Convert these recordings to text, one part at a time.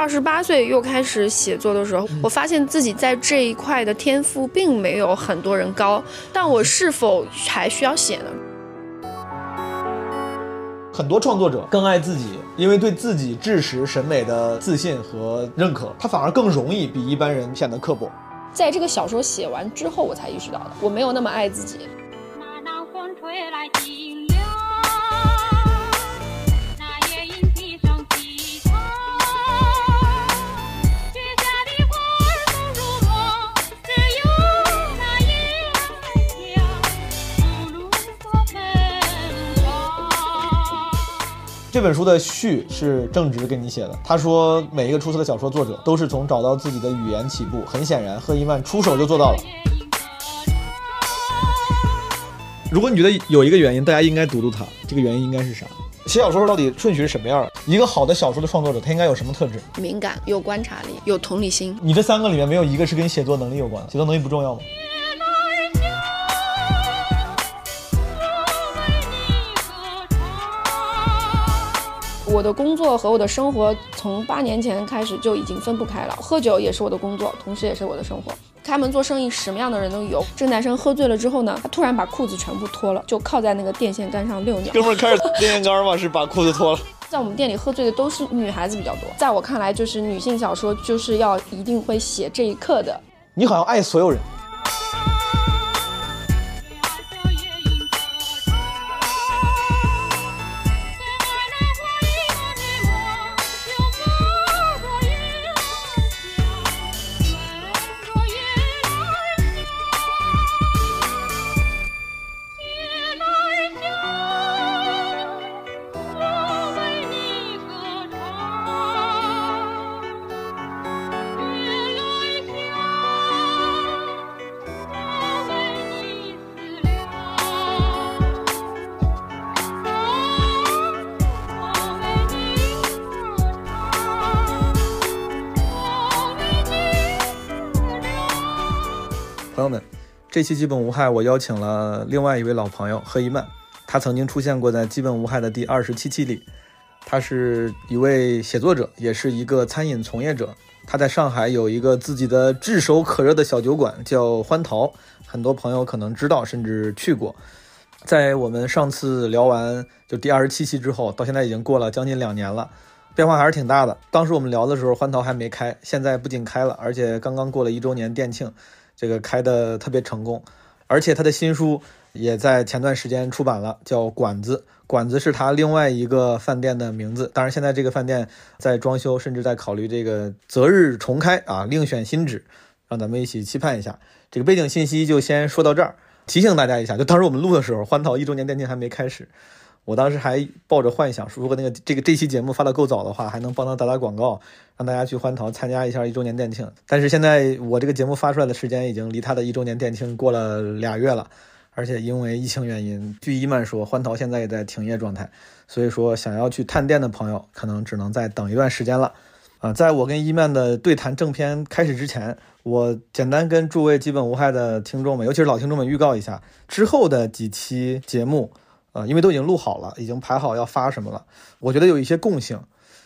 二十八岁又开始写作的时候，我发现自己在这一块的天赋并没有很多人高，但我是否还需要写呢？很多创作者更爱自己，因为对自己知识审美的自信和认可，他反而更容易比一般人显得刻薄。在这个小说写完之后，我才意识到的，我没有那么爱自己。这本书的序是正直给你写的。他说，每一个出色的小说作者都是从找到自己的语言起步。很显然，赫伊曼出手就做到了。如果你觉得有一个原因，大家应该读读它，这个原因应该是啥？写小说到底顺序是什么样？一个好的小说的创作者，他应该有什么特质？敏感，有观察力，有同理心。你这三个里面没有一个是跟写作能力有关的。写作能力不重要吗？我的工作和我的生活从八年前开始就已经分不开了。喝酒也是我的工作，同时也是我的生活。开门做生意，什么样的人都有。这个男生喝醉了之后呢，他突然把裤子全部脱了，就靠在那个电线杆上遛鸟。哥们开始电线杆吗？是把裤子脱了。在我们店里喝醉的都是女孩子比较多。在我看来，就是女性小说就是要一定会写这一刻的。你好像爱所有人。这期基本无害，我邀请了另外一位老朋友贺一曼，他曾经出现过在基本无害的第二十七期里。他是一位写作者，也是一个餐饮从业者。他在上海有一个自己的炙手可热的小酒馆，叫欢桃，很多朋友可能知道，甚至去过。在我们上次聊完就第二十七期之后，到现在已经过了将近两年了，变化还是挺大的。当时我们聊的时候，欢桃还没开，现在不仅开了，而且刚刚过了一周年店庆。这个开的特别成功，而且他的新书也在前段时间出版了，叫《馆子》。馆子是他另外一个饭店的名字。当然，现在这个饭店在装修，甚至在考虑这个择日重开啊，另选新址，让咱们一起期盼一下。这个背景信息就先说到这儿，提醒大家一下，就当时我们录的时候，欢桃一周年店庆还没开始。我当时还抱着幻想，说如果那个这个这期节目发的够早的话，还能帮他打打广告，让大家去欢桃参加一下一周年店庆。但是现在我这个节目发出来的时间已经离他的一周年店庆过了俩月了，而且因为疫情原因，据伊曼说，欢桃现在也在停业状态，所以说想要去探店的朋友，可能只能再等一段时间了。啊，在我跟伊曼的对谈正片开始之前，我简单跟诸位基本无害的听众们，尤其是老听众们预告一下之后的几期节目。呃，因为都已经录好了，已经排好要发什么了。我觉得有一些共性，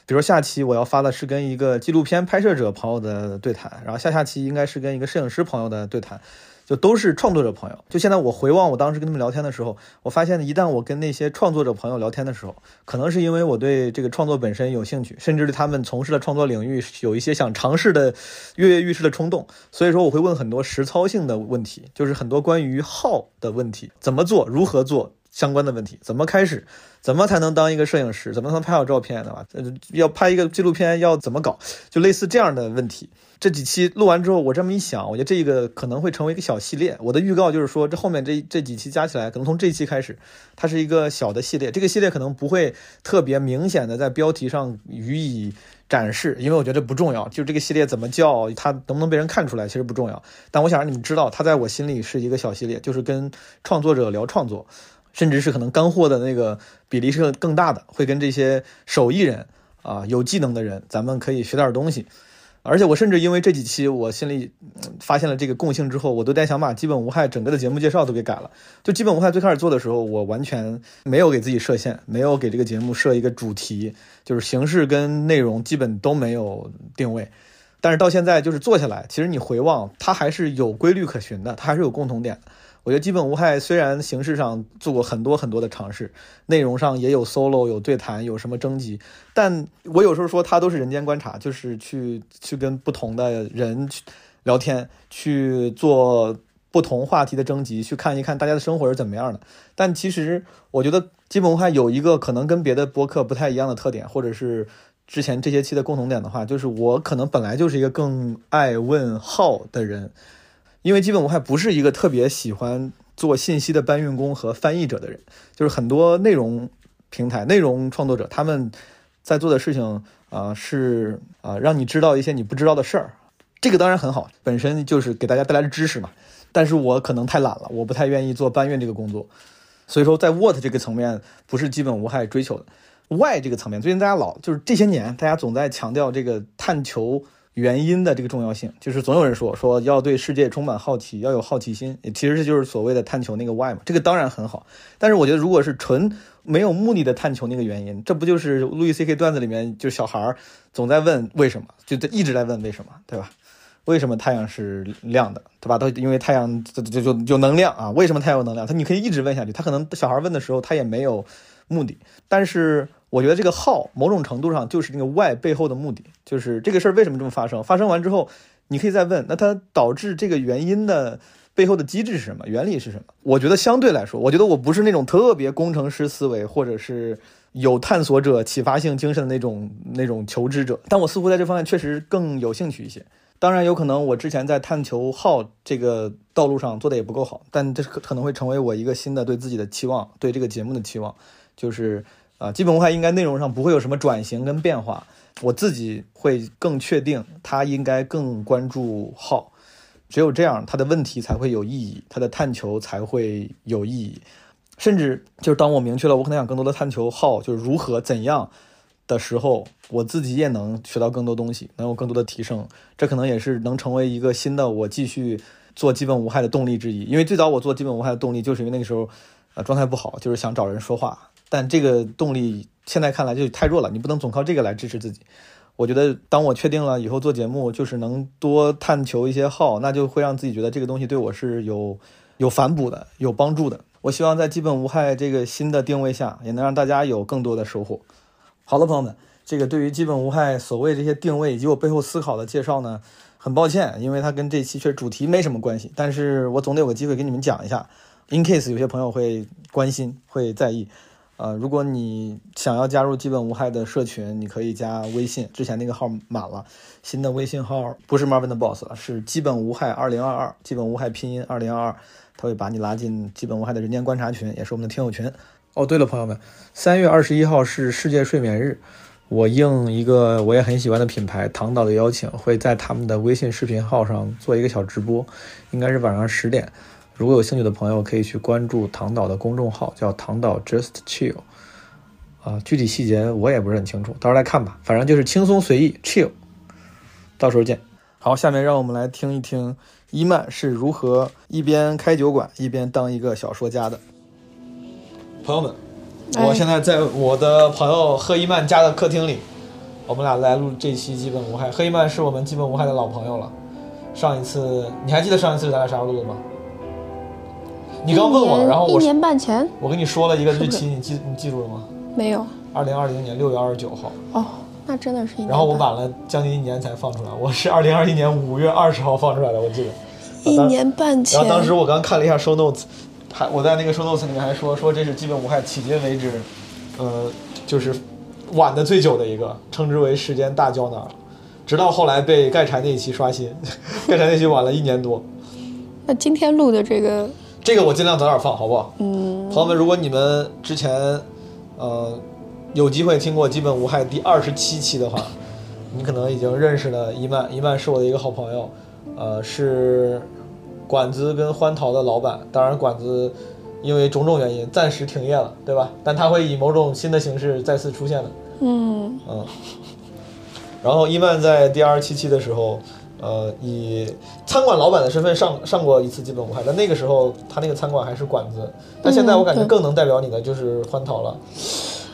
比如下期我要发的是跟一个纪录片拍摄者朋友的对谈，然后下下期应该是跟一个摄影师朋友的对谈，就都是创作者朋友。就现在我回望我当时跟他们聊天的时候，我发现一旦我跟那些创作者朋友聊天的时候，可能是因为我对这个创作本身有兴趣，甚至对他们从事的创作领域有一些想尝试的跃跃欲试的冲动，所以说我会问很多实操性的问题，就是很多关于号的问题，怎么做，如何做。相关的问题怎么开始？怎么才能当一个摄影师？怎么能拍好照片，对吧？要拍一个纪录片要怎么搞？就类似这样的问题。这几期录完之后，我这么一想，我觉得这个可能会成为一个小系列。我的预告就是说，这后面这这几期加起来，可能从这期开始，它是一个小的系列。这个系列可能不会特别明显的在标题上予以展示，因为我觉得不重要。就这个系列怎么叫，它能不能被人看出来，其实不重要。但我想让你们知道，它在我心里是一个小系列，就是跟创作者聊创作。甚至是可能干货的那个比例是更大的，会跟这些手艺人啊、有技能的人，咱们可以学点东西。而且我甚至因为这几期我心里发现了这个共性之后，我都在想把基本无害整个的节目介绍都给改了。就基本无害最开始做的时候，我完全没有给自己设限，没有给这个节目设一个主题，就是形式跟内容基本都没有定位。但是到现在就是做下来，其实你回望它还是有规律可循的，它还是有共同点。我觉得基本无害，虽然形式上做过很多很多的尝试，内容上也有 solo，有对谈，有什么征集，但我有时候说它都是人间观察，就是去去跟不同的人去聊天，去做不同话题的征集，去看一看大家的生活是怎么样的。但其实我觉得基本无害有一个可能跟别的播客不太一样的特点，或者是之前这些期的共同点的话，就是我可能本来就是一个更爱问号的人。因为基本无害不是一个特别喜欢做信息的搬运工和翻译者的人，就是很多内容平台、内容创作者他们在做的事情啊，是啊，让你知道一些你不知道的事儿。这个当然很好，本身就是给大家带来的知识嘛。但是我可能太懒了，我不太愿意做搬运这个工作。所以说，在 what 这个层面，不是基本无害追求的。why 这个层面，最近大家老就是这些年，大家总在强调这个探求。原因的这个重要性，就是总有人说说要对世界充满好奇，要有好奇心，其实这就是所谓的探求那个 why 嘛。这个当然很好，但是我觉得如果是纯没有目的的探求那个原因，这不就是路易 C K 段子里面就小孩总在问为什么，就一直在问为什么，对吧？为什么太阳是亮的，对吧？都因为太阳就就就有能量啊。为什么太阳有能量？他你可以一直问下去。他可能小孩问的时候他也没有目的，但是。我觉得这个号某种程度上就是那个 why 背后的目的，就是这个事儿为什么这么发生？发生完之后，你可以再问，那它导致这个原因的背后的机制是什么？原理是什么？我觉得相对来说，我觉得我不是那种特别工程师思维，或者是有探索者启发性精神的那种那种求知者，但我似乎在这方面确实更有兴趣一些。当然，有可能我之前在探求号这个道路上做的也不够好，但这可可能会成为我一个新的对自己的期望，对这个节目的期望，就是。啊，基本无害应该内容上不会有什么转型跟变化，我自己会更确定他应该更关注号，只有这样，他的问题才会有意义，他的探求才会有意义，甚至就是当我明确了我可能想更多的探求号就是如何怎样的时候，我自己也能学到更多东西，能有更多的提升，这可能也是能成为一个新的我继续做基本无害的动力之一，因为最早我做基本无害的动力就是因为那个时候，呃，状态不好，就是想找人说话。但这个动力现在看来就太弱了，你不能总靠这个来支持自己。我觉得，当我确定了以后做节目就是能多探求一些号，那就会让自己觉得这个东西对我是有有反哺的、有帮助的。我希望在基本无害这个新的定位下，也能让大家有更多的收获。好的，朋友们，这个对于基本无害所谓这些定位以及我背后思考的介绍呢，很抱歉，因为它跟这期确实主题没什么关系，但是我总得有个机会给你们讲一下，in case 有些朋友会关心、会在意。呃，如果你想要加入基本无害的社群，你可以加微信，之前那个号满了，新的微信号不是 Marvin 的 boss 了，是基本无害二零二二，基本无害拼音二零二二，他会把你拉进基本无害的人间观察群，也是我们的听友群。哦，对了，朋友们，三月二十一号是世界睡眠日，我应一个我也很喜欢的品牌唐导的邀请，会在他们的微信视频号上做一个小直播，应该是晚上十点。如果有兴趣的朋友，可以去关注唐导的公众号，叫唐导 Just Chill。啊，具体细节我也不是很清楚，到时候来看吧。反正就是轻松随意，chill。到时候见。好，下面让我们来听一听伊曼是如何一边开酒馆一边当一个小说家的。朋友们，我现在在我的朋友贺伊曼家的客厅里，我们俩来录这期基本无害。贺伊曼是我们基本无害的老朋友了。上一次你还记得上一次咱俩啥时候录的吗？你刚问我，然后我一年半前，我跟你说了一个日期，你记你记住了吗？没有。二零二零年六月二十九号。哦，那真的是。然后我晚了将近一年才放出来，我是二零二一年五月二十号放出来的，我记得。一年半前。然后当时我刚看了一下 show notes，还我在那个 show notes 里面还说说这是基本无害迄今为止，呃，就是晚的最久的一个，称之为时间大胶囊。直到后来被盖柴那一期刷新，盖柴那期晚了一年多。那今天录的这个。这个我尽量早点放，好不好？嗯，朋友们，如果你们之前，呃，有机会听过《基本无害》第二十七期的话，你可能已经认识了伊曼。伊曼是我的一个好朋友，呃，是馆子跟欢桃的老板。当然，馆子因为种种原因暂时停业了，对吧？但他会以某种新的形式再次出现的。嗯嗯。然后伊曼在第二十七期的时候，呃，以餐馆老板的身份上上过一次基本无害，但那个时候他那个餐馆还是馆子。但现在我感觉更能代表你的就是欢桃了。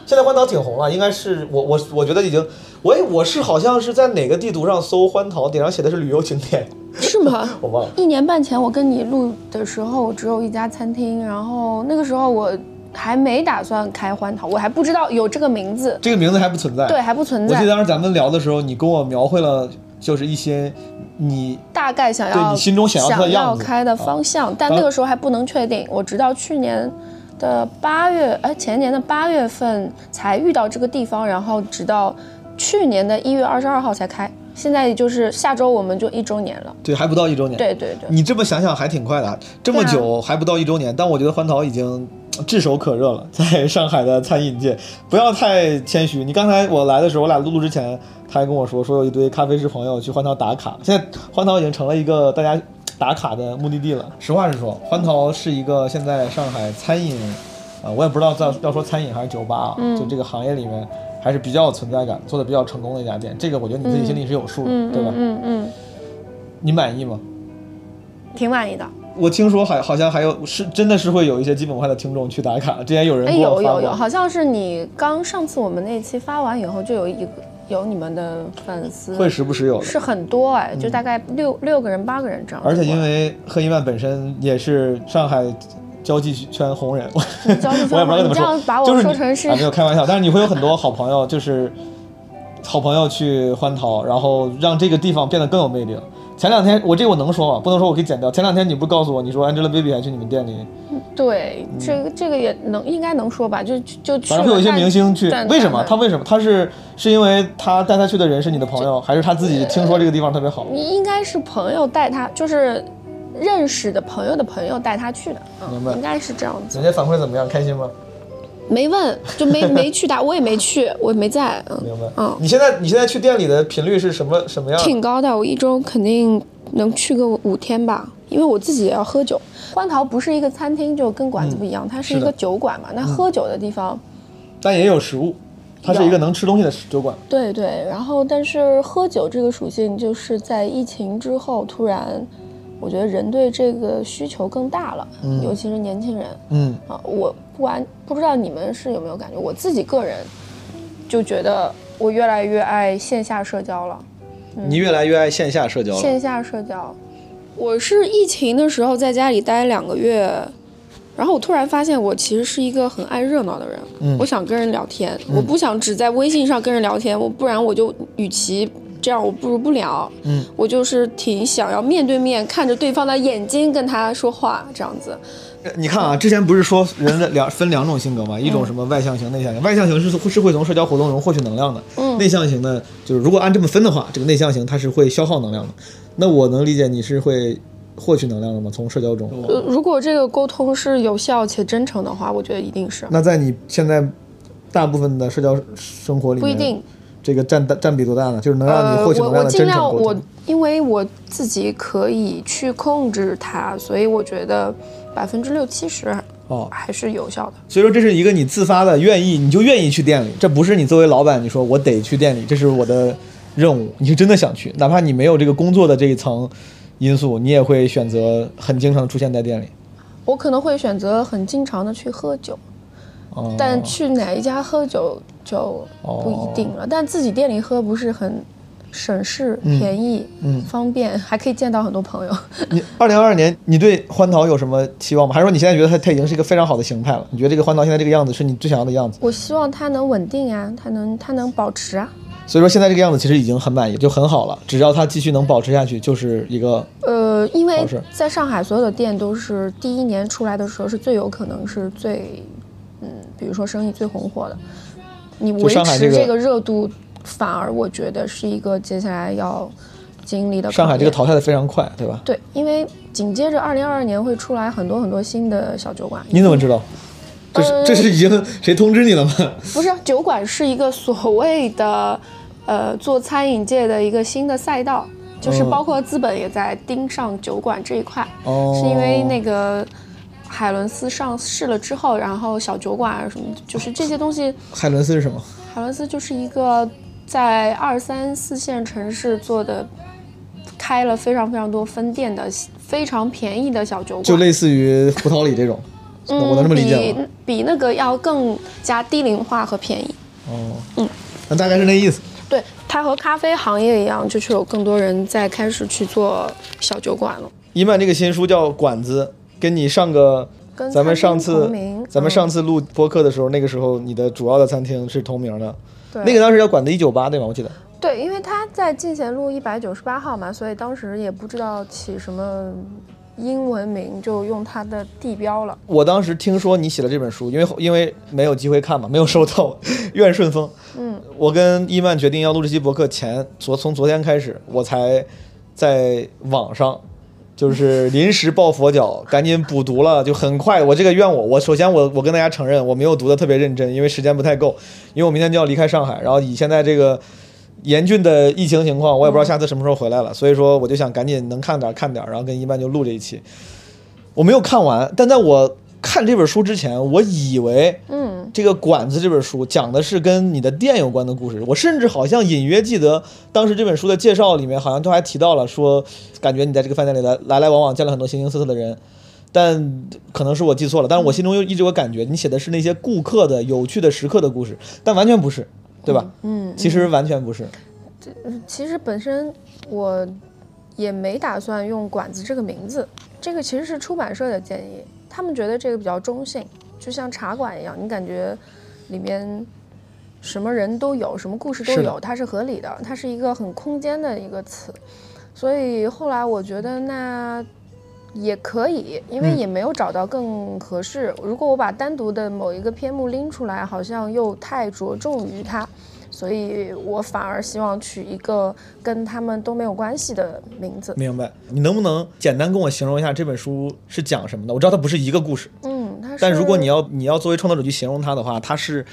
现在欢桃挺红了，应该是我我我觉得已经，我也我是好像是在哪个地图上搜欢桃，顶上写的是旅游景点，是吗？我忘了。一年半前我跟你录的时候，只有一家餐厅，然后那个时候我还没打算开欢桃，我还不知道有这个名字，这个名字还不存在。对，还不存在我记得。当时咱们聊的时候，你跟我描绘了就是一些你大概想要对你心中想要它的样子啊开的方向，但那个时候还不能确定。我直到去年的八月，哎，前年的八月份才遇到这个地方，然后直到去年的一月二十二号才开。现在也就是下周我们就一周年了。对还不到一周年。对对对，你这么想想还挺快的，这么久还不到一周年，但我觉得欢桃已经炙手可热了，在上海的餐饮界，不要太谦虚。你刚才我来的时候，我俩录录之前，他还跟我说，说有一堆咖啡师朋友去欢桃打卡，现在欢桃已经成了一个大家打卡的目的地了。实话实说，欢桃是一个现在上海餐饮，啊、我也不知道要要说餐饮还是酒吧啊，就这个行业里面还是比较有存在感，做的比较成功的一家店。这个我觉得你自己心里是有数的，嗯对吧？嗯嗯你满意吗？嗯，挺满意的。我听说还好像还有是真的是会有一些基本文化的听众去打卡，之前有人哎。有有有，好像是你刚上次我们那期发完以后，就有一个有你们的粉丝，会时不时有的。是很多哎，就大概六六个人八个人这样。而且因为贺一曼本身也是上海交际圈红人，我交际我也不知道怎么你这样说，把我说成是啊没有开玩笑，但是你会有很多好朋友，就是好朋友去欢淘，然后让这个地方变得更有魅力了。前两天我这我能说吗？不能说，我可以剪掉。前两天你不告诉我，你说 Angelababy 还去你们店里，对，这个这个也能应该能说吧，就就去反正会有一些明星去，为什么？他为什么？他是是因为他带他去的人是你的朋友，还是他自己听说这个地方特别好？你应该是朋友带他，就是认识的朋友的朋友带他去的，明白嗯，应该是这样子。人家反馈怎么样？开心吗？没问，就没 没去打，我也没去，我也没在，嗯，明白。嗯你现在你现在去店里的频率是什么什么样？挺高的，我一周肯定能去个五天吧，因为我自己也要喝酒。欢桃不是一个餐厅，就跟馆子不一样，它是一个酒馆嘛。那喝酒的地方，但也有食物，它是一个能吃东西的酒馆。对对，然后但是喝酒这个属性，就是在疫情之后，突然，我觉得人对这个需求更大了，尤其是年轻人嗯，啊。我不完不知道你们是有没有感觉，我自己个人就觉得我越来越爱线下社交了。你越来越爱线下社交了。线下社交，我是疫情的时候在家里待两个月，然后我突然发现我其实是一个很爱热闹的人，嗯我想跟人聊天，我不想只在微信上跟人聊天，我不然我就与其这样，我不如不聊，嗯，我就是挺想要面对面看着对方的眼睛跟他说话这样子，你看啊，之前不是说人的两分两种性格嘛？一种什么外向型、内向型。外向型是是会从社交活动中获取能量的，嗯内向型呢，就是如果按这么分的话，这个内向型它是会消耗能量的。那我能理解你是会获取能量的吗？从社交中？呃，如果这个沟通是有效且真诚的话，我觉得一定是，那在你现在大部分的社交生活里面，不一定。这个占占比多大呢？就是能让你呃，获取能我我尽量的真诚量我。因为我自己可以去控制它，所以我觉得百分之六七十哦，还是有效的。所以说这是一个你自发的愿意，你就愿意去店里，这不是你作为老板你说我得去店里，这是我的任务，你是真的想去，哪怕你没有这个工作的这一层因素，你也会选择很经常出现在店里。我可能会选择很经常的去喝酒，哦，但去哪一家喝酒就不一定了。但自己店里喝不是很省事、便宜、嗯方便，还可以见到很多朋友。你 二零二二年你对欢桃有什么期望吗？还是说你现在觉得它它已经是一个非常好的形态了？你觉得这个欢桃现在这个样子是你最想要的样子？我希望它能稳定啊，它能它能保持啊。所以说现在这个样子其实已经很满意，就很好了。只要它继续能保持下去，就是一个呃，因为在上海所有的店都是第一年出来的时候是最有可能是最，嗯，比如说生意最红火的。你维持这个热度，反而我觉得是一个接下来要经历的上海这个淘汰的非常快，对吧？对，因为紧接着二零二二年会出来很多很多新的小酒馆。你怎么知道？这是呃这是已经 谁通知你了吗？不是酒馆是一个所谓的，呃，做餐饮界的一个新的赛道，就是嗯包括资本也在盯上酒馆这一块。哦，是因为那个海伦斯上市了之后，然后小酒馆啊什么，就是这些东西，海伦斯是什么？海伦斯就是一个在二三四线城市做的，开了非常非常多分店的非常便宜的小酒馆，就类似于胡桃里这种，我能这么理解吗？比比那个要更加低龄化和便宜。哦，嗯，那大概是那意思。对，它和咖啡行业一样，就是有更多人在开始去做小酒馆了。伊曼这个新书叫《馆子》，跟你上个。咱们上次咱们上次录播客的时候，那个时候你的主要的餐厅是同名的，那个当时叫管子一九八对吗？我记得。对，因为他在进贤路一百九十八号嘛，所以当时也不知道起什么英文名，就用它的地标了。我当时听说你写了这本书，因为因为没有机会看嘛，没有收到，愿顺风。嗯，我跟伊曼决定要录这期博客前，昨从昨天开始，我才在网上。就是临时抱佛脚，赶紧补读了，就很快。我这个怨我，我首先我我跟大家承认，我没有读的特别认真，因为时间不太够。因为我明天就要离开上海，然后以现在这个严峻的疫情情况，我也不知道下次什么时候回来了。所以说，我就想赶紧能看点看点，然后跟一曼就录这一期。我没有看完，但在我。看这本书之前，我以为，嗯，这个管子这本书讲的是跟你的店有关的故事。我甚至好像隐约记得，当时这本书的介绍里面好像都还提到了，说感觉你在这个饭店里来来来往往见了很多形形色色的人，但可能是我记错了。但是我心中又一直有感觉，你写的是那些顾客的有趣的时刻的故事，但完全不是，对吧？嗯，其实完全不是。这其实本身我也没打算用管子这个名字，这个其实是出版社的建议。他们觉得这个比较中性，就像茶馆一样，你感觉里面什么人都有，什么故事都有，它是合理的，它是一个很空间的一个词。所以后来我觉得那也可以，因为也没有找到更合适。如果我把单独的某一个篇目拎出来，好像又太着重于它。所以我反而希望取一个跟他们都没有关系的名字。明白？你能不能简单跟我形容一下这本书是讲什么的？我知道它不是一个故事，嗯，但如果你要你要作为创作者去形容它的话，它是，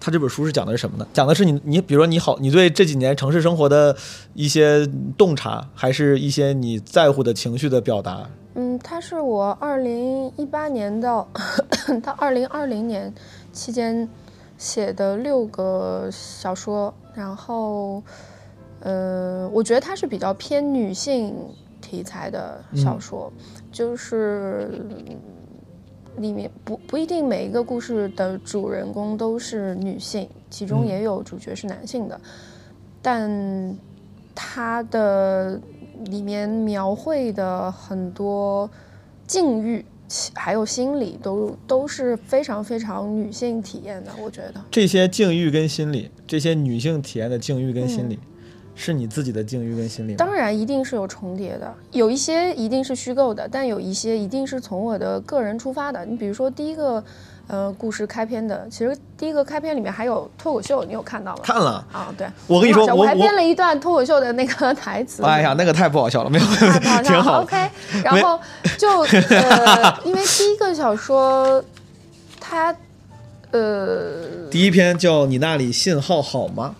它这本书是讲的是什么呢？讲的是你你比如说你好，你对这几年城市生活的一些洞察，还是一些你在乎的情绪的表达？嗯，它是我二零一八年到 到二零二零年期间。写的六个小说，然后，呃，我觉得它是比较偏女性题材的小说，就是里面不不一定每一个故事的主人公都是女性，其中也有主角是男性的，但它的里面描绘的很多境遇。还有心理都都是非常非常女性体验的，我觉得这些境遇跟心理，这些女性体验的境遇跟心理，是你自己的境遇跟心理。当然一定是有重叠的，有一些一定是虚构的，但有一些一定是从我的个人出发的。你比如说第一个。呃，故事开篇的，其实第一个开篇里面还有脱口秀，你有看到吗？看了啊，对，我跟你说，我还编了一段脱口秀的那个 台词。哎呀，那个太不好笑了，没有，挺好。OK，然后就呃，因为第一个小说，它呃，第一篇叫你那里信号好吗？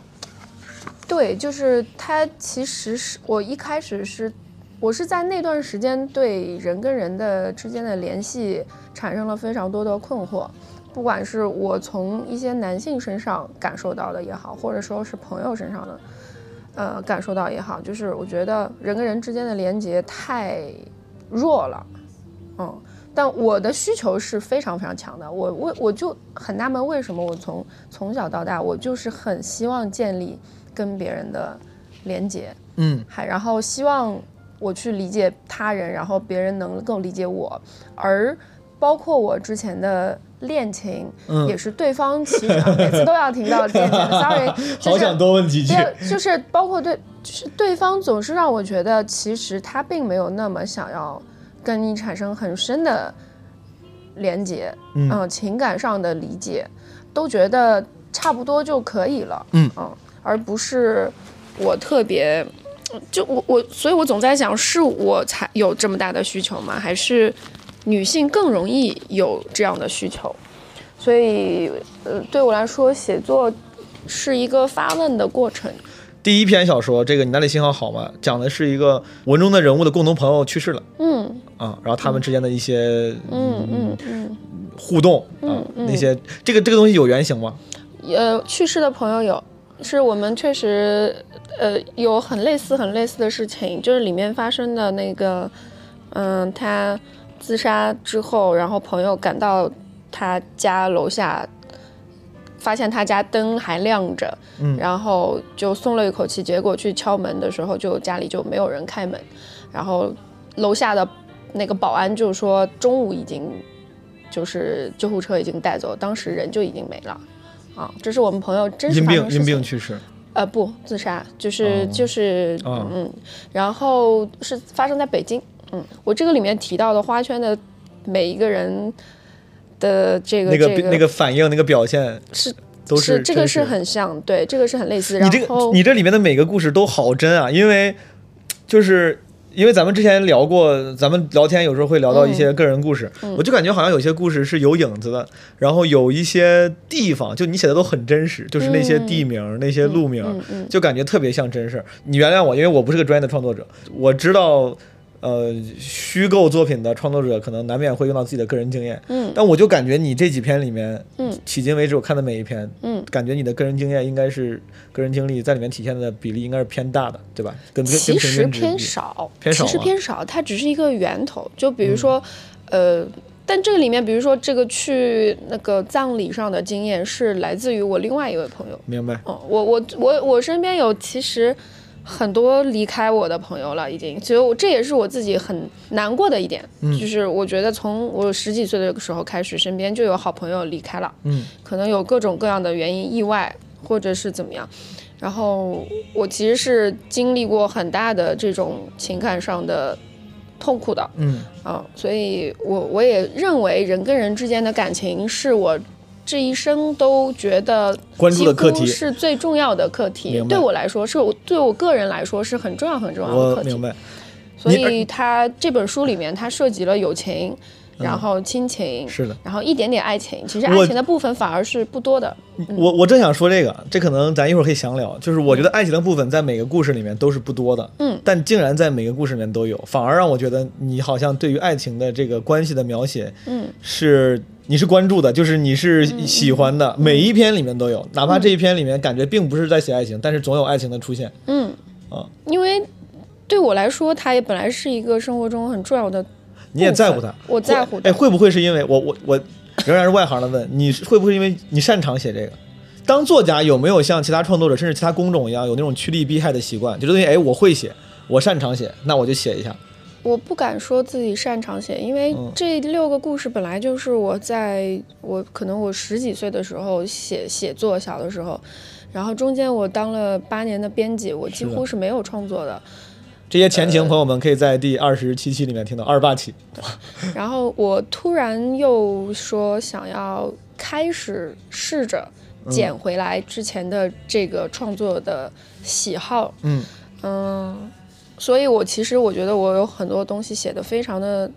对，就是它其实是我一开始是。我是在那段时间对人跟人的之间的联系产生了非常多的困惑，不管是我从一些男性身上感受到的也好，或者说是朋友身上的，呃，感受到也好，就是我觉得人跟人之间的连接太弱了，嗯，但我的需求是非常非常强的，我为我就很纳闷为什么我从从小到大我就是很希望建立跟别人的连接，嗯，还然后希望。我去理解他人，然后别人能够理解我，而包括我之前的恋情，也是对方其实每次都要听到恋情。Sorry，好想多问几句。就是包括对，就是对方总是让我觉得，其实他并没有那么想要跟你产生很深的连接，嗯，情感上的理解，都觉得差不多就可以了，嗯嗯，而不是我特别。就我我，所以我总在想，是我才有这么大的需求吗？还是女性更容易有这样的需求？所以，呃，对我来说，写作是一个发问的过程。第一篇小说，这个你那里信号好吗？讲的是一个文中的人物的共同朋友去世了，嗯啊，然后他们之间的一些嗯嗯嗯互动啊，那些这个这个东西有原型吗？呃，去世的朋友有。是我们确实，呃，有很类似、很类似的事情，就是里面发生的那个，嗯，他自杀之后，然后朋友赶到他家楼下，发现他家灯还亮着，嗯。然后就松了一口气，结果去敲门的时候，就家里就没有人开门，然后楼下的那个保安就说中午已经就是救护车已经带走，当时人就已经没了。啊，这是我们朋友真实因病因病去世，呃，不，自杀，就是、哦就是，哦。嗯，然后是发生在北京，嗯，我这个里面提到的花圈的每一个人的这个那个这个那个反应那个表现是都是这个是很像，对，这个是很类似，你这个你这里面的每个故事都好真啊，因为就是因为咱们之前聊过，咱们聊天有时候会聊到一些个人故事，嗯我就感觉好像有些故事是有影子的，然后有一些地方就你写的都很真实，就是那些地名、那些路名，就感觉特别像真事儿。你原谅我，因为我不是个专业的创作者，我知道。呃，虚构作品的创作者可能难免会用到自己的个人经验，嗯但我就感觉你这几篇里面，嗯迄今为止我看的每一篇，嗯，感觉你的个人经验应该是个人经历在里面体现的比例应该是偏大的，对吧？跟跟其实偏少，偏少其实偏少，它只是一个源头。就比如说，呃，但这个里面，比如说这个去那个葬礼上的经验是来自于我另外一位朋友。明白？哦，我我我我身边有其实很多离开我的朋友了，已经，所以我这也是我自己很难过的一点，嗯。就是我觉得从我十几岁的时候开始，身边就有好朋友离开了，嗯，可能有各种各样的原因，意外或者是怎么样。然后我其实是经历过很大的这种情感上的痛苦的，嗯。啊，所以我我也认为人跟人之间的感情是我这一生都觉得关注的课题是最重要的课题对我来说，是我对我个人来说是很重要很重要的课题。我明白。所以他这本书里面它涉及了友情，然后亲情，是的，然后一点点爱情。其实爱情的部分反而是不多的。我我正想说这个，这可能咱一会儿可以详聊。就是我觉得爱情的部分在每个故事里面都是不多的，嗯，但竟然在每个故事里面都有，反而让我觉得你好像对于爱情的这个关系的描写，嗯，是你是关注的，就是你是喜欢的，每一篇里面都有，哪怕这一篇里面感觉并不是在写爱情，但是总有爱情的出现。嗯啊，因为对我来说，它也本来是一个生活中很重要的。你也在乎他，我在乎会哎，会不会是因为我我我仍然是外行的问，你会不会因为你擅长写这个？当作家有没有像其他创作者甚至其他工种一样有那种趋利避害的习惯？就东西哎，我会写，我擅长写，那我就写一下。我不敢说自己擅长写，因为嗯这六个故事本来就是我在我可能我十几岁的时候写写作，小的时候，然后中间我当了八年的编辑，我几乎是没有创作的。这些前情朋友们可以在第二十七期里面听到，二十八期。然后我突然又说想要开始试着捡回来之前的这个创作的喜好，嗯嗯，所以我其实我觉得我有很多东西写的非常的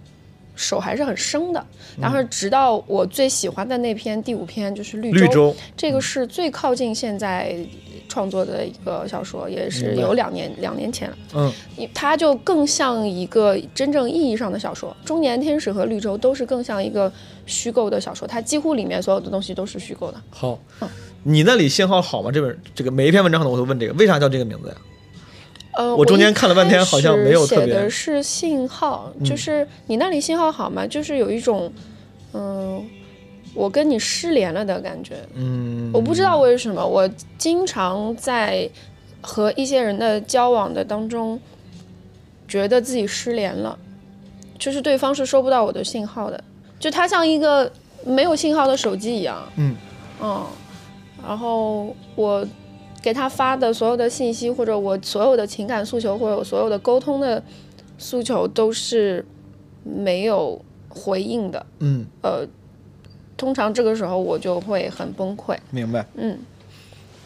手还是很生的。然后直到我最喜欢的那篇第五篇就是绿洲，绿洲，这个是最靠近现在创作的一个小说，也是有两年两年前了。嗯，它就更像一个真正意义上的小说，《中年天使》和《绿洲》都是更像一个虚构的小说，它几乎里面所有的东西都是虚构的。好。嗯你那里信号好吗？这本这个每一篇文章可能我都问这个，为啥叫这个名字呀？呃，我中间一看了半天好像没有特别嗯写的是信号，就是你那里信号好吗？就是有一种，嗯、我跟你失联了的感觉。嗯，我不知道为什么，我经常在和一些人的交往的当中，觉得自己失联了，就是对方是收不到我的信号的，就他像一个没有信号的手机一样。嗯嗯，然后我给他发的所有的信息，或者我所有的情感诉求，或者我所有的沟通的诉求，都是没有回应的。嗯，呃，通常这个时候我就会很崩溃。明白。嗯，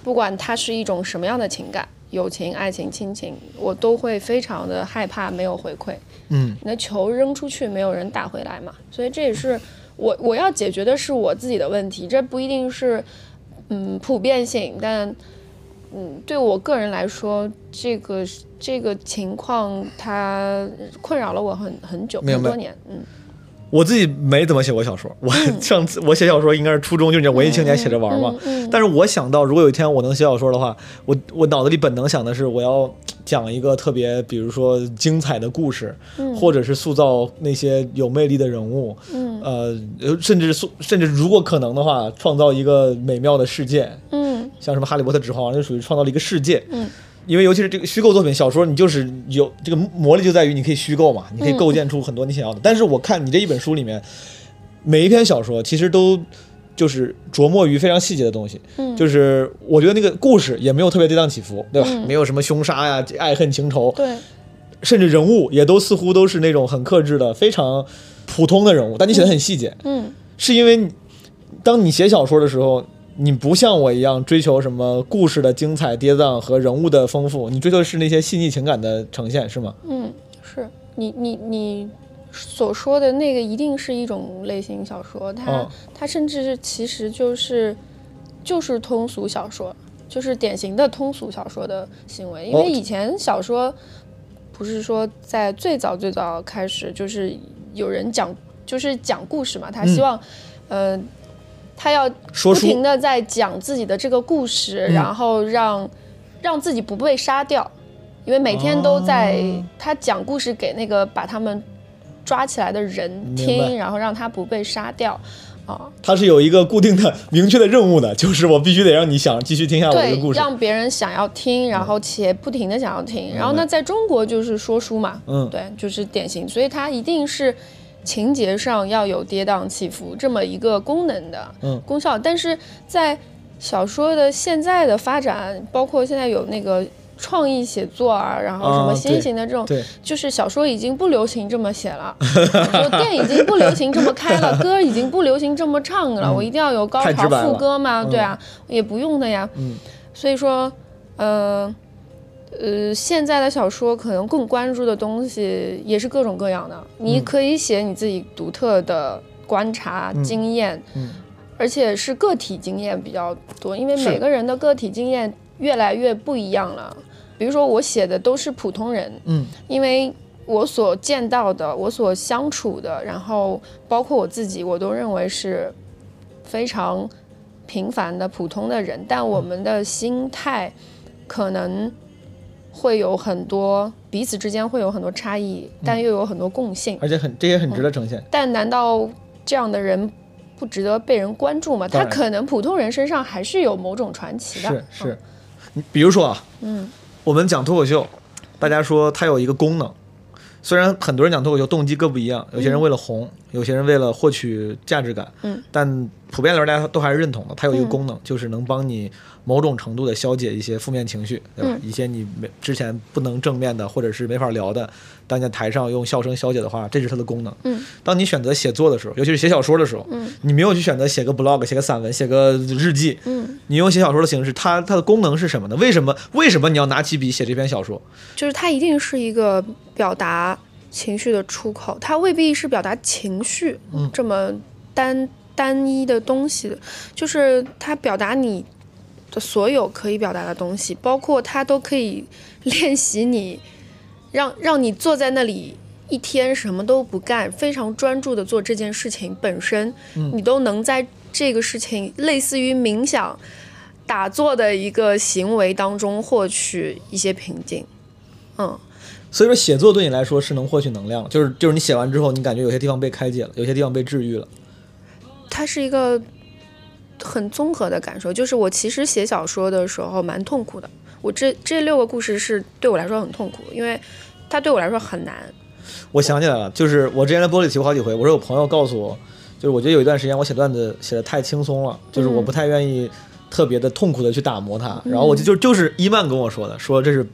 不管它是一种什么样的情感，友情、爱情、亲情，我都会非常的害怕没有回馈。嗯你的球扔出去，没有人打回来嘛，所以这也是我我要解决的是我自己的问题，这不一定是嗯普遍性，但嗯对我个人来说，这个这个情况它困扰了我很很久很多年，嗯。我自己没怎么写过小说，我 上次我写小说应该是初中，就是文艺青年写着玩嘛。嗯嗯但是我想到，如果有一天我能写小说的话，我我脑子里本能想的是，我要讲一个特别，比如说精彩的故事，或者是塑造那些有魅力的人物，嗯。呃，甚至塑甚至如果可能的话，创造一个美妙的世界，嗯像什么《哈利波特》《指环王》就属于创造了一个世界。嗯因为尤其是这个虚构作品，小说你就是有这个魔力就在于你可以虚构嘛，你可以构建出很多你想要的。但是我看你这一本书里面，每一篇小说其实都就是琢磨于非常细节的东西，嗯就是我觉得那个故事也没有特别跌宕起伏，对吧？嗯没有什么凶杀呀、爱恨情仇，对，甚至人物也都似乎都是那种很克制的、非常普通的人物，但你写的很细节，嗯是因为当你写小说的时候，你不像我一样追求什么故事的精彩跌宕和人物的丰富，你追求的是那些细腻情感的呈现，是吗？嗯，是你你你所说的那个一定是一种类型小说，它、哦它甚至是其实就是就是通俗小说，就是典型的通俗小说的行为。因哦为以前小说不是说在最早最早开始就是有人讲就是讲故事嘛，他希望、呃他要不停的在讲自己的这个故事，嗯。然后让让自己不被杀掉，因为每天都在、哦。他讲故事给那个把他们抓起来的人听，然后让他不被杀掉。啊，他是有一个固定的、明确的任务的，就是我必须得让你想继续听下我这对个故，事。让别人想要听，然后且不停的想要听。然后那，在中国就是说书嘛，嗯。对，就是典型，所以他一定是情节上要有跌宕起伏这么一个功能的嗯功效。但是在小说的现在的发展，包括现在有那个创意写作啊，然后什么啊新型的这种，对，就是小说已经不流行这么写了，就电影已经不流行这么开了，歌已经不流行这么唱了，我一定要有高潮副歌吗？嗯对啊，也不用的呀。嗯所以说，呃呃，现在的小说可能更关注的东西也是各种各样的。你嗯。可以写你自己独特的观察、经验，嗯。而且是个体经验比较多，因为每个人的个体经验越来越不一样了。比如说，我写的都是普通人，嗯。因为我所见到的，我所相处的，然后包括我自己，我都认为是非常平凡的普通的人，但我们的心态可能会有很多彼此之间会有很多差异，但又有很多共性。而且很这也很值得呈现。但难道这样的人不值得被人关注吗？他可能普通人身上还是有某种传奇的。是是，你比如说啊，嗯我们讲脱口秀，大家说它有一个功能，虽然很多人讲脱口秀动机各不一样，有些人为了红，有些人为了获取价值感，嗯，但普遍来说大家都还是认同的，它有一个功能，就是能帮你某种程度的消解一些负面情绪，对吧？嗯一些你没之前不能正面的或者是没法聊的，当你在台上用笑声消解的话，这是它的功能。嗯，当你选择写作的时候，尤其是写小说的时候，嗯，你没有去选择写个 blog、写个散文、写个日记，嗯，你用写小说的形式，它它的功能是什么呢？为什么为什么你要拿起笔写这篇小说？就是它一定是一个表达情绪的出口，它未必是表达情绪、嗯这么单单一的东西，就是它表达你的所有可以表达的东西，包括它都可以 练习你，让让你坐在那里。一天什么都不干，非常专注的做这件事情本身，你都能在这个事情类似于冥想、打坐的一个行为当中获取一些平静。嗯，所以说，写作对你来说是能获取能量，就是就是你写完之后，你感觉有些地方被开解了，有些地方被治愈了。它是一个很综合的感受。就是我其实写小说的时候蛮痛苦的，我这这六个故事是对我来说很痛苦，因为它对我来说很难。我想起来了，就是我之前在玻璃提过好几回，我说有朋友告诉我，就是我觉得有一段时间我写段子写的太轻松了，就是我不太愿意特别的痛苦的去打磨它，然后我就就就是伊曼跟我说的，说这是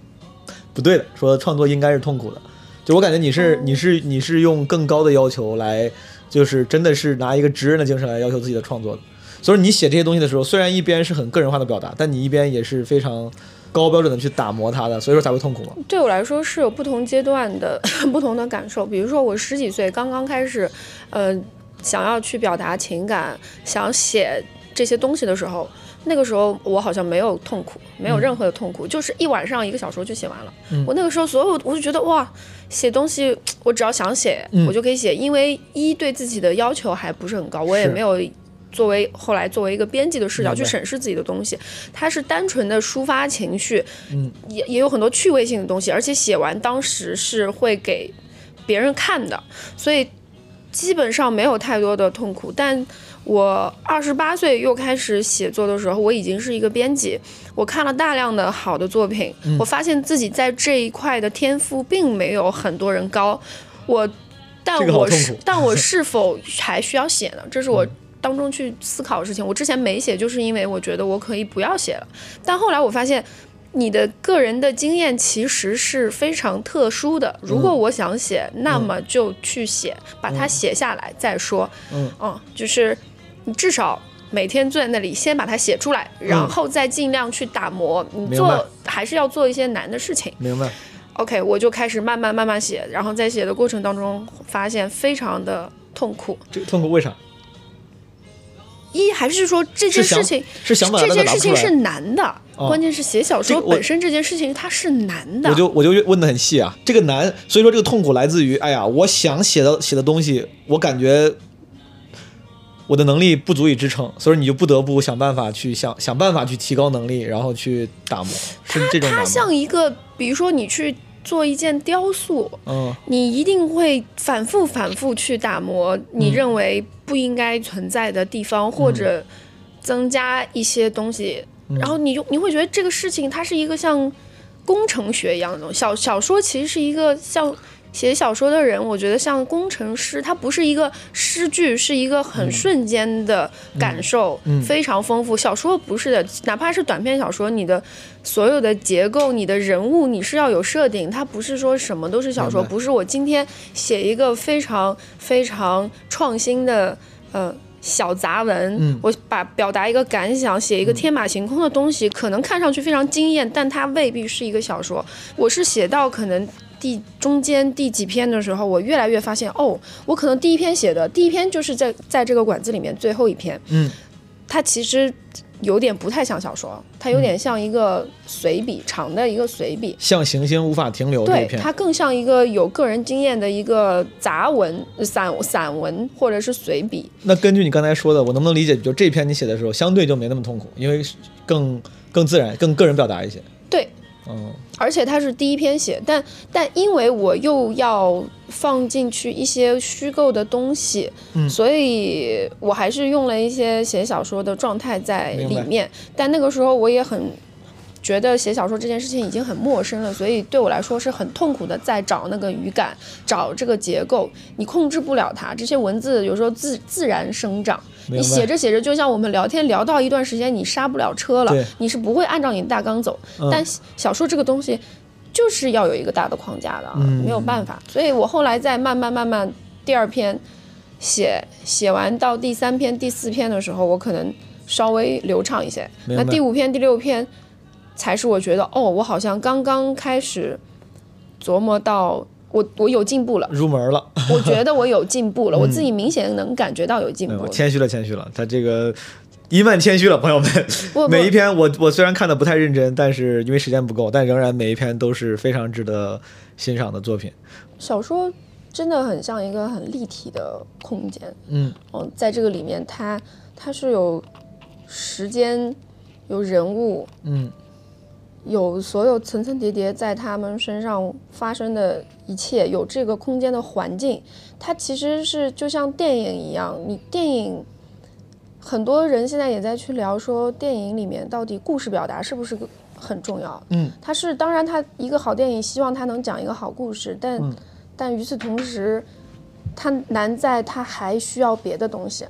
不对的，说创作应该是痛苦的。就我感觉你是你是你是用更高的要求来，就是真的是拿一个职人的精神来要求自己的创作的。所以你写这些东西的时候，虽然一边是很个人化的表达，但你一边也是非常高标准的去打磨它的，所以说才会痛苦嘛。对我来说是有不同阶段的 不同的感受。比如说我十几岁刚刚开始，呃，想要去表达情感，想写这些东西的时候，那个时候我好像没有痛苦，没有任何的痛苦，就是一晚上一个小时就写完了。嗯我那个时候所有我就觉得哇，写东西我只要想写，嗯我就可以写，因为一对自己的要求还不是很高，我也没有。作为后来作为一个编辑的视角去审视自己的东西，它是单纯的抒发情绪，嗯，也也有很多趣味性的东西，而且写完当时是会给别人看的，所以基本上没有太多的痛苦。但我二十八岁又开始写作的时候，我已经是一个编辑，我看了大量的好的作品，嗯我发现自己在这一块的天赋并没有很多人高，我。但我是但我是否 还需要写呢？这是我当中去思考的事情。我之前没写，就是因为我觉得我可以不要写了。但后来我发现，你的个人的经验其实是非常特殊的。如果我想写，那么就去写，把它写下来再说。嗯就是你至少。每天坐在那里，先把它写出来，然后再尽量去打磨。你做还是要做一些难的事情。明白。OK，我就开始慢慢慢慢写，然后在写的过程当中发现非常的痛苦。这个痛苦为啥？一还是说这件事情是想把这件事情是难的，哦关键是写小说本身这件事情它是难的。我就我就问的很细啊，这个难，所以说这个痛苦来自于，哎呀，我想写的写的东西，我感觉我的能力不足以支撑，所以你就不得不想办法去想想办法去提高能力，然后去打磨，是这种它难吗？像一个，比如说你去做一件雕塑，嗯你一定会反复反复去打磨你认为不应该存在的地方，或者增加一些东西，嗯然后你就你会觉得这个事情它是一个像工程学一样的东西。小小说其实是一个像。写小说的人，我觉得像工程师，他不是一个诗句，是一个很瞬间的感受，嗯非常丰富。小说不是的，哪怕是短篇小说，你的所有的结构、你的人物，你是要有设定，它不是说什么都是小说，不是我今天写一个非常非常创新的呃小杂文，嗯我把表达一个感想，写一个天马行空的东西，可能看上去非常惊艳，但它未必是一个小说。我是写到可能。第中间第几篇的时候，我越来越发现，哦，我可能第一篇写的第一篇就是在在这个馆子里面最后一篇，嗯，它其实有点不太像小说，它有点像一个随笔，长的一个随笔。像行星无法停留的一对，篇，它更像一个有个人经验的一个杂文、散散文或者是随笔。那根据你刚才说的，我能不能理解，就这篇你写的时候，相对就没那么痛苦，因为更更自然、更个人表达一些。对，嗯而且它是第一篇写，但但因为我又要放进去一些虚构的东西，嗯所以我还是用了一些写小说的状态在里面。但那个时候我也很觉得写小说这件事情已经很陌生了，所以对我来说是很痛苦的，在找那个语感，找这个结构，你控制不了它。这些文字有时候自自然生长，你写着写着，就像我们聊天聊到一段时间，你刹不了车了，你是不会按照你的大纲走。嗯但小说这个东西就是要有一个大的框架的啊，嗯没有办法。所以我后来在慢慢慢慢，第二篇写写完到第三篇、第四篇的时候，我可能稍微流畅一些。那第五篇、第六篇才是我觉得哦，我好像刚刚开始琢磨到我我有进步了，入门了。我觉得我有进步了，我自己明显能感觉到有进步。谦虚了，谦虚了。他这个一万谦虚了，朋友们。每一篇我我虽然看的不太认真，但是因为时间不够，但仍然每一篇都是非常值得欣赏的作品。小说真的很像一个很立体的空间，嗯嗯，在这个里面它它是有时间、有人物、嗯有所有层层叠叠在他们身上发生的一切，有这个空间的环境，它其实是就像电影一样，你电影。很多人现在也在去聊说，电影里面到底故事表达是不是个很重要？嗯，它是当然，它一个好电影希望它能讲一个好故事，但、嗯但与此同时，它难在它还需要别的东西。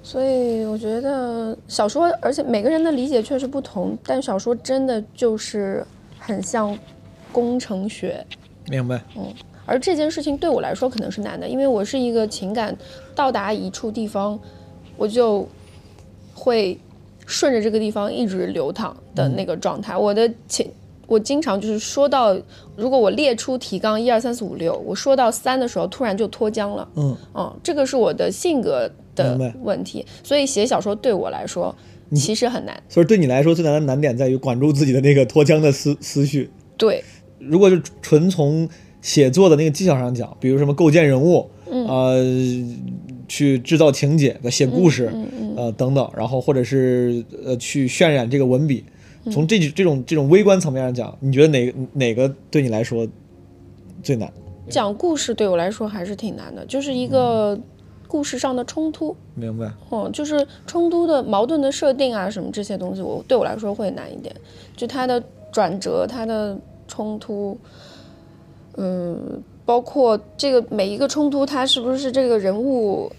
所以我觉得小说，而且每个人的理解确实不同，但小说真的就是很像工程学。明白。嗯而这件事情对我来说可能是难的，因为我是一个情感到达一处地方，我就会顺着这个地方一直流淌的那个状态。我的情，我经常就是说到，如果我列出提纲一二三四五六，我说到三的时候，突然就脱缰了。嗯嗯，这个是我的性格的问题，所以写小说对我来说其实很难。所以对你来说最难的难点在于管住自己的那个脱缰的思思绪。对，如果就纯从写作的那个技巧上讲，比如什么构建人物，嗯呃，去制造情节、写故事，呃等等，然后或者是呃去渲染这个文笔，嗯从这这种这种微观层面上讲，你觉得哪哪个对你来说最难？讲故事对我来说还是挺难的，就是一个故事上的冲突，明白？嗯，就是冲突的矛盾的设定啊，什么这些东西，我对我来说会难一点。就它的转折，它的冲突，嗯，包括这个每一个冲突，它是不是这个人物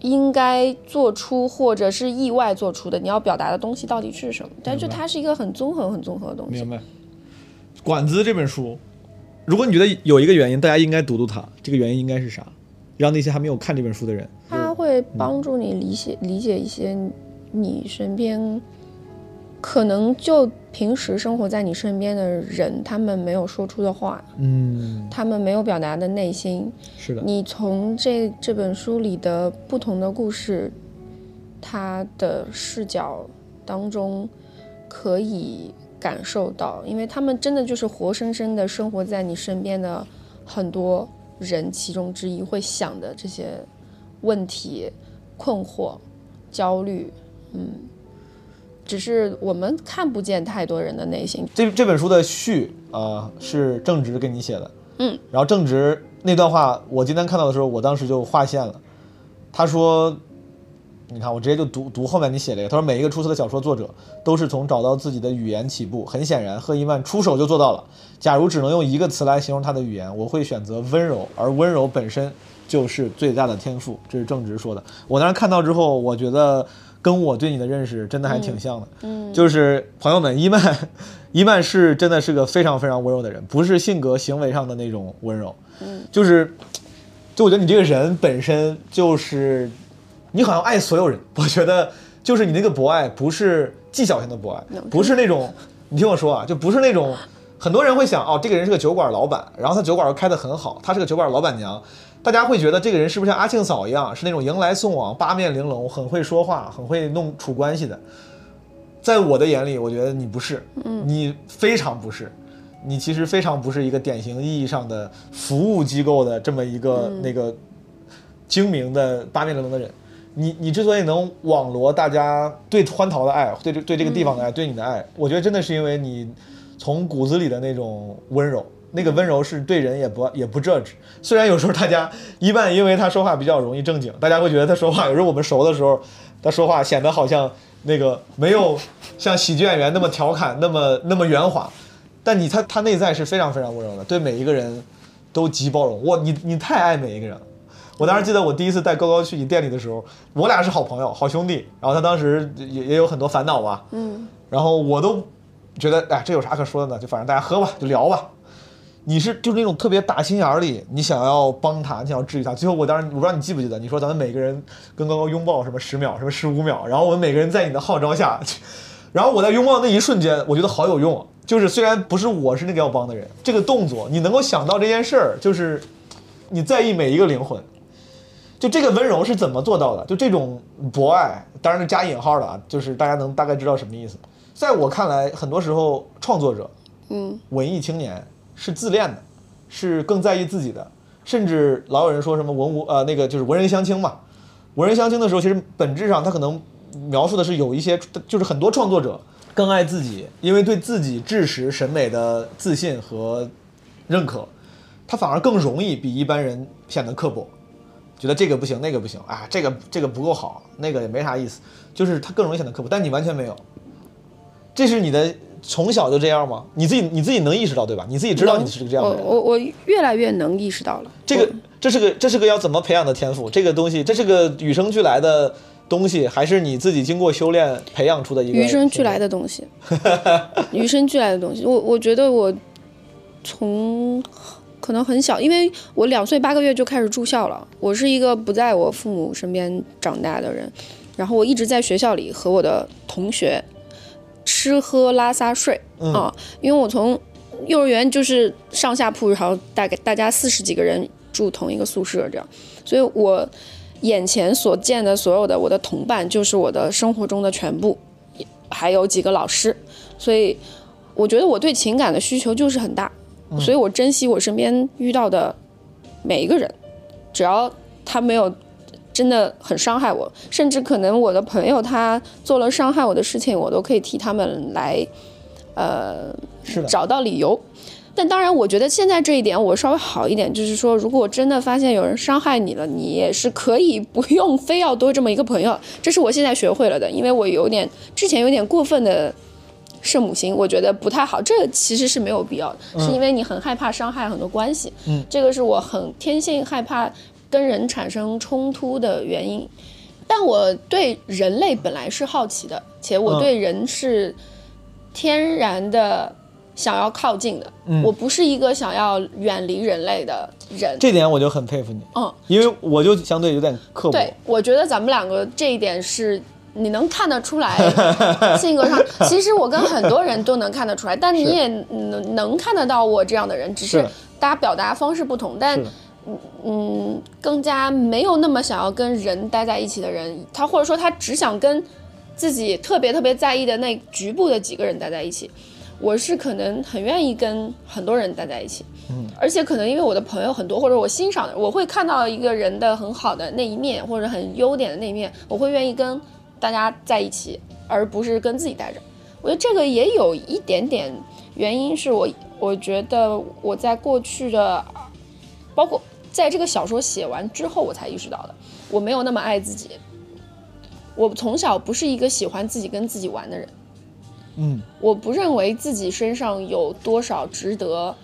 应该做出或者是意外做出的？你要表达的东西到底是什么？但是它是一个很综合、很综合的东西明。白。《管子》这本书，如果你觉得有一个原因，大家应该读读它，这个原因应该是啥？让那些还没有看这本书的人，他会帮助你理解理解一些你身边可能就平时生活在你身边的人，他们没有说出的话，嗯，他们没有表达的内心。是的，你从这这本书里的不同的故事，他的视角当中可以感受到，因为他们真的就是活生生的生活在你身边的很多人其中之一会想的这些问题、困惑、焦虑，嗯，只是我们看不见太多人的内心。这这本书的序啊、呃是正直给你写的，嗯，然后正直那段话，我今天看到的时候，我当时就划线了。他说：“你看，我直接就读读后面你写这个。他说，每一个出色的小说作者都是从找到自己的语言起步。很显然，赫伊曼出手就做到了。假如只能用一个词来形容他的语言，我会选择温柔，而温柔本身就是最大的天赋。”这是正直说的。我当时看到之后，我觉得跟我对你的认识真的还挺像的。嗯，就是朋友们，伊曼，伊曼是真的是个非常非常温柔的人，不是性格行为上的那种温柔，嗯，就是，就我觉得你这个人本身就是，你好像爱所有人，我觉得就是你那个博爱不是技巧性的博爱，不是那种，你听我说啊，就不是那种，很多人会想哦，这个人是个酒馆老板，然后他酒馆又开得很好，他是个酒馆老板娘。大家会觉得这个人是不是像阿庆嫂一样，是那种迎来送往、八面玲珑、很会说话、很会弄处关系的？在我的眼里，我觉得你不是，你非常不是，你其实非常不是一个典型意义上的服务机构的这么一个、那个精明的八面玲珑的人。你你之所以能网罗大家对欢桃的爱，对这对这个地方的爱，对你的爱，我觉得真的是因为你从骨子里的那种温柔。那个温柔是对人也不也不 judge，虽然有时候大家一半因为他说话比较容易正经，大家会觉得他说话有时候我们熟的时候，他说话显得好像那个没有像喜剧演员那么调侃，那么那么圆滑，但你他他内在是非常非常温柔的，对每一个人都极包容。我你你太爱每一个人了。我当时记得我第一次带高高去你店里的时候，我俩是好朋友、好兄弟，然后他当时也也有很多烦恼吧，嗯，然后我都觉得哎这有啥可说的呢？就反正大家喝吧，就聊吧。你是就是那种特别打心眼里，你想要帮他，你想要治愈他。最后我当时我不知道你记不记得，你说咱们每个人跟高高拥抱什么十秒，什么十五秒，然后我们每个人在你的号召下，然后我在拥抱那一瞬间，我觉得好有用。就是虽然不是我是那个要帮的人，这个动作你能够想到这件事儿，就是你在意每一个灵魂。就这个温柔是怎么做到的？就这种博爱，当然是加引号的啊，就是大家能大概知道什么意思。在我看来，很多时候创作者，嗯，文艺青年是自恋的，是更在意自己的，甚至老有人说什么文无呃那个就是文人相轻嘛。文人相轻的时候，其实本质上他可能描述的是有一些，就是很多创作者更爱自己，因为对自己知识审美的自信和认可，他反而更容易比一般人显得刻薄。觉得这个不行，那个不行啊，这个这个不够好，那个也没啥意思，就是他更容易显得刻薄，但你完全没有。这是你的从小就这样吗？你自己你自己能意识到对吧？你自己知道你是个这样的人。我我我越来越能意识到了。这个这是个这是个要怎么培养的天赋？这个东西这是个与生俱来的东西，还是你自己经过修炼培养出的一个？与生俱来的东西，与生俱来的东西。我我觉得我从可能很小，因为我两岁八个月就开始住校了。我是一个不在我父母身边长大的人，然后我一直在学校里和我的同学吃喝拉撒睡啊，因为我从幼儿园就是上下铺，然后大概大家四十几个人住同一个宿舍这样，所以我眼前所见的所有的我的同伴就是我的生活中的全部，还有几个老师，所以我觉得我对情感的需求就是很大，所以我珍惜我身边遇到的每一个人，只要他没有真的很伤害我，甚至可能我的朋友他做了伤害我的事情，我都可以替他们来，呃，是，找到理由。但当然，我觉得现在这一点我稍微好一点，就是说，如果真的发现有人伤害你了，你也是可以不用非要多这么一个朋友。这是我现在学会了的，因为我有点之前有点过分的圣母心，我觉得不太好。这其实是没有必要的，是因为你很害怕伤害很多关系。嗯，这个是我很天性害怕跟人产生冲突的原因。但我对人类本来是好奇的，且我对人是天然的。想要靠近的，我不是一个想要远离人类的人。这点我就很佩服你，嗯，因为我就相对有点刻薄。对，我觉得咱们两个这一点是你能看得出来，性格上，其实我跟很多人都能看得出来，但你也能能看得到我这样的人，只是大家表达方式不同，但嗯，更加没有那么想要跟人待在一起的人，他或者说他只想跟自己特别特别在意的那局部的几个人待在一起。我是可能很愿意跟很多人待在一起，嗯，而且可能因为我的朋友很多，或者我欣赏的，我会看到一个人的很好的那一面，或者很优点的那一面，我会愿意跟大家在一起，而不是跟自己待着。我觉得这个也有一点点原因，是我我觉得我在过去的，包括在这个小说写完之后，我才意识到的，我没有那么爱自己。我从小不是一个喜欢自己跟自己玩的人。嗯，我不认为自己身上有多少值得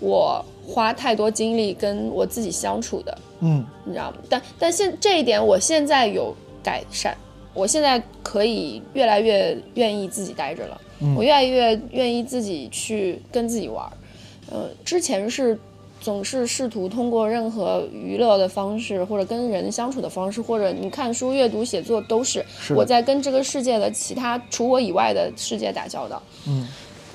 我花太多精力跟我自己相处的，嗯，你知道吗？但但现这一点我现在有改善，我现在可以越来越愿意自己待着了，我越来越愿意自己去跟自己玩，呃，之前是。总是试图通过任何娱乐的方式，或者跟人相处的方式，或者你看书、阅读、写作，都是我在跟这个世界的其他除我以外的世界打交道。嗯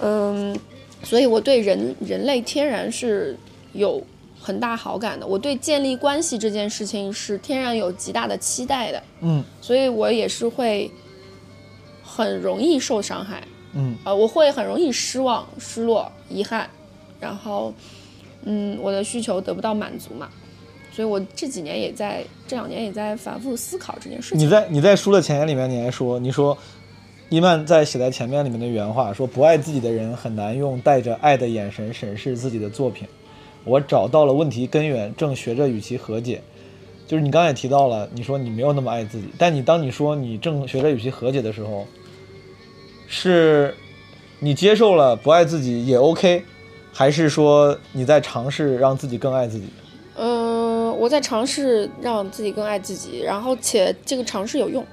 嗯，所以我对人人类天然是有很大好感的。我对建立关系这件事情是天然有极大的期待的。嗯，所以我也是会很容易受伤害。嗯，呃，我会很容易失望、失落、遗憾，然后。嗯，我的需求得不到满足嘛，所以我这几年也在这两年也在反复思考这件事情。你在你在书的前言里面你还说，你说伊曼在写在前面里面的原话说，不爱自己的人很难用带着爱的眼神审视自己的作品。我找到了问题根源，正学着与其和解。就是你刚才也提到了，你说你没有那么爱自己，但你当你说你正学着与其和解的时候，是你接受了不爱自己也 OK。还是说你在尝试让自己更爱自己？嗯，我在尝试让自己更爱自己，然后且这个尝试有用。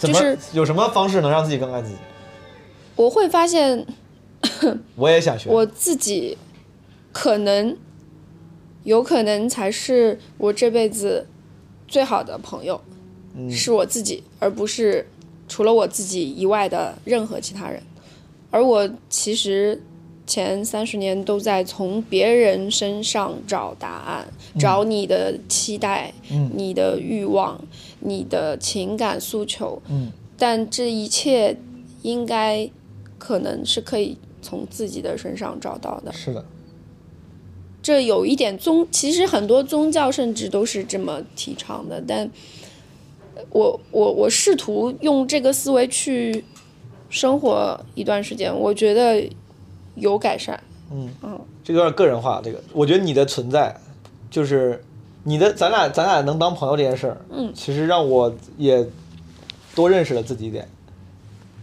就是有什么方式能让自己更爱自己？我会发现，我也想学。我自己可能有可能才是我这辈子最好的朋友，是我自己，而不是除了我自己以外的任何其他人。而我其实。前三十年都在从别人身上找答案，找你的期待，你的欲望，你的情感诉求。嗯，但这一切应该可能是可以从自己的身上找到的。是的，这有一点宗，其实很多宗教甚至都是这么提倡的。但我我我试图用这个思维去生活一段时间，我觉得。有改善，嗯嗯，这个有点个人化。这个，我觉得你的存在，就是你的，咱俩咱俩能当朋友这件事儿，嗯，其实让我也多认识了自己一点。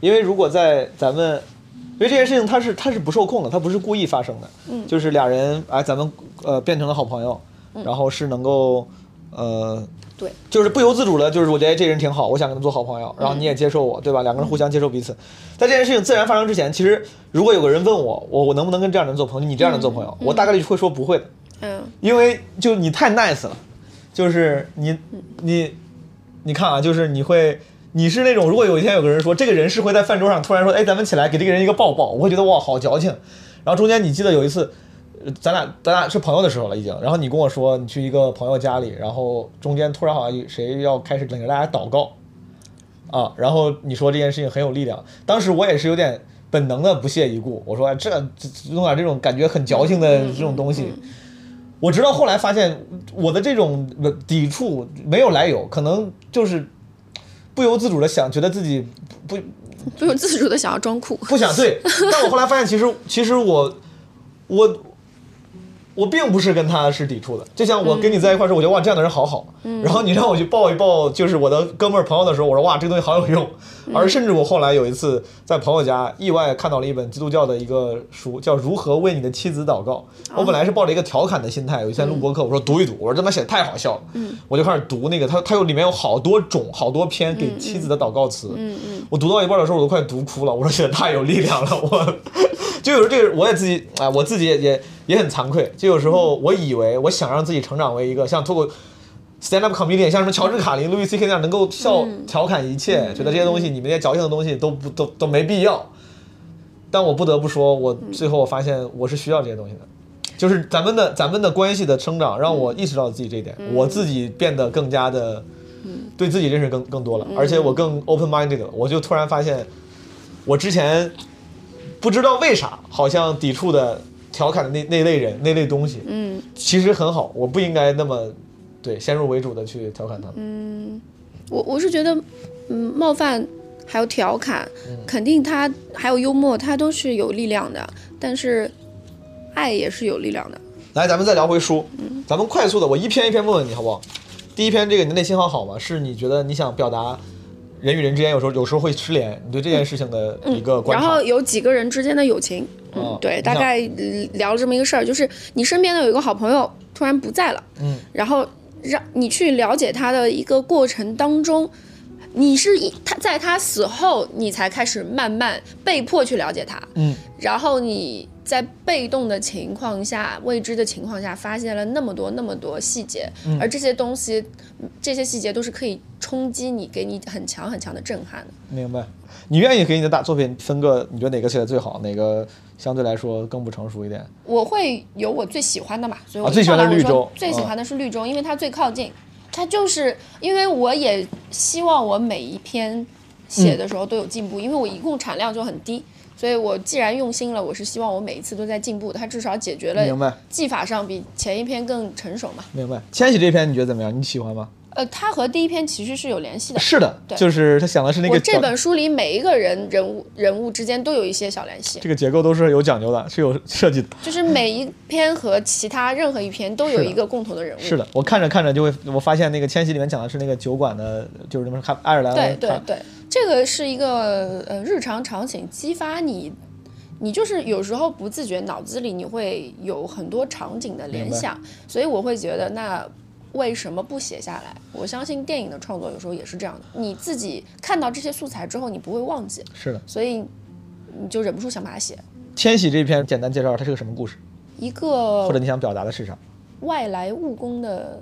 因为如果在咱们，因为这件事情它是它是不受控的，它不是故意发生的，嗯，就是俩人哎，咱们呃变成了好朋友，然后是能够呃。对，就是不由自主的，就是我觉得这人挺好，我想跟他做好朋友，然后你也接受我，对吧？两个人互相接受彼此。在这件事情自然发生之前，其实如果有个人问我，我我能不能跟这样的人做朋友？你这样的做朋友，我大概率会说不会的。嗯，因为就你太 nice 了，就是你你你看啊，就是你会你是那种，如果有一天有个人说这个人是会在饭桌上突然说，哎，咱们起来给这个人一个抱抱，我会觉得哇，好矫情。然后中间你记得有一次。呃咱俩咱俩是朋友的时候了已经，然后你跟我说你去一个朋友家里，然后中间突然好像谁要开始领着大家祷告，啊，然后你说这件事情很有力量，当时我也是有点本能的不屑一顾，我说哎这这弄点这种感觉很矫情的这种东西。我直到后来发现，我的这种呃抵触没有来由，可能就是不由自主的想，觉得自己不不由自主的想要装酷。不想对，但我后来发现，其实其实我我我并不是跟他是抵触的。就像我跟你在一块儿时候，我觉得哇这样的人好好，然后你让我去抱一抱，就是我的哥们儿朋友的时候，我说哇这个东西好有用。而甚至我后来有一次在朋友家意外看到了一本基督教的一个书，叫《如何为你的妻子祷告》。我本来是抱着一个调侃的心态，有一天录播课，我说读一读，我说这他妈写的太好笑了，我就开始读那个，他他有里面有好多种好多篇给妻子的祷告词，我读到一半的时候我都快读哭了，我说写的 太有力量了，我。就有时候这个我也自己啊、我自己也也也很惭愧，就有时候我以为我想让自己成长为一个像脱口 stand up comedian，像什么乔治卡林、路易 C K 那样能够笑调侃一切，觉得这些东西你们那些矫情的东西都不都都没必要。但我不得不说，我最后我发现我是需要这些东西的，就是咱们的咱们的关系的成长，让我意识到自己这一点，我自己变得更加的对自己认识更更多了，而且我更 open minded 了。我就突然发现，我之前不知道为啥，好像抵触的、调侃的那那类人、那类东西，嗯其实很好，我不应该那么对先入为主的去调侃他们。嗯，我我是觉得，嗯，冒犯还有调侃，嗯肯定他还有幽默，他都是有力量的，但是爱也是有力量的。来，咱们再聊回书，嗯咱们快速的，我一篇一篇问问你好不好？第一篇，这个你的内心好好吗？是你觉得你想表达人与人之间有时候有时候会失联，你对这件事情的一个观察。然后有几个人之间的友情，嗯，对，大概呃聊了这么一个事儿，就是你身边的有一个好朋友突然不在了，嗯，然后让你去了解他的一个过程当中，你是一他在他死后，你才开始慢慢被迫去了解他，嗯，然后你在被动的情况下、未知的情况下，发现了那么多那么多细节，嗯而这些东西，这些细节都是可以冲击你，给你很强很强的震撼的。明白。你愿意给你的大作品分个，你觉得哪个写的最好，哪个相对来说更不成熟一点？我会有我最喜欢的嘛，所以我啊最喜欢的绿洲最喜欢的是绿洲，因为它最靠近。它就是因为我也希望我每一篇写的时候都有进步，因为我一共产量就很低，所以我既然用心了，我是希望我每一次都在进步的。它至少解决明白了技法上比前一篇更成熟嘛。明白。千玺这篇你觉得怎么样？你喜欢吗？呃，他和第一篇其实是有联系的。是的，对就是他想的是那个我这本书里每一个人人物人物之间都有一些小联系，这个结构都是有讲究的，是有设计的。就是每一篇和其他任何一篇都有一个共同的人物。是的，我看着看着就会，我发现那个千玺里面讲的是那个酒馆的，就是什么看爱尔兰对对，这个是一个呃日常场景，激发你，你就是有时候不自觉脑子里你会有很多场景的联想，所以我会觉得那。为什么不写下来？我相信电影的创作有时候也是这样的，你自己看到这些素材之后，你不会忘记，是的。所以你就忍不住想把它写。千玺这篇简单介绍它是个什么故事，一个或者你想表达的是啥？外来务工的，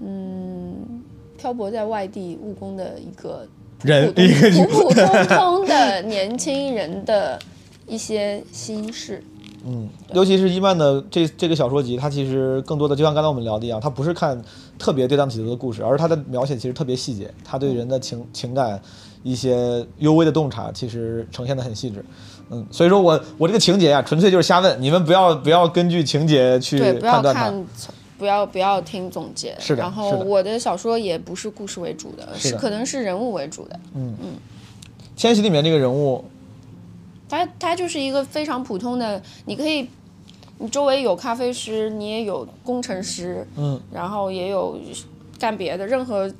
嗯，漂泊在外地务工的一个人普一个普普通通的年轻人的一些心事。嗯，尤其是伊曼的这这个小说集，它其实更多的就像刚才我们聊的一样，它不是看特别对当起伏的故事，而是它的描写其实特别细节，它对人的情情感一些幽微的洞察，其实呈现的很细致。嗯，所以说我我这个情节呀、纯粹就是瞎问，你们不要不要根据情节去对，不要判断它。看，不要不要听总结。是的然后我的小说也不是故事为主的，是的可能是人物为主的。嗯嗯千玺里面这个人物，他他就是一个非常普通的，你可以，你周围有咖啡师，你也有工程师，嗯，然后也有干别的任何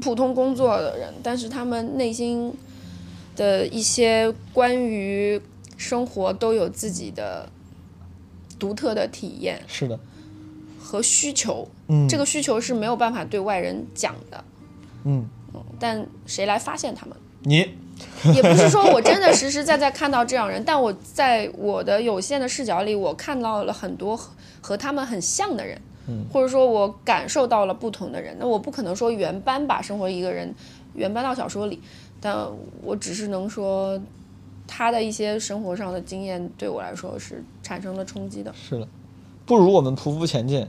普通工作的人，但是他们内心的一些关于生活都有自己的独特的体验是的，和需求，嗯，这个需求是没有办法对外人讲的，嗯，但谁来发现他们？你也不是说我真的实实在在看到这样人，但我在我的有限的视角里，我看到了很多和和他们很像的人，嗯或者说我感受到了不同的人。那我不可能说原班把生活一个人原搬到小说里，但我只是能说他的一些生活上的经验对我来说是产生了冲击的。是的，不如我们匍匐前进，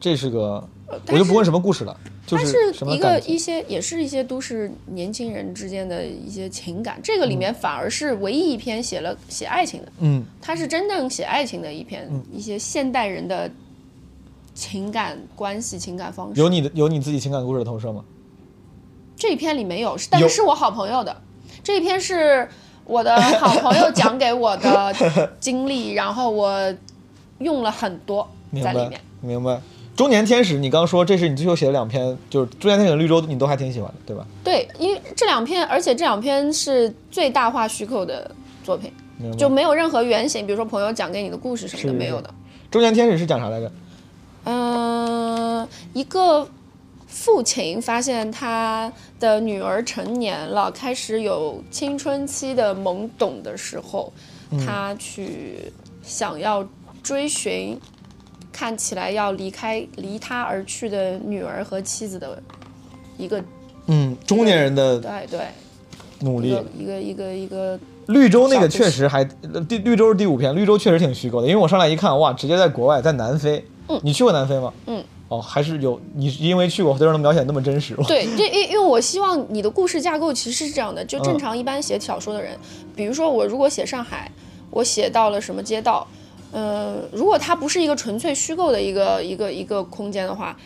这是个，我就不问什么故事了，就它是一个一些也是一些都市年轻人之间的一些情感，这个里面反而是唯一一篇写了写爱情的，嗯它是真正写爱情的一篇，一些现代人的情感关系、情感方式。有你的有你自己情感故事的投射吗？这一篇里没有，是但是是我好朋友的，这一篇是我的好朋友讲给我的 经历，然后我用了很多在里面。明白。中年天使，你刚说这是你最后写的两篇，就是中年天使、绿洲，你都还挺喜欢的，对吧？对，因为这两篇，而且这两篇是最大化虚构的作品，就没有任何原型，比如说朋友讲给你的故事什么的没有的。中年天使是讲啥来着？嗯、一个父亲发现他的女儿成年了，开始有青春期的懵懂的时候，他去想要追寻看起来要离开离他而去的女儿和妻子的一个嗯，中年人的对对努力一个。一个一个一个绿洲那个确实还，呃第绿洲是第五篇，绿洲确实挺虚构的，因为我上来一看，哇，直接在国外，在南非。嗯你去过南非吗？嗯。哦，还是有你因为去过，所以能描写那么真实。对，这因因为我希望你的故事架构其实是这样的，就嗯正常一般写小说的人，比如说我如果写上海，我写到了什么街道，嗯、如果它不是一个纯粹虚构的一个一个一个空间的话，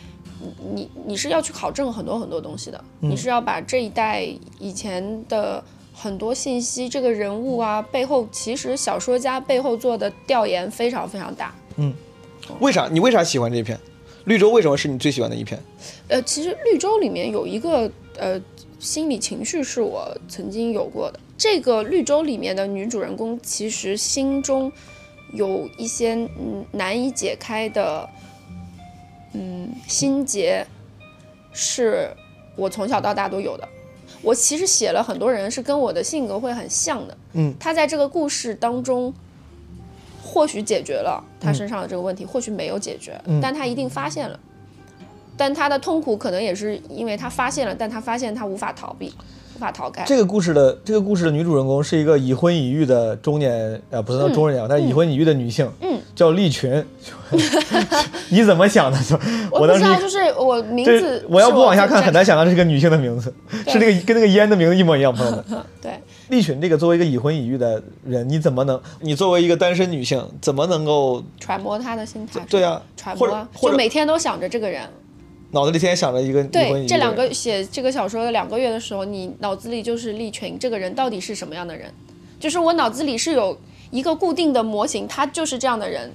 你你是要去考证很多很多东西的，嗯你是要把这一代以前的很多信息，这个人物啊背后，其实小说家背后做的调研非常非常大。嗯为啥？你为啥喜欢这一篇？绿洲为什么是你最喜欢的一篇？呃，其实绿洲里面有一个呃心理情绪是我曾经有过的。这个绿洲里面的女主人公其实心中有一些嗯难以解开的嗯心结，是我从小到大都有的。我其实写了很多人是跟我的性格会很像的，嗯，他在这个故事当中。或许解决了他身上的这个问题，或许没有解决，嗯但他一定发现了。但他的痛苦可能也是因为他发现了，但他发现他无法逃避，无法逃开。这个故事的这个故事的女主人公是一个已婚已育的中年，呃，不能叫中年啊，但是已婚已育的女性，嗯，叫利群。你怎么想的？就 我当时不知道，就是我名字，我要不往下看，很难。想到这是个女性的名字，是那个跟那个烟的名字一模一样，朋友们。对，利群这个作为一个已婚已育的人，你怎么能？你作为一个单身女性，怎么能够？揣摩她的心态。对啊揣摩就每天都想着这个人。脑子里天天想着一个对，这两个写这个小说的两个月的时候，你脑子里就是利群这个人到底是什么样的人？就是我脑子里是有一个固定的模型，他就是这样的人。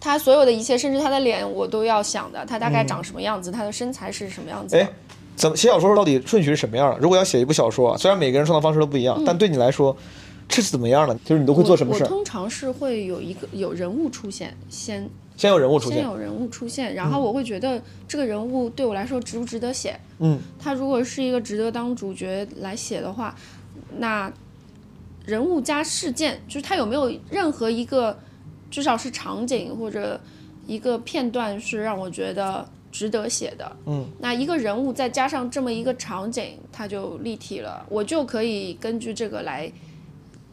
他所有的一切，甚至他的脸，我都要想的。他大概长什么样子？他的身材是什么样子的？哎，怎么写小说到底顺序是什么样的？如果要写一部小说啊，虽然每个人创作方式都不一样，但对你来说，这是怎么样的？就是你都会做什么事我通常是会有一个有人物出现，先先有人物出现，先有人物出现，然后我会觉得这个人物对我来说值不值得写。嗯，他如果是一个值得当主角来写的话，那人物加事件，就是他有没有任何一个，至少是场景或者一个片段是让我觉得值得写的。嗯，那一个人物再加上这么一个场景，它就立体了，我就可以根据这个来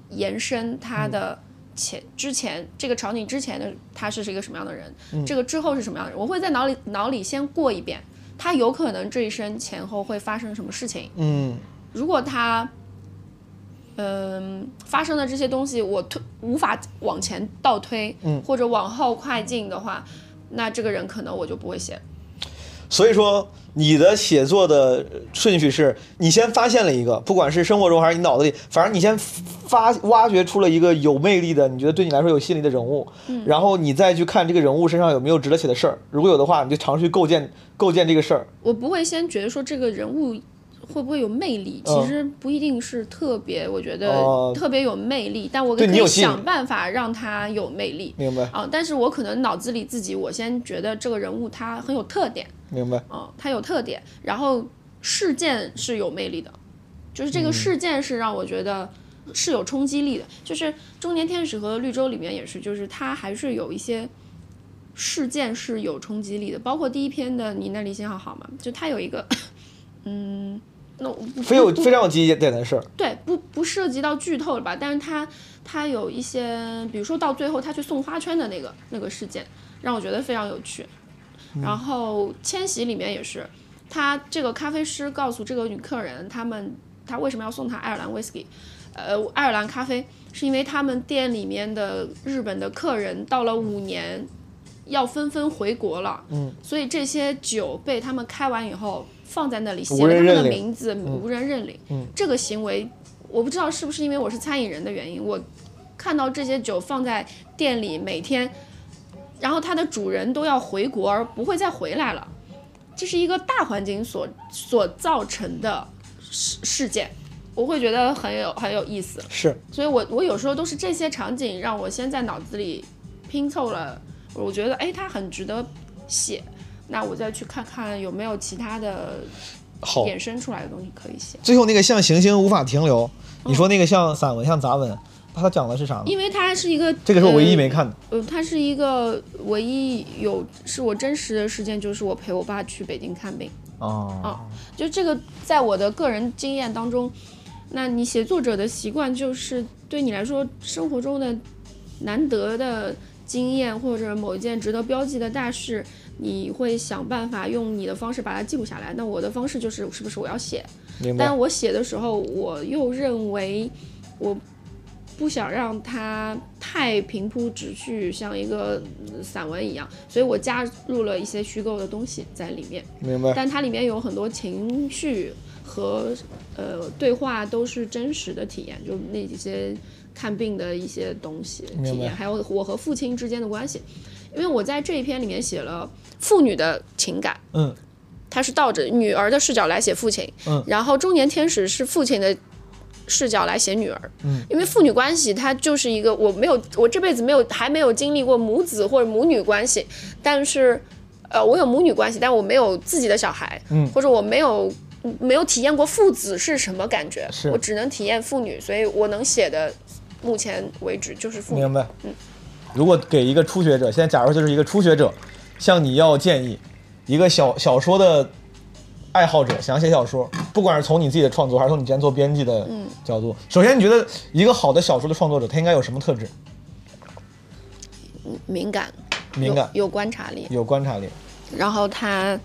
延伸他的前、之前这个场景之前的他是一个什么样的人，这个之后是什么样的人，我会在脑里脑里先过一遍，他有可能这一生前后会发生什么事情。嗯，如果他，嗯、发生的这些东西我推无法往前倒推，嗯或者往后快进的话，那这个人可能我就不会写。所以说你的写作的顺序是，你先发现了一个，不管是生活中还是你脑子里，反正你先发挖掘出了一个有魅力的，你觉得对你来说有吸引力的人物，嗯。然后你再去看这个人物身上有没有值得写的事儿，如果有的话，你就尝试去构建构建这个事儿。我不会先觉得说这个人物会不会有魅力，嗯。其实不一定是特别，我觉得哦。特别有魅力，但我可以想办法让他有魅力。明白，啊，但是我可能脑子里自己，我先觉得这个人物他很有特点，明白。啊，他有特点，然后事件是有魅力的，就是嗯这个事件是让我觉得是有冲击力的。就是《中年天使》和《绿洲》里面也是，就是它还是有一些事件是有冲击力的，包括第一篇的《你那里信号好吗》，就它有一个，嗯，那非有非常有记忆点的事儿。对，不不涉及到剧透了吧？但是他他有一些，比如说到最后他去送花圈的那个那个事件，让我觉得非常有趣。然后千禧里面也是，他这个咖啡师告诉这个女客人，他们他为什么要送她爱尔兰 whisky，呃，爱尔兰咖啡，是因为他们店里面的日本的客人到了五年。要纷纷回国了，嗯，所以这些酒被他们开完以后放在那里，写无了他们的名字，无人认领。嗯，这个行为我不知道是不是因为我是餐饮人的原因，我看到这些酒放在店里，每天，然后它的主人都要回国而不会再回来了，这是一个大环境所所造成的事事件，我会觉得很有很有意思。是，所以我我有时候都是这些场景让我先在脑子里拼凑了，我觉得哎，它很值得写，那我再去看看有没有其他的好。衍生出来的东西可以写。最后那个像行星无法停留，你说那个像散文像杂文，它讲的是啥呢？因为它是一个，这个是我唯一呃没看的。呃，它是一个唯一有是我真实的事件，就是我陪我爸去北京看病。哦，就这个，在我的个人经验当中，那你写作者的习惯就是对你来说生活中的难得的经验或者某一件值得标记的大事，你会想办法用你的方式把它记录下来。那我的方式就是，是不是我要写？明白但。我写的时候，我又认为我不想让它太平铺直叙，像一个呃散文一样，所以我加入了一些虚构的东西在里面。明白。但它里面有很多情绪和呃对话都是真实的体验，就那几些看病的一些东西体验，还有我和父亲之间的关系。因为我在这一篇里面写了父女的情感，嗯，他是倒着女儿的视角来写父亲，嗯，然后中年天使是父亲的视角来写女儿，嗯，因为父女关系它就是一个我没有我这辈子没有还没有经历过母子或者母女关系，但是呃我有母女关系，但我没有自己的小孩，嗯，或者我没有没有体验过父子是什么感觉，是我只能体验父女，所以我能写的目前为止就是父女，明白。嗯如果给一个初学者，现在假如就是一个初学者，向你要建议，一个小小说的爱好者想写小说，不管是从你自己的创作，还是从你之前做编辑的角度，首先你觉得一个好的小说的创作者，他应该有什么特质？敏感，敏感有有观察力，有观察力，然后他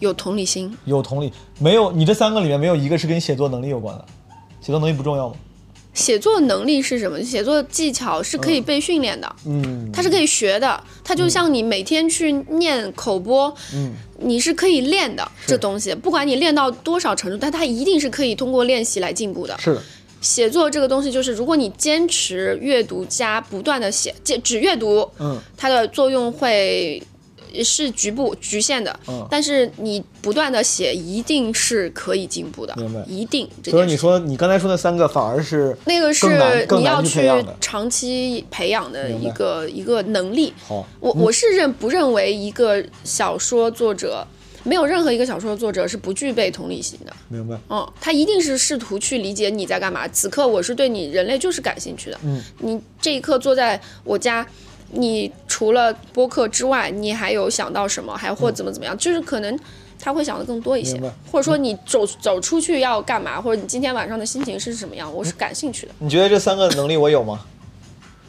有同理心，有同理。没有，你这三个里面没有一个是跟写作能力有关的。写作能力不重要吗？写作能力是什么？写作技巧是可以被训练的，嗯，它是可以学的。它就像你每天去念口播，嗯，你是可以练的。这东西，不管你练到多少程度，但它一定是可以通过练习来进步的。是的，写作这个东西，就是如果你坚持阅读加不断的写，只只阅读，嗯，它的作用会是局部局限的，嗯但是你不断的写，一定是可以进步的，明白一定。这所以你说你刚才说那三个反而是那个是你要去长期培养的一个一个能力。好，我我是认不认为一个小说作者没有任何一个小说作者是不具备同理心的。明白。嗯，他一定是试图去理解你在干嘛。此刻我是对你人类就是感兴趣的。嗯，你这一刻坐在我家，你除了播客之外，你还有想到什么？还或怎么怎么样？就是可能他会想的更多一些，或者说你走走出去要干嘛，或者你今天晚上的心情是什么样，我是感兴趣的。你觉得这三个能力我有吗？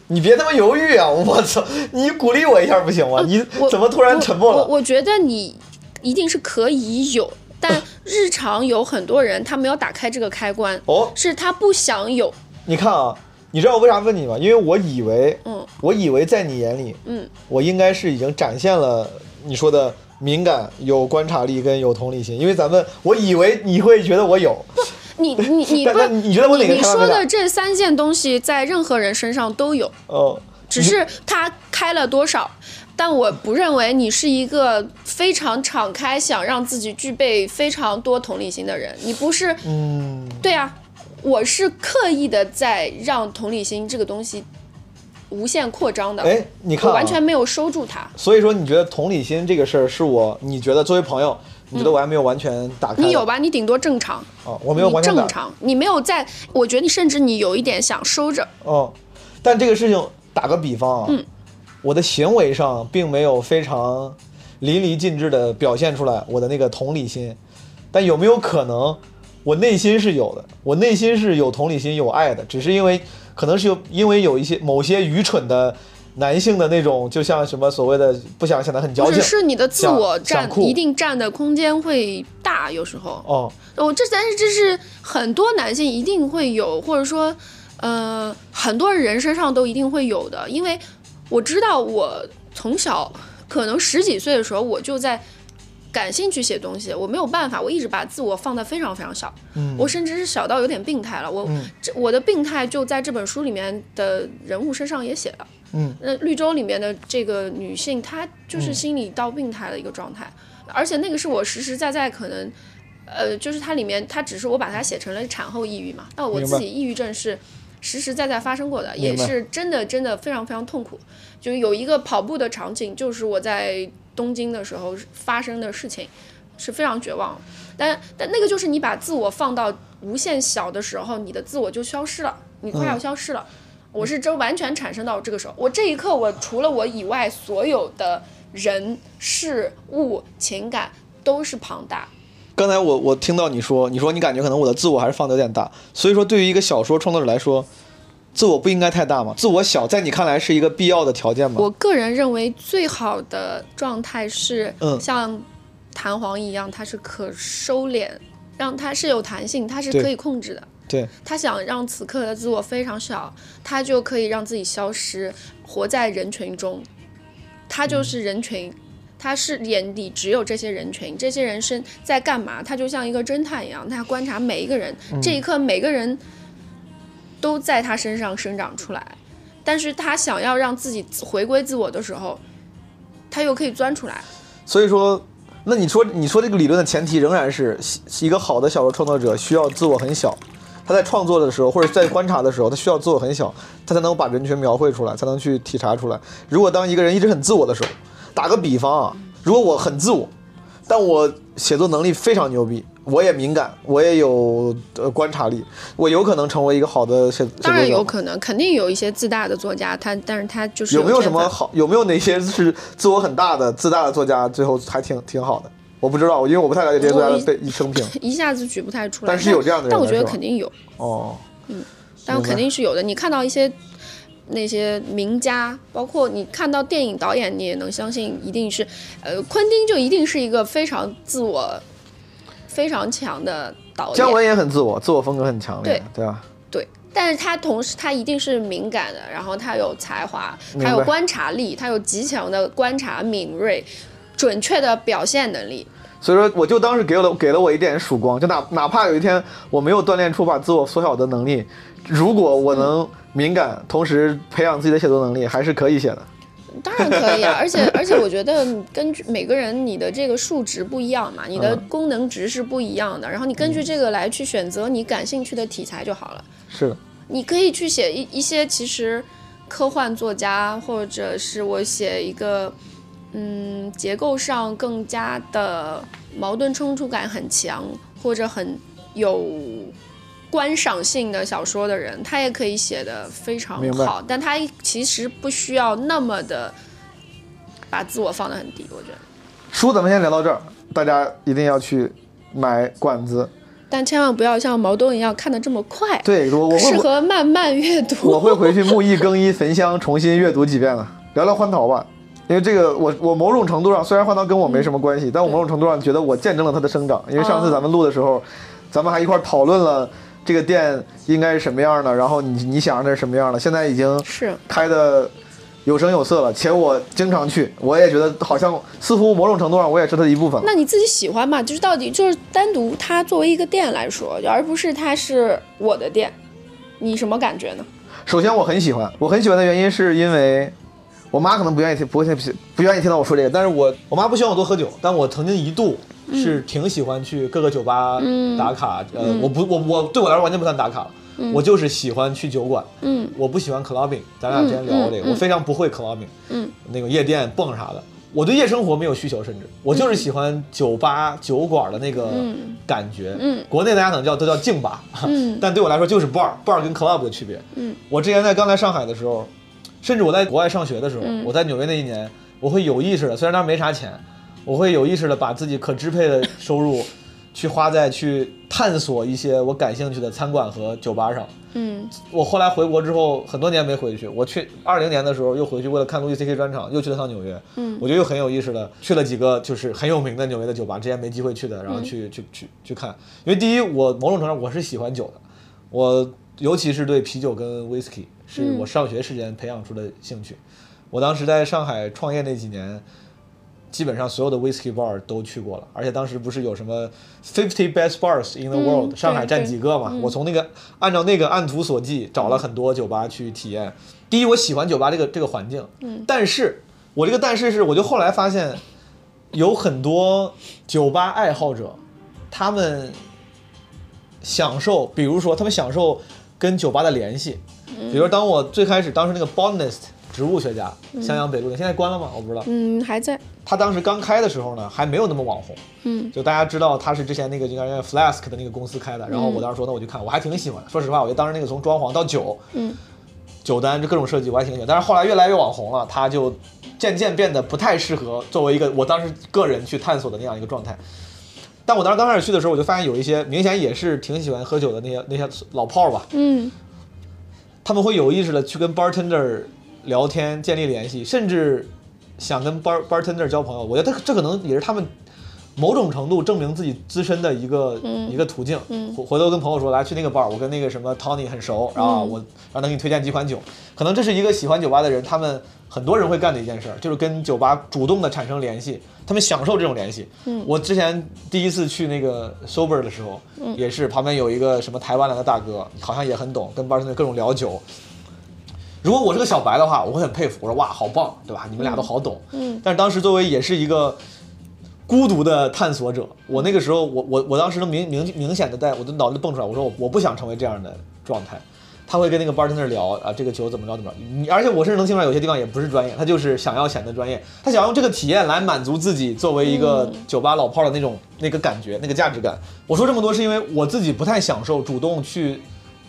你别他妈犹豫啊！我操，你鼓励我一下不行吗？你怎么突然沉默了？我我觉得你一定是可以有，但 日常有很多人他没有打开这个开关，哦，是他不想有。你看啊，你知道我为啥问你吗？因为我以为，嗯，我以为在你眼里，嗯，我应该是已经展现了你说的敏感、有观察力跟有同理心。因为咱们，我以为你会觉得我有，你你你但不，但你觉得我哪个你开发不了说的这三件东西在任何人身上都有，哦，只是他开了多少。但我不认为你是一个非常敞开、想让自己具备非常多同理心的人。你不是，嗯，对啊，我是刻意的在让同理心这个东西无限扩张的。哎，你看、啊，我完全没有收住它。所以说，你觉得同理心这个事儿是我，你觉得作为朋友，你觉得我还没有完全打开？你有？吧？你顶多正常，哦，我没有完全正常，你没有在。我觉得你甚至你有一点想收着。哦，但这个事情打个比方啊，嗯我的行为上并没有非常淋漓尽致的表现出来我的那个同理心，但有没有可能我内心是有的，我内心是有同理心、有爱的，只是因为可能是有因为有一些某些愚蠢的男性的那种，就像什么所谓的不想显得很矫情，是你的自我占一定占的空间会大，有时候。哦，哦，这但是这是很多男性一定会有，或者说，呃，很多人身上都一定会有的，因为我知道我从小可能十几岁的时候我就在感兴趣写东西，我没有办法，我一直把自我放得非常非常小，嗯。我甚至是小到有点病态了，我、嗯。这我的病态就在这本书里面的人物身上也写了。嗯，那绿洲里面的这个女性，她就是心理到病态的一个状态，而且那个是我实实在在可能，呃，就是它里面它只是我把它写成了产后抑郁嘛，那我自己抑郁症是实实在在发生过的，也是真的真的非常非常痛苦。就是有一个跑步的场景，就是我在东京的时候发生的事情，是非常绝望。但但那个就是你把自我放到无限小的时候，你的自我就消失了，你快要消失了。我是真完全产生到这个时候，我这一刻，我除了我以外，所有的人、事物、情感都是庞大。刚才我我听到你说，你说你感觉可能我的自我还是放的有点大，所以说对于一个小说创作者来说，自我不应该太大吗？自我小，在你看来是一个必要的条件吗？我个人认为最好的状态是嗯像弹簧一样，它是可收敛，让它是有弹性，它是可以控制的。对，他想让此刻的自我非常小，他就可以让自己消失，活在人群中。他就是人群，他是眼里只有这些人群，这些人是在干嘛？他就像一个侦探一样，他观察每一个人，这一刻每个人都在他身上生长出来。但是他想要让自己回归自我的时候，他又可以钻出来。所以说，那你说你说这个理论的前提仍然是一个好的小说创作者需要自我很小，他在创作的时候或者在观察的时候，他需要自我很小，他才能把人群描绘出来，才能去体察出来。如果当一个人一直很自我的时候，打个比方啊，如果我很自我，但我写作能力非常牛逼，我也敏感，我也有呃观察力，我有可能成为一个好的写。当然有可能，肯定有一些自大的作家，他但是他就是有没有什么好？有没有哪些是自我很大的、自大的作家，最后还挺挺好的？我不知道，因为我不太了解这些作家的背生平。一下子举不太出来，但是有这样的人但我觉得肯定有，哦，嗯但肯定是有的。你看到一些那些名家，包括你看到电影导演，你也能相信一定是，呃，昆汀就一定是一个非常自我非常强的导演。姜文也很自我，自我风格很强烈，对对吧？对，但是他同时他一定是敏感的，然后他有才华，他有观察力，他有极强的观察敏锐、准确的表现能力。所以说，我就当时给了给了我一点曙光，就哪哪怕有一天我没有锻炼出把自我缩小的能力，如果我能敏感，同时培养自己的写作能力，还是可以写的。当然可以啊，而且而且我觉得根据每个人你的这个数值不一样嘛，你的嗯功能值是不一样的，然后你根据这个来去选择你感兴趣的题材就好了。是的，你可以去写一一些其实科幻作家，或者是我写一个嗯结构上更加的矛盾冲突感很强，或者很有观赏性的小说的人，他也可以写的非常好，但他其实不需要那么的把自我放得很低，我觉得。书咱们先聊到这儿，大家一定要去买管子。但千万不要像毛东一样看得这么快，对我我适合慢慢阅读。我会回去沐浴更衣焚香，重新阅读几遍了。聊聊欢桃吧，因为这个我我某种程度上虽然欢桃跟我没什么关系，但我某种程度上觉得我见证了它的生长。因为上次咱们录的时候，咱们还一块讨论了这个店应该是什么样的，然后你你想让它是什么样的，现在已经是开的有声有色了，且我经常去，我也觉得好像似乎某种程度上我也是它的一部分。那你自己喜欢嘛？就是到底就是单独它作为一个店来说，而不是它是我的店，你什么感觉呢？首先我很喜欢，我很喜欢的原因是因为我妈可能不愿意听，不会听，不愿意听到我说这个，但是我我妈不希望我多喝酒，但我曾经一度是挺喜欢去各个酒吧打卡，呃，我不我我对我来说完全不算打卡了。我就是喜欢去酒馆，嗯，我不喜欢 clubbing，咱俩之前聊过这个，我非常不会 clubbing，嗯，那个夜店蹦啥的，我对夜生活没有需求，甚至我就是喜欢酒吧酒馆的那个嗯感觉，嗯，国内大家可能叫都叫静吧，嗯。但对我来说就是 bar，bar 跟 club 的区别，嗯，我之前在刚来上海的时候，甚至我在国外上学的时候，嗯。我在纽约那一年，我会有意识的，虽然那儿没啥钱，我会有意识的把自己可支配的收入 去花在去探索一些我感兴趣的餐馆和酒吧上。嗯我后来回国之后，很多年没回去。我去二零年的时候又回去，为了看路易 C K 专场，又去了趟纽约。嗯我觉得又很有意思的，去了几个就是很有名的纽约的酒吧，之前没机会去的，然后去、去去去看。因为第一，我某种程度上我是喜欢酒的，我尤其是对啤酒跟 whisky 是我上学时间培养出的兴趣。我当时在上海创业那几年，基本上所有的 whiskey bar 都去过了，而且当时不是有什么 fifty best bars in the 嗯 world，、上海占几个嘛？我从那个按照那个按图索骥找了很多酒吧去体验。第一，我喜欢酒吧这个这个环境，嗯但是我这个但是是，我就后来发现有很多酒吧爱好者，他们享受，比如说他们享受跟酒吧的联系，比如说当我最开始当时那个 botanist 植物学家，襄阳北路的，现在关了吗？我不知道。嗯，还在。他当时刚开的时候呢，还没有那么网红，嗯就大家知道他是之前那个应该叫 Flask 的那个公司开的，然后我当时说那我就看，我还挺喜欢。说实话，我觉得当时那个从装潢到酒，嗯酒单这各种设计我还挺喜欢，但是后来越来越网红了，他就渐渐变得不太适合作为一个我当时个人去探索的那样一个状态。但我当时刚开始去的时候，我就发现有一些明显也是挺喜欢喝酒的那些那些老炮儿吧，嗯他们会有意识的去跟 bartender 聊天，建立联系，甚至想跟 bar bartender 交朋友。我觉得这这可能也是他们某种程度证明自己自身的一个、一个途径。嗯回回头跟朋友说，来去那个 bar，我跟那个什么 Tony 很熟，然后我让他给你推荐几款酒。可能这是一个喜欢酒吧的人，他们很多人会干的一件事儿，就是跟酒吧主动的产生联系，他们享受这种联系。嗯我之前第一次去那个 sober 的时候，也是旁边有一个什么台湾来的大哥，好像也很懂，跟 bartender 各种聊酒。如果我是个小白的话，我会很佩服，我说哇，好棒，对吧？你们俩都好懂。嗯但是当时作为也是一个孤独的探索者，我那个时候，我我我当时能明明明显的在我的脑子里蹦出来，我说我我不想成为这样的状态。他会跟那个 bartender 聊啊，这个酒怎么着怎么着，你而且我甚至能听出来，有些地方也不是专业，他就是想要显得专业，他想用这个体验来满足自己作为一个酒吧老炮的那种那个感觉，那个价值感。我说这么多是因为我自己不太享受主动去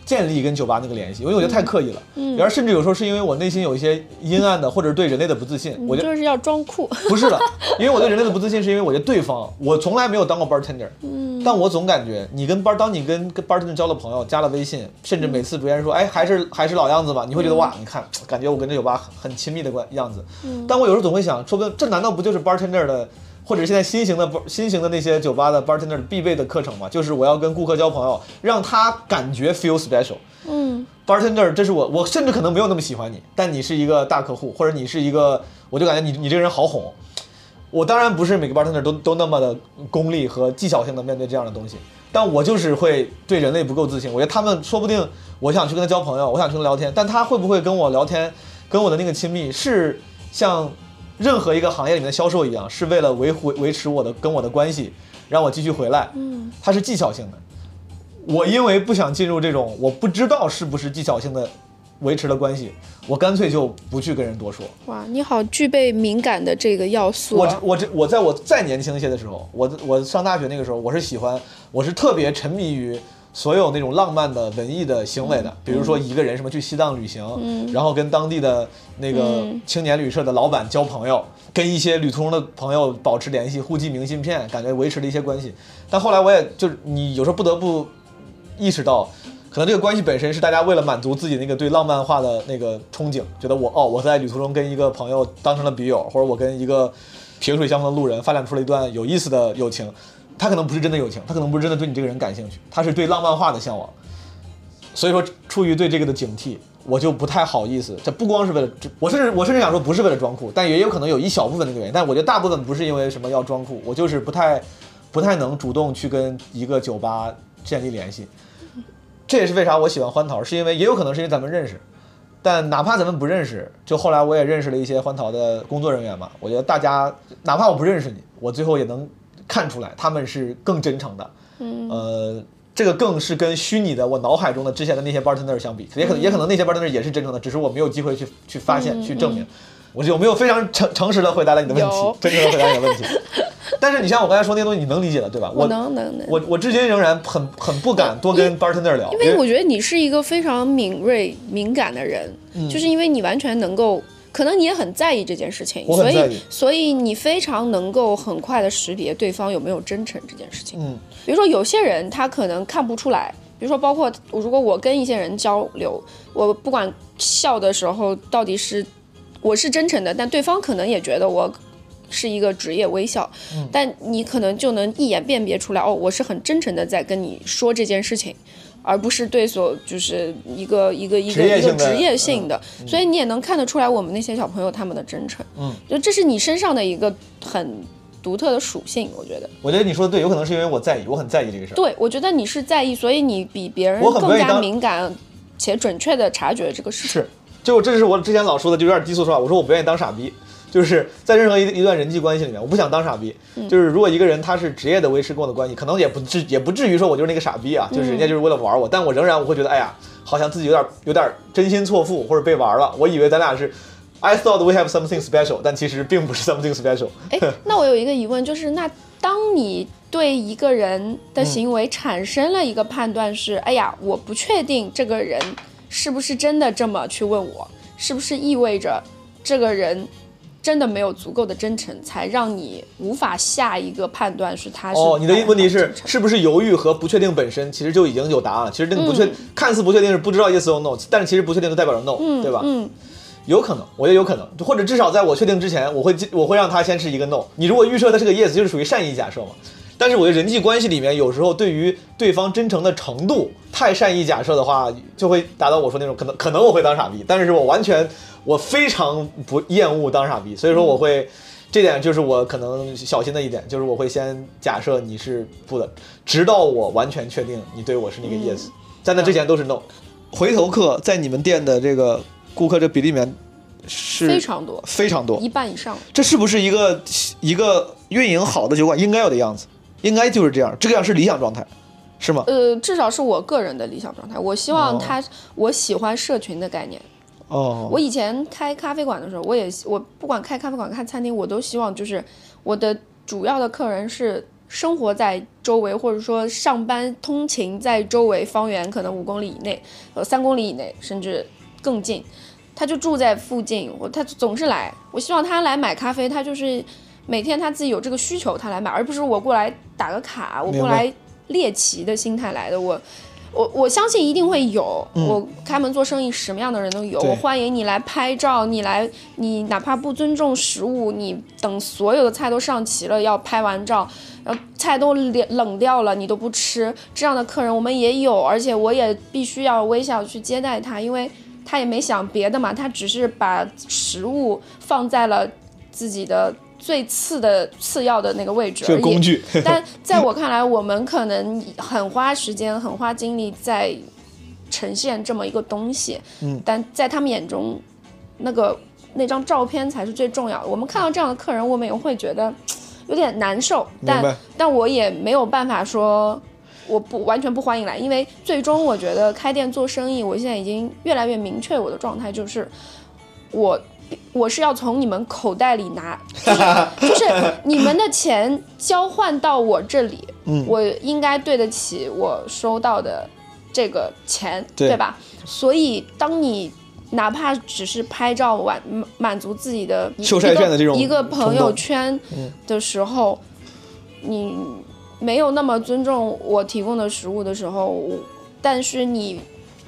建立跟酒吧那个联系，因为我觉得太刻意了。嗯然后甚至有时候是因为我内心有一些阴暗的，或者是对人类的不自信，我觉得就是要装酷。不是的，因为我对人类的不自信，是因为我觉得对方，我从来没有当过 bartender，嗯但我总感觉你跟 bar，当你跟跟 bartender 交了朋友，加了微信，甚至每次别人说，哎，还是还是老样子吧，你会觉得哇，你看，感觉我跟这酒吧很亲密的关样子。但我有时候总会想，说不定这难道不就是 bartender 的，或者现在新型的 bar 新型的那些酒吧的 bartender 必备的课程嘛？就是我要跟顾客交朋友，让他感觉 feel special。嗯 bartender，这是我，我甚至可能没有那么喜欢你，但你是一个大客户，或者你是一个，我就感觉你你这个人好哄。我当然不是每个 bartender 都都那么的功利和技巧性的面对这样的东西，但我就是会对人类不够自信。我觉得他们说不定我想去跟他交朋友，我想去跟他聊天，但他会不会跟我聊天，跟我的那个亲密是像任何一个行业里面的销售一样，是为了维护维持我的跟我的关系，让我继续回来。嗯它是技巧性的。我因为不想进入这种我不知道是不是技巧性的维持的关系，我干脆就不去跟人多说。哇，你好具备敏感的这个要素我啊。我这我在我再年轻一些的时候，我我上大学那个时候，我是喜欢，我是特别沉迷于所有那种浪漫的文艺的行为的，比如说一个人什么去西藏旅行，嗯。然后跟当地的那个嗯。青年旅社的老板交朋友，跟一些旅途中的朋友保持联系，互寄明信片，感觉维持了一些关系。但后来我也就是你有时候不得不意识到，可能这个关系本身是大家为了满足自己那个对浪漫化的那个憧憬，觉得我哦我在旅途中跟一个朋友当成了笔友，或者我跟一个萍水相逢的路人发展出了一段有意思的友情，他可能不是真的友情，他可能不是真的对你这个人感兴趣，他是对浪漫化的向往。所以说，出于对这个的警惕，我就不太好意思。这不光是为了，我甚至我甚至想说不是为了装酷，但也有可能有一小部分那个原因。但我觉得大部分不是因为什么要装酷，我就是不太不太能主动去跟一个酒吧建立联系。这也是为啥我喜欢欢桃，是因为也有可能是因为咱们认识。但哪怕咱们不认识，就后来我也认识了一些欢桃的工作人员嘛。我觉得大家哪怕我不认识你，我最后也能看出来他们是更真诚的。嗯呃，这个更是跟虚拟的我脑海中的之前的那些 bartender 相比，也可能也可能那些 bartender 也是真诚的，只是我没有机会去去发现、嗯去证明。我有没有非常诚诚实的回答了你的问题？真诚的回答你的问题。但是你像我刚才说那些东西，你能理解的对吧？我能能能，我我至今仍然很很不敢多跟 bartender 聊，因为我觉得你是一个非常敏锐、敏感的人，嗯就是因为你完全能够可能你也很在意这件事情，所以所以你非常能够很快的识别对方有没有真诚这件事情。嗯，比如说有些人他可能看不出来，比如说包括如果我跟一些人交流，我不管笑的时候到底是我是真诚的，但对方可能也觉得我。是一个职业微笑，嗯但你可能就能一眼辨别出来，哦，我是很真诚的在跟你说这件事情，而不是对所就是一个一个一个一个职业性的所以你也能看得出来我们那些小朋友他们的真诚，嗯，就这是你身上的一个很独特的属性，我觉得。我觉得你说的对，有可能是因为我在意，我很在意这个事儿。对，我觉得你是在意，所以你比别人更加敏感且准确的察觉这个事情。是，就这是我之前老说的，就有点低俗说话。我说我不愿意当傻逼，就是在任何一一段人际关系里面，我不想当傻逼。就是如果一个人他是职业的维持跟我的关系，可能也不至也不至于说我就是那个傻逼啊，就是人家就是为了玩我，但我仍然我会觉得，哎呀，好像自己有点有点真心错付或者被玩了。我以为咱俩是。I thought we have something special，但其实并不是 something special。哎，那我有一个疑问，就是那当你对一个人的行为产生了一个判断是，哎呀，我不确定这个人是不是真的这么去问我，是不是意味着这个人真的没有足够的真诚，才让你无法下一个判断是他是哦，你的问题是是不是犹豫和不确定本身其实就已经有答案了？其实这个不嗯确、看似不确定是不知道 yes or no，但是其实不确定就代表着 no，、对吧？嗯，有可能，我觉得有可能，或者至少在我确定之前，我会我会让他先是一个 no。你如果预设的是个 yes，就是属于善意假设嘛。但是我觉得人际关系里面，有时候对于对方真诚的程度太善意假设的话，就会达到我说那种可能可能我会当傻逼，但是我完全我非常不厌恶当傻逼，所以说我会。这点就是我可能小心的一点，就是我会先假设你是不的，直到我完全确定你对我是那个 yes，、在那之前都是 no。回头客在你们店的这个顾客这比例里面是非常多，非常多一，半以上。这是不是一个一个运营好的酒馆应该有的样子？应该就是这样，这个样是理想状态，是吗？呃，至少是我个人的理想状态。我希望哦他，我喜欢社群的概念。哦，我以前开咖啡馆的时候，我也我不管开咖啡馆、开餐厅，我都希望就是我的主要的客人是生活在周围，或者说上班通勤在周围方圆可能五公里以内，呃三公里以内，甚至更近，他就住在附近，我他总是来。我希望他来买咖啡，他就是每天他自己有这个需求，他来买，而不是我过来打个卡，我过来猎奇的心态来的。我我我相信一定会有，我开门做生意，什么样的人都有。我欢迎你来拍照，你来，你哪怕不尊重食物，你等所有的菜都上齐了，要拍完照，然后菜都冷冷掉了，你都不吃，这样的客人我们也有，而且我也必须要微笑去接待他，因为他也没想别的嘛，他只是把食物放在了自己的最次的次要的那个位置而已。具，但在我看来，我们可能很花时间、很花精力在呈现这么一个东西，嗯，但在他们眼中，那个那张照片才是最重要的。我们看到这样的客人，我们也会觉得有点难受，但但我也没有办法说。我不完全不欢迎来，因为最终我觉得开店做生意，我现在已经越来越明确我的状态就是，我我是要从你们口袋里拿，就是你们的钱交换到我这里，嗯我应该对得起我收到的这个钱，对吧？所以当你哪怕只是拍照满满足自己的一秀晒券的这种一个一个朋友圈嗯的时候，你没有那么尊重我提供的食物的时候，但是你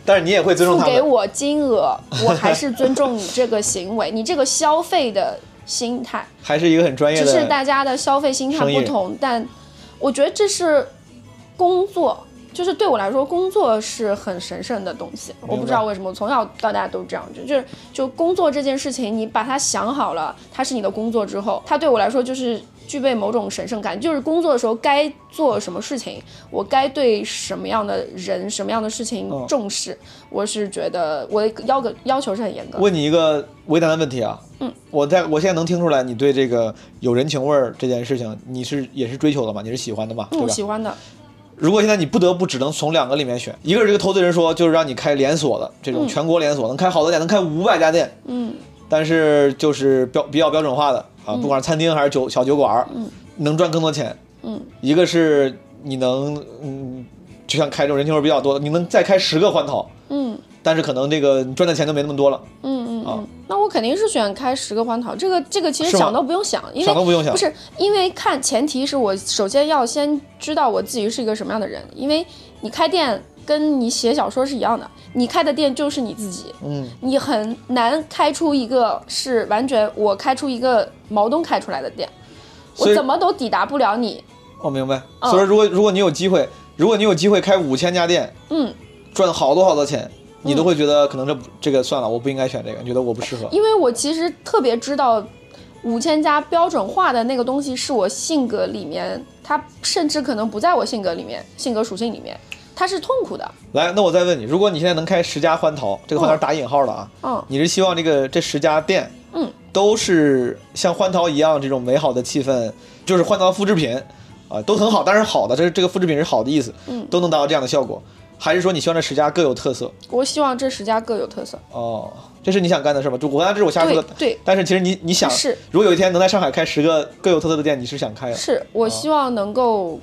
但是你也会尊重他们。付给我金额，我还是尊重你这个行为，你这个消费的心态。还是一个很专业的，只是大家的消费心态不同，但我觉得这是工作，就是对我来说，工作是很神圣的东西。我不知道为什么，我从小到大都这样，就就是就工作这件事情，你把它想好了，它是你的工作之后，它对我来说就是具备某种神圣感，就是工作的时候该做什么事情，我该对什么样的人、什么样的事情嗯重视，我是觉得我的要个要求是很严格的。问你一个为难的问题啊，嗯，我在我现在能听出来，你对这个有人情味儿这件事情，你是也是追求的嘛，你是喜欢的嘛，对嗯，吧？喜欢的，如果现在你不得不只能从两个里面选，一个是这个投资人说就是让你开连锁的这种全国连锁，能开好多店，能开五百家店，嗯，但是就是标比较标准化的啊，不管是餐厅还是酒小酒馆，嗯，能赚更多钱，嗯，一个是你能嗯，就像开这种人情味比较多的，你能再开十个欢桃，嗯但是可能这个你赚的钱就没那么多了，嗯嗯啊，那我肯定是选开十个欢桃，这个这个其实想都不用想，因为想都不用想。不。是因为看前提是我首先要先知道我自己是一个什么样的人，因为你开店跟你写小说是一样的，你开的店就是你自己，嗯，你很难开出一个是完全我开出一个毛东开出来的店，我怎么都抵达不了你，我明白。嗯所以如果如果你有机会，如果你有机会开五千家店，嗯，赚好多好多钱，你都会觉得可能这这个算了，我不应该选这个，你觉得我不适合。因为我其实特别知道五千家标准化的那个东西是我性格里面，它甚至可能不在我性格里面，性格属性里面，它是痛苦的。来，那我再问你，如果你现在能开十家欢淘，这个欢淘打引号了啊，嗯。你是希望这个这十家店，嗯，都是像欢淘一样这种美好的气氛，就是欢桃复制品，啊、都很好，当然是好的，这是这个复制品是好的意思，嗯，都能达到这样的效果，还是说你希望这十家各有特色？我希望这十家各有特色。哦，这是你想干的事吗？就我刚才这是我瞎说的，对对，但是其实你你想，是如果有一天能在上海开十个各有特色的店，你是想开的？是我希望能够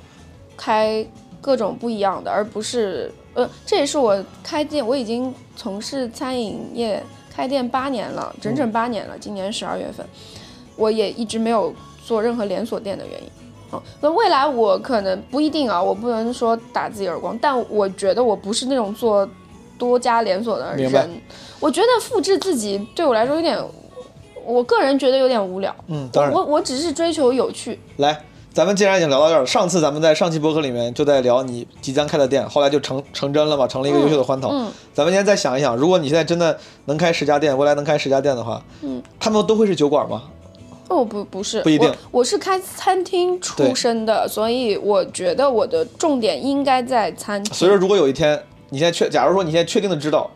开各种不一样的，而不是呃，这也是我开店，我已经从事餐饮业开店八年了，整整八年了，今年十二月份，我也一直没有做任何连锁店的原因。嗯，那未来我可能不一定啊，我不能说打自己耳光，但我觉得我不是那种做多家连锁的人。我觉得复制自己对我来说有点，我个人觉得有点无聊。嗯，当然。我我只是追求有趣。来，咱们既然已经聊到这儿了，上次咱们在上期博客里面就在聊你即将开的店，后来就成成真了嘛，成了一个优秀的欢桃。嗯咱们现在再想一想，如果你现在真的能开十家店，未来能开十家店的话，嗯，他们都会是酒馆吗？哦，不不是，不一定我。我是开餐厅出身的，所以我觉得我的重点应该在餐厅。所以说，如果有一天你现在确，假如说你现在确定的知道，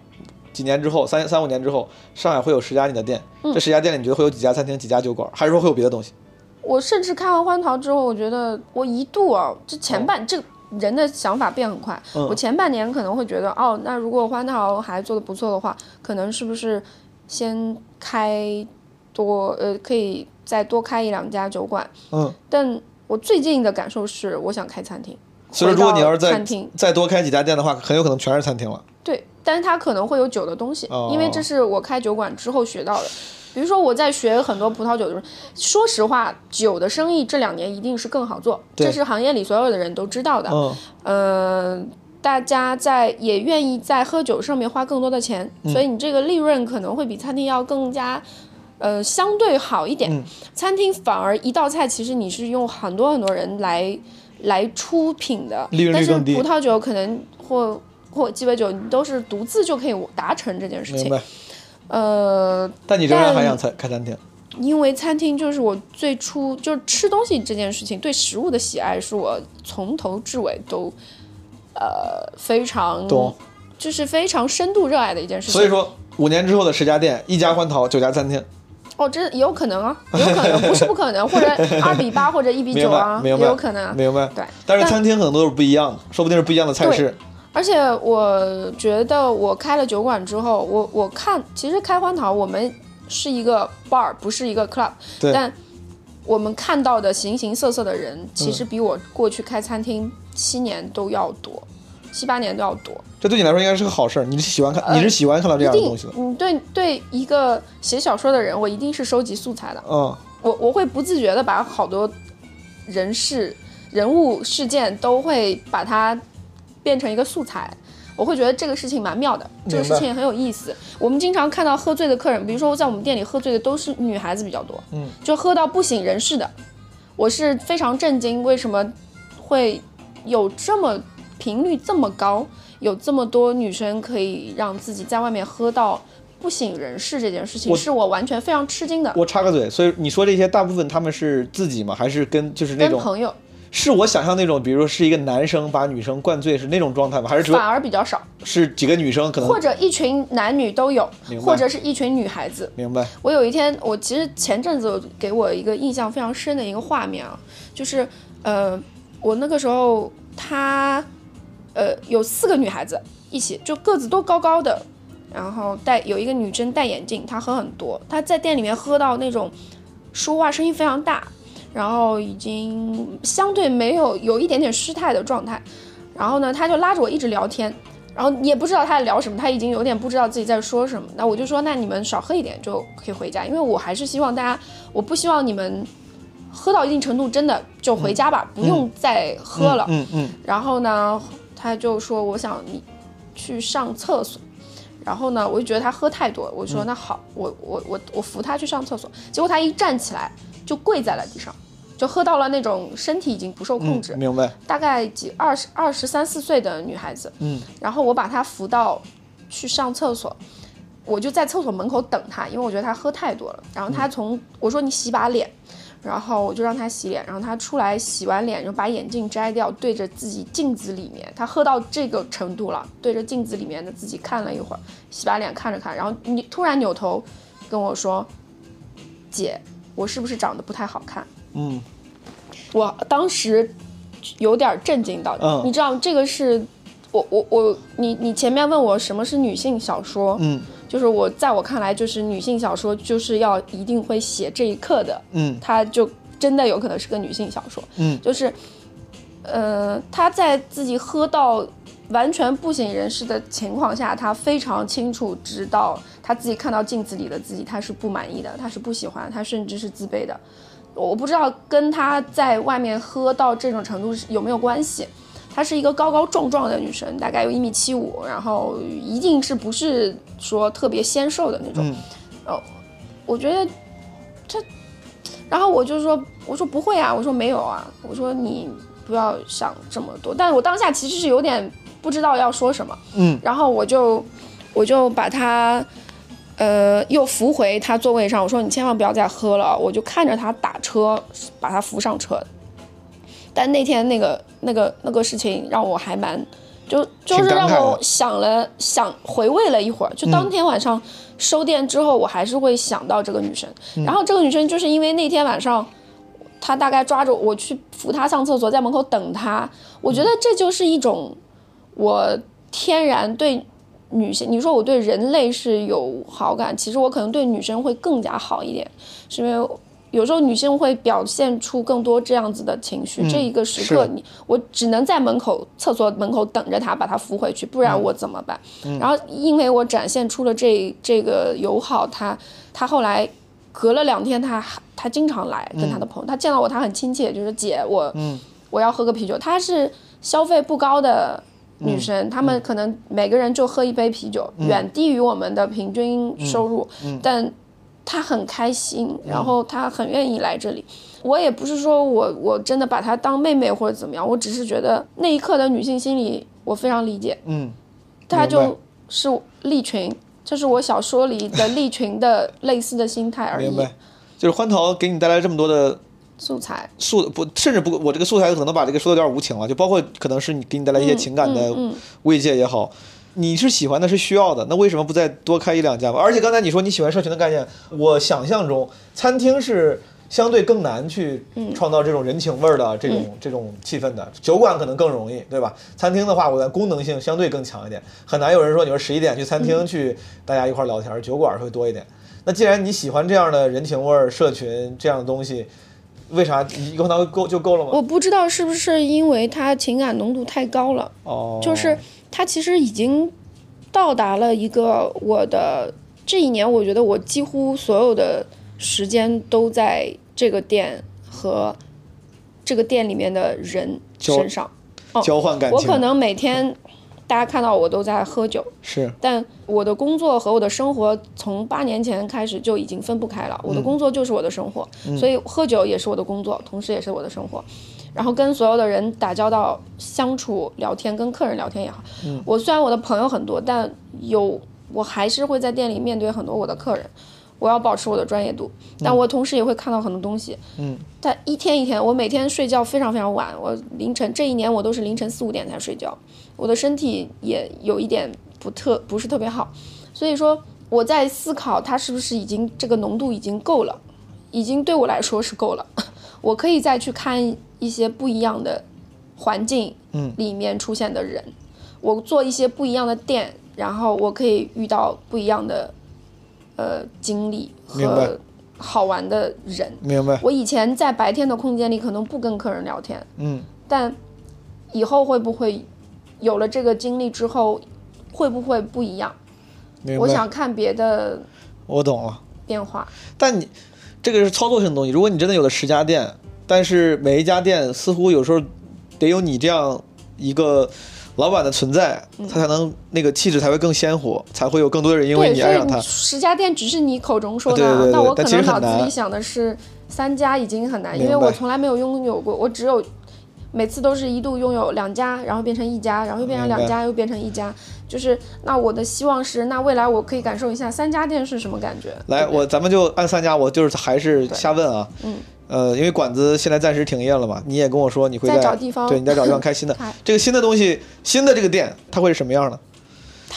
几年之后，三三五年之后，上海会有十家你的店，嗯这十家店里你觉得会有几家餐厅、几家酒馆，还是说会有别的东西？我甚至开完欢淘之后，我觉得我一度啊，这前半、这人的想法变很快。嗯我前半年可能会觉得，哦，那如果欢淘还做的不错的话，可能是不是先开多呃，可以再多开一两家酒馆。嗯，但我最近的感受是，我想开餐厅。所以如果你要是再餐厅再多开几家店的话，很有可能全是餐厅了。对，但是它可能会有酒的东西，哦因为这是我开酒馆之后学到的。比如说我在学很多葡萄酒的时候，说实话，酒的生意这两年一定是更好做，这是行业里所有的人都知道的。嗯，呃，大家在也愿意在喝酒上面花更多的钱，所以你这个利润可能会比餐厅要更加。呃，相对好一点，嗯餐厅反而一道菜，其实你是用很多很多人来来出品的，利润率但是更低葡萄酒可能或或鸡尾酒，你都是独自就可以达成这件事情。明白。呃，但你仍然还想开开餐厅？因为餐厅就是我最初就是吃东西这件事情，对食物的喜爱是我从头至尾都呃非常懂，就是非常深度热爱的一件事情。所以说五年之后的十家店，一家欢桃，九家餐厅。哦，这也有可能啊，有可能不是不可能，或者 二比八或者一比九啊，也有可能啊。明白。对，但是餐厅可能都是不一样的，说不定是不一样的菜式。而且我觉得我开了酒馆之后，我我看其实开欢桃我们是一个 bar，不是一个 club，对但我们看到的形形色色的人，其实比我过去开餐厅七年都要多，七八年都要多。这对你来说应该是个好事儿，你是喜欢看，呃你是喜欢看到这样的东西的。，嗯，对对，一个写小说的人，我一定是收集素材的。嗯，我我会不自觉的把好多人事、人物、事件都会把它变成一个素材。我会觉得这个事情蛮妙的，这个事情也很有意思。我们经常看到喝醉的客人，比如说在我们店里喝醉的都是女孩子比较多，嗯，就喝到不省人事的。我是非常震惊，为什么会有这么频率这么高，有这么多女生可以让自己在外面喝到不省人事这件事情，我是我完全非常吃惊的。我插个嘴，所以你说这些大部分他们是自己吗？还是跟就是那种跟朋友是我想象那种，比如说是一个男生把女生灌醉是那种状态吗？还是反而比较少，是几个女生可能或者一群男女都有或者是一群女孩子。明白？我有一天，我其实前阵子给我一个印象非常深的一个画面啊，就是呃，我那个时候她呃有四个女孩子一起，就个子都高高的，然后戴有一个女生戴眼镜，她喝很多，她在店里面喝到那种说话声音非常大，然后已经相对没有有一点点失态的状态，然后呢，她就拉着我一直聊天。然后也不知道她在聊什么，她已经有点不知道自己在说什么。那我就说，那你们少喝一点就可以回家，因为我还是希望大家，我不希望你们喝到一定程度真的就回家吧，不用再喝了。嗯嗯然后呢，他就说我想你去上厕所。然后呢，我就觉得他喝太多，我说那好，我我我我扶他去上厕所。结果他一站起来就跪在了地上，就喝到了那种身体已经不受控制，嗯，明白。大概几二十二十三四岁的女孩子，嗯，然后我把她扶到去上厕所，我就在厕所门口等她，因为我觉得她喝太多了。然后她从、我说你洗把脸，然后我就让他洗脸，然后他出来洗完脸，就把眼镜摘掉，对着自己镜子里面，他喝到这个程度了，对着镜子里面的自己看了一会儿，洗把脸看着看，然后你突然扭头跟我说，姐，我是不是长得不太好看？嗯。我当时有点震惊到，嗯。你知道这个是我我我你你前面问我什么是女性小说，嗯就是我在我看来就是女性小说就是要一定会写这一刻的，嗯它就真的有可能是个女性小说，嗯就是呃她在自己喝到。完全不省人事的情况下，她非常清楚知道她自己看到镜子里的自己，她是不满意的，她是不喜欢，她甚至是自卑的。我不知道跟她在外面喝到这种程度是有没有关系。她是一个高高壮壮的女生，大概有一米七五，然后一定是不是说特别纤瘦的那种。嗯哦，我觉得她，然后我就说，我说不会啊，我说没有啊，我说你不要想这么多。但是我当下其实是有点不知道要说什么，嗯，然后我就我就把她。呃，又扶回他座位上，我说你千万不要再喝了，我就看着他打车，把他扶上车。但那天那个那个那个事情让我还蛮，就就是让我想了想回味了一会儿。就当天晚上收店之后，我还是会想到这个女生。然后这个女生就是因为那天晚上，她大概抓着我去扶她上厕所，在门口等她。我觉得这就是一种我天然对女性，你说我对人类是有好感，其实我可能对女生会更加好一点，是因为有时候女性会表现出更多这样子的情绪。这一个时刻是你，我只能在门口厕所门口等着她，把她扶回去，不然我怎么办？然后因为我展现出了这这个友好，她她后来隔了两天，她还她经常来跟她的朋友，她见到我，她很亲切，就是姐我。我要喝个啤酒。她是消费不高的女生，她们可能每个人就喝一杯啤酒，远低于我们的平均收入，但她很开心，然后她很愿意来这里。我也不是说我我真的把她当妹妹或者怎么样，我只是觉得那一刻的女性心理我非常理解，嗯，她就是利群。这是我小说里的利群的类似的心态而已，明白。就是欢桃给你带来这么多的素材。素不，甚至不，我这个素材可能把这个说的有点无情了，就包括可能是你给你带来一些情感的慰藉也好，你是喜欢的，是需要的，那为什么不再多开一两家吧？而且刚才你说你喜欢社群的概念，我想象中餐厅是相对更难去创造这种人情味儿的这种、这种气氛的，酒馆可能更容易，对吧？餐厅的话，我的功能性相对更强一点，很难有人说你说十一点去餐厅去大家一块儿聊天，酒馆会多一点。那既然你喜欢这样的人情味儿、社群这样的东西，为啥一个汤够就够了吗？我不知道是不是因为他情感浓度太高了，哦，就是他其实已经到达了一个我的这一年，我觉得我几乎所有的时间都在这个店和这个店里面的人身上。交换感情，我可能每天大家看到我都在喝酒，是但我的工作和我的生活从八年前开始就已经分不开了。我嗯的工作就是我的生活，所以喝酒也是我的工作，同时也是我的生活。然后跟所有的人打交道、相处、聊天，跟客人聊天也好。嗯我虽然我的朋友很多，但有我还是会在店里面对很多我的客人。我要保持我的专业度，但我同时也会看到很多东西。嗯，但一天一天，我每天睡觉非常非常晚，我凌晨这一年我都是凌晨四五点才睡觉，我的身体也有一点不特不是特别好，所以说我在思考它是不是已经这个浓度已经够了，已经对我来说是够了，我可以再去看一些不一样的环境嗯。里面出现的人，我做一些不一样的店，然后我可以遇到不一样的呃经历和好玩的人。明白，我以前在白天的空间里可能不跟客人聊天，嗯但以后会不会有了这个经历之后，会不会不一样？我想看别的我懂了。变化。但你这个是操作性的东西，如果你真的有了十家店，但是每一家店似乎有时候得有你这样一个老板的存在，他才能那个气质才会更鲜活，才会有更多的人因为你爱上他。十家店只是你口中说的，那我可能脑子里想的是三家已经很难，因为我从来没有拥有过，我只有每次都是一度拥有两家，然后变成一家，然后又变成两家，又变成一家，就是那我的希望是，那未来我可以感受一下三家店是什么感觉。来，对对我咱们就按三家，我就是还是瞎问啊。嗯。呃，因为馆子现在暂时停业了嘛，你也跟我说你会再在找地方对，你在找地方开新的。这个新的东西，新的这个店，它会是什么样的？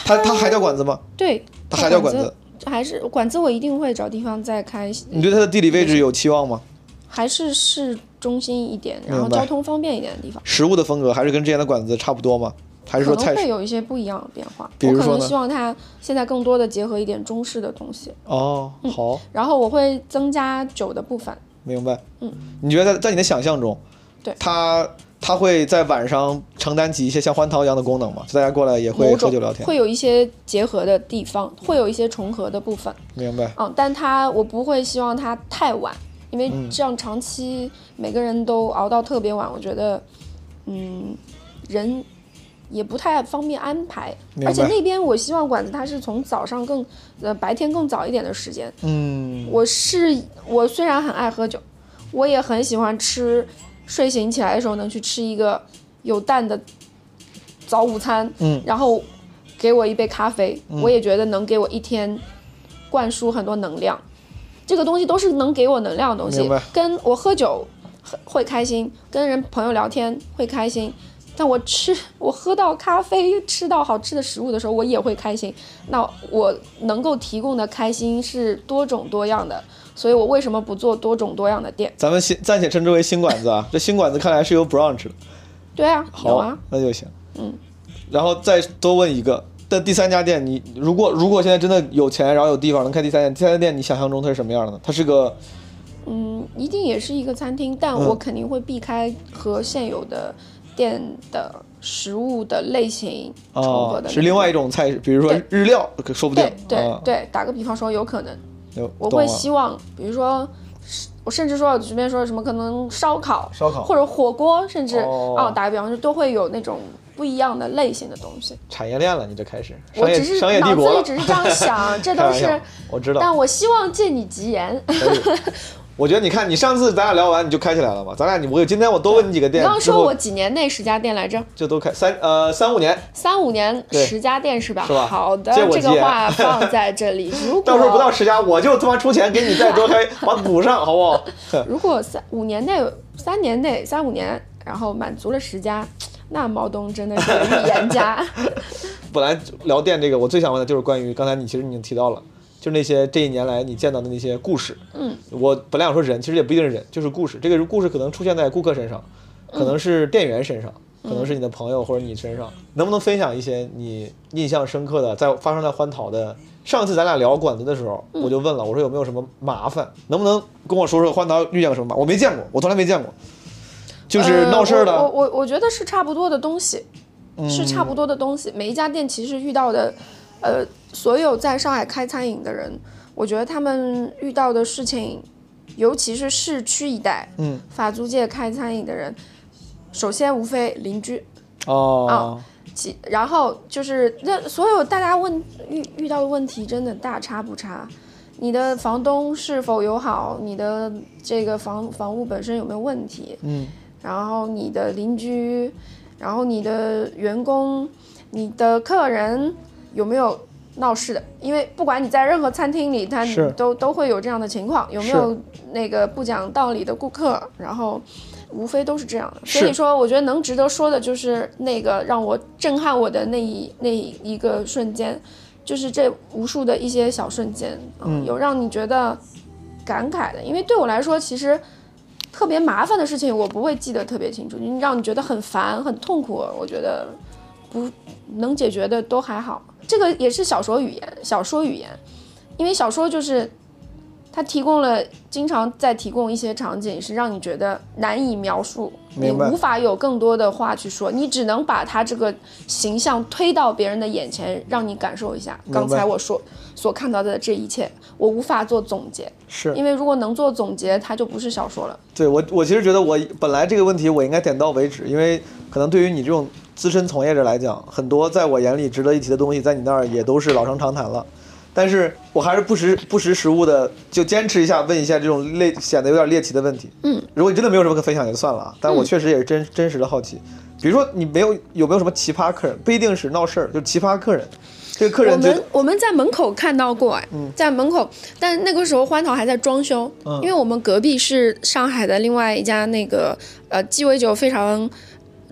它它还叫馆子吗？对，它还叫馆馆子？还是馆子，我一定会找地方再开，你对它的地理位置有期望吗？还是市中心一点，然后交通方便一点的地方。食物的风格还是跟之前的馆子差不多吗？还是说菜会？有一些不一样的变化。我可能比如说呢希望它现在更多的结合一点中式的东西，哦，好，然后我会增加酒的部分。明白。嗯，你觉得在在你的想象中，对它它会在晚上承担起一些像欢桃一样的功能吗？就大家过来也会某种喝酒聊天，会有一些结合的地方，会有一些重合的部分。明白？嗯，但它我不会希望它太晚，因为嗯这样长期每个人都熬到特别晚，我觉得，嗯，人也不太方便安排。而且那边我希望馆子它是从早上更呃白天更早一点的时间。嗯，我是我虽然很爱喝酒，我也很喜欢吃，睡醒起来的时候能去吃一个有蛋的早午餐，嗯，然后给我一杯咖啡，我也觉得能给我一天灌输很多能量，这个东西都是能给我能量的东西。跟我喝酒会开心，跟人朋友聊天会开心。但我吃，我喝到咖啡，吃到好吃的食物的时候，我也会开心。那我能够提供的开心是多种多样的，所以我为什么不做多种多样的店？咱们新暂且称之为新馆子啊。这新馆子看来是有 brunch 的，对啊，好，啊，那就行。嗯，然后再多问一个，但第三家店你如果如果现在真的有钱，然后有地方能开第三家店，第三家店你想象中它是什么样的呢？它是个嗯，一定也是一个餐厅，但嗯我肯定会避开和现有的店的食物的类型重合的、哦，是另外一。种菜式，比如说日料，说不定对。对啊对，打个比方说，有可能有我会希望，比如说，我甚至说随便说什么，可能烧烤、烧烤或者火锅，甚至哦哦，打个比方说，都会有那种不一样的类型的东西。产业链了，你这开始我只是商业帝脑子。里只是这样想，这都 是我知道。但我希望借你吉言。我觉得你看，你上次咱俩聊完你就开起来了嘛，咱俩你我今天我多问你几个店，刚刚说我几年内十家店来着？就都开三呃三五年，三五年十家店是吧？是吧好的，这个话放在这里。如果到时候不到十家，我就他妈出钱给你再多开，把它补上，好不好？如果三五年内、三年内、三五年，然后满足了十家，那毛东真的是预言家。本来聊店这个，我最想问的就是关于刚才你其实已经提到了，就是那些这一年来你见到的那些故事。嗯，我本来想说人，其实也不一定是人，就是故事。这个故事可能出现在顾客身上，可能是店员身上，可能是你的朋友或者你身上。能不能分享一些你印象深刻的，在发生在欢淘的？上次咱俩聊馆子的时候，我就问了，我说有没有什么麻烦？能不能跟我说说欢淘遇见了什么麻烦？我没见过，我从来没见过，就是闹事儿的。呃我我我我觉得是差不多的东西，是差不多的东西。每一家店其实遇到的，呃，所有在上海开餐饮的人，我觉得他们遇到的事情，尤其是市区一带，嗯，法租界开餐饮的人，首先无非邻居，哦，其然后就是那所有大家问遇遇到的问题真的大差不差。你的房东是否友好？你的这个房房屋本身有没有问题？嗯，然后你的邻居，然后你的员工，你的客人有没有闹事的？因为不管你在任何餐厅里，他都都会有这样的情况，有没有那个不讲道理的顾客？然后无非都是这样的。所以说，我觉得能值得说的就是那个让我震撼我的那一那一个瞬间，就是这无数的一些小瞬间，嗯，有让你觉得感慨的。因为对我来说，其实特别麻烦的事情，我不会记得特别清楚。你让你觉得很烦、很痛苦，我觉得不能解决的都还好。这个也是小说语言，小说语言，因为小说就是它提供了经常在提供一些场景，是让你觉得难以描述，你无法有更多的话去说，你只能把它这个形象推到别人的眼前，让你感受一下。刚才我说所看到的这一切，我无法做总结，是。因为如果能做总结，它就不是小说了。对我，我其实觉得我本来这个问题我应该点到为止，因为可能对于你这种资深从业者来讲，很多在我眼里值得一提的东西，在你那儿也都是老生常谈了。但是我还是不识不识时务的，就坚持一下问一下这种类显得有点猎奇的问题。嗯，如果你真的没有什么可分享也就算了啊，但我确实也是真真实的好奇。比如说你没有有没有什么奇葩客人，不一定是闹事儿，就奇葩客人。这个客人觉得们我们在门口看到过，哎，在门口，但那个时候欢桃还在装修，嗯因为我们隔壁是上海的另外一家那个呃鸡尾酒非常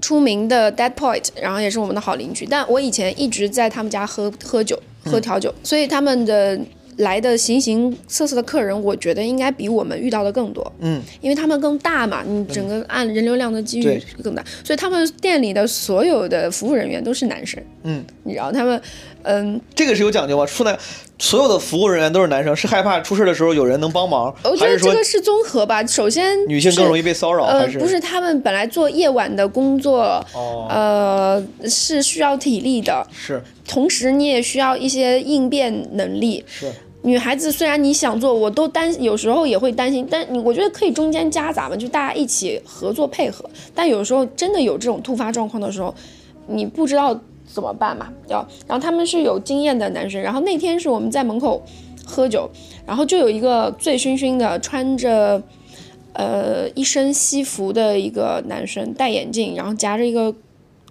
出名的 Dead Point，然后也是我们的好邻居。但我以前一直在他们家喝喝酒，喝调酒，所以他们的来的形形色色的客人，我觉得应该比我们遇到的更多。嗯，因为他们更大嘛，你整个按人流量的机遇更大，所以他们店里的所有的服务人员都是男生。嗯，你知道他们，嗯，这个是有讲究吗？出来所有的服务人员都是男生，是害怕出事的时候有人能帮忙，我觉得这个是综合吧。首先，女性更容易被骚扰？呃不是他们本来做夜晚的工作，哦，呃，是需要体力的，是同时你也需要一些应变能力。是，女孩子虽然你想做，我都担，有时候也会担心，但你我觉得可以中间夹杂嘛，就大家一起合作配合。但有时候真的有这种突发状况的时候，你不知道怎么办嘛，要，然后他们是有经验的男生，然后那天是我们在门口喝酒，然后就有一个醉醺醺的，穿着呃一身西服的一个男生，戴眼镜，然后夹着一个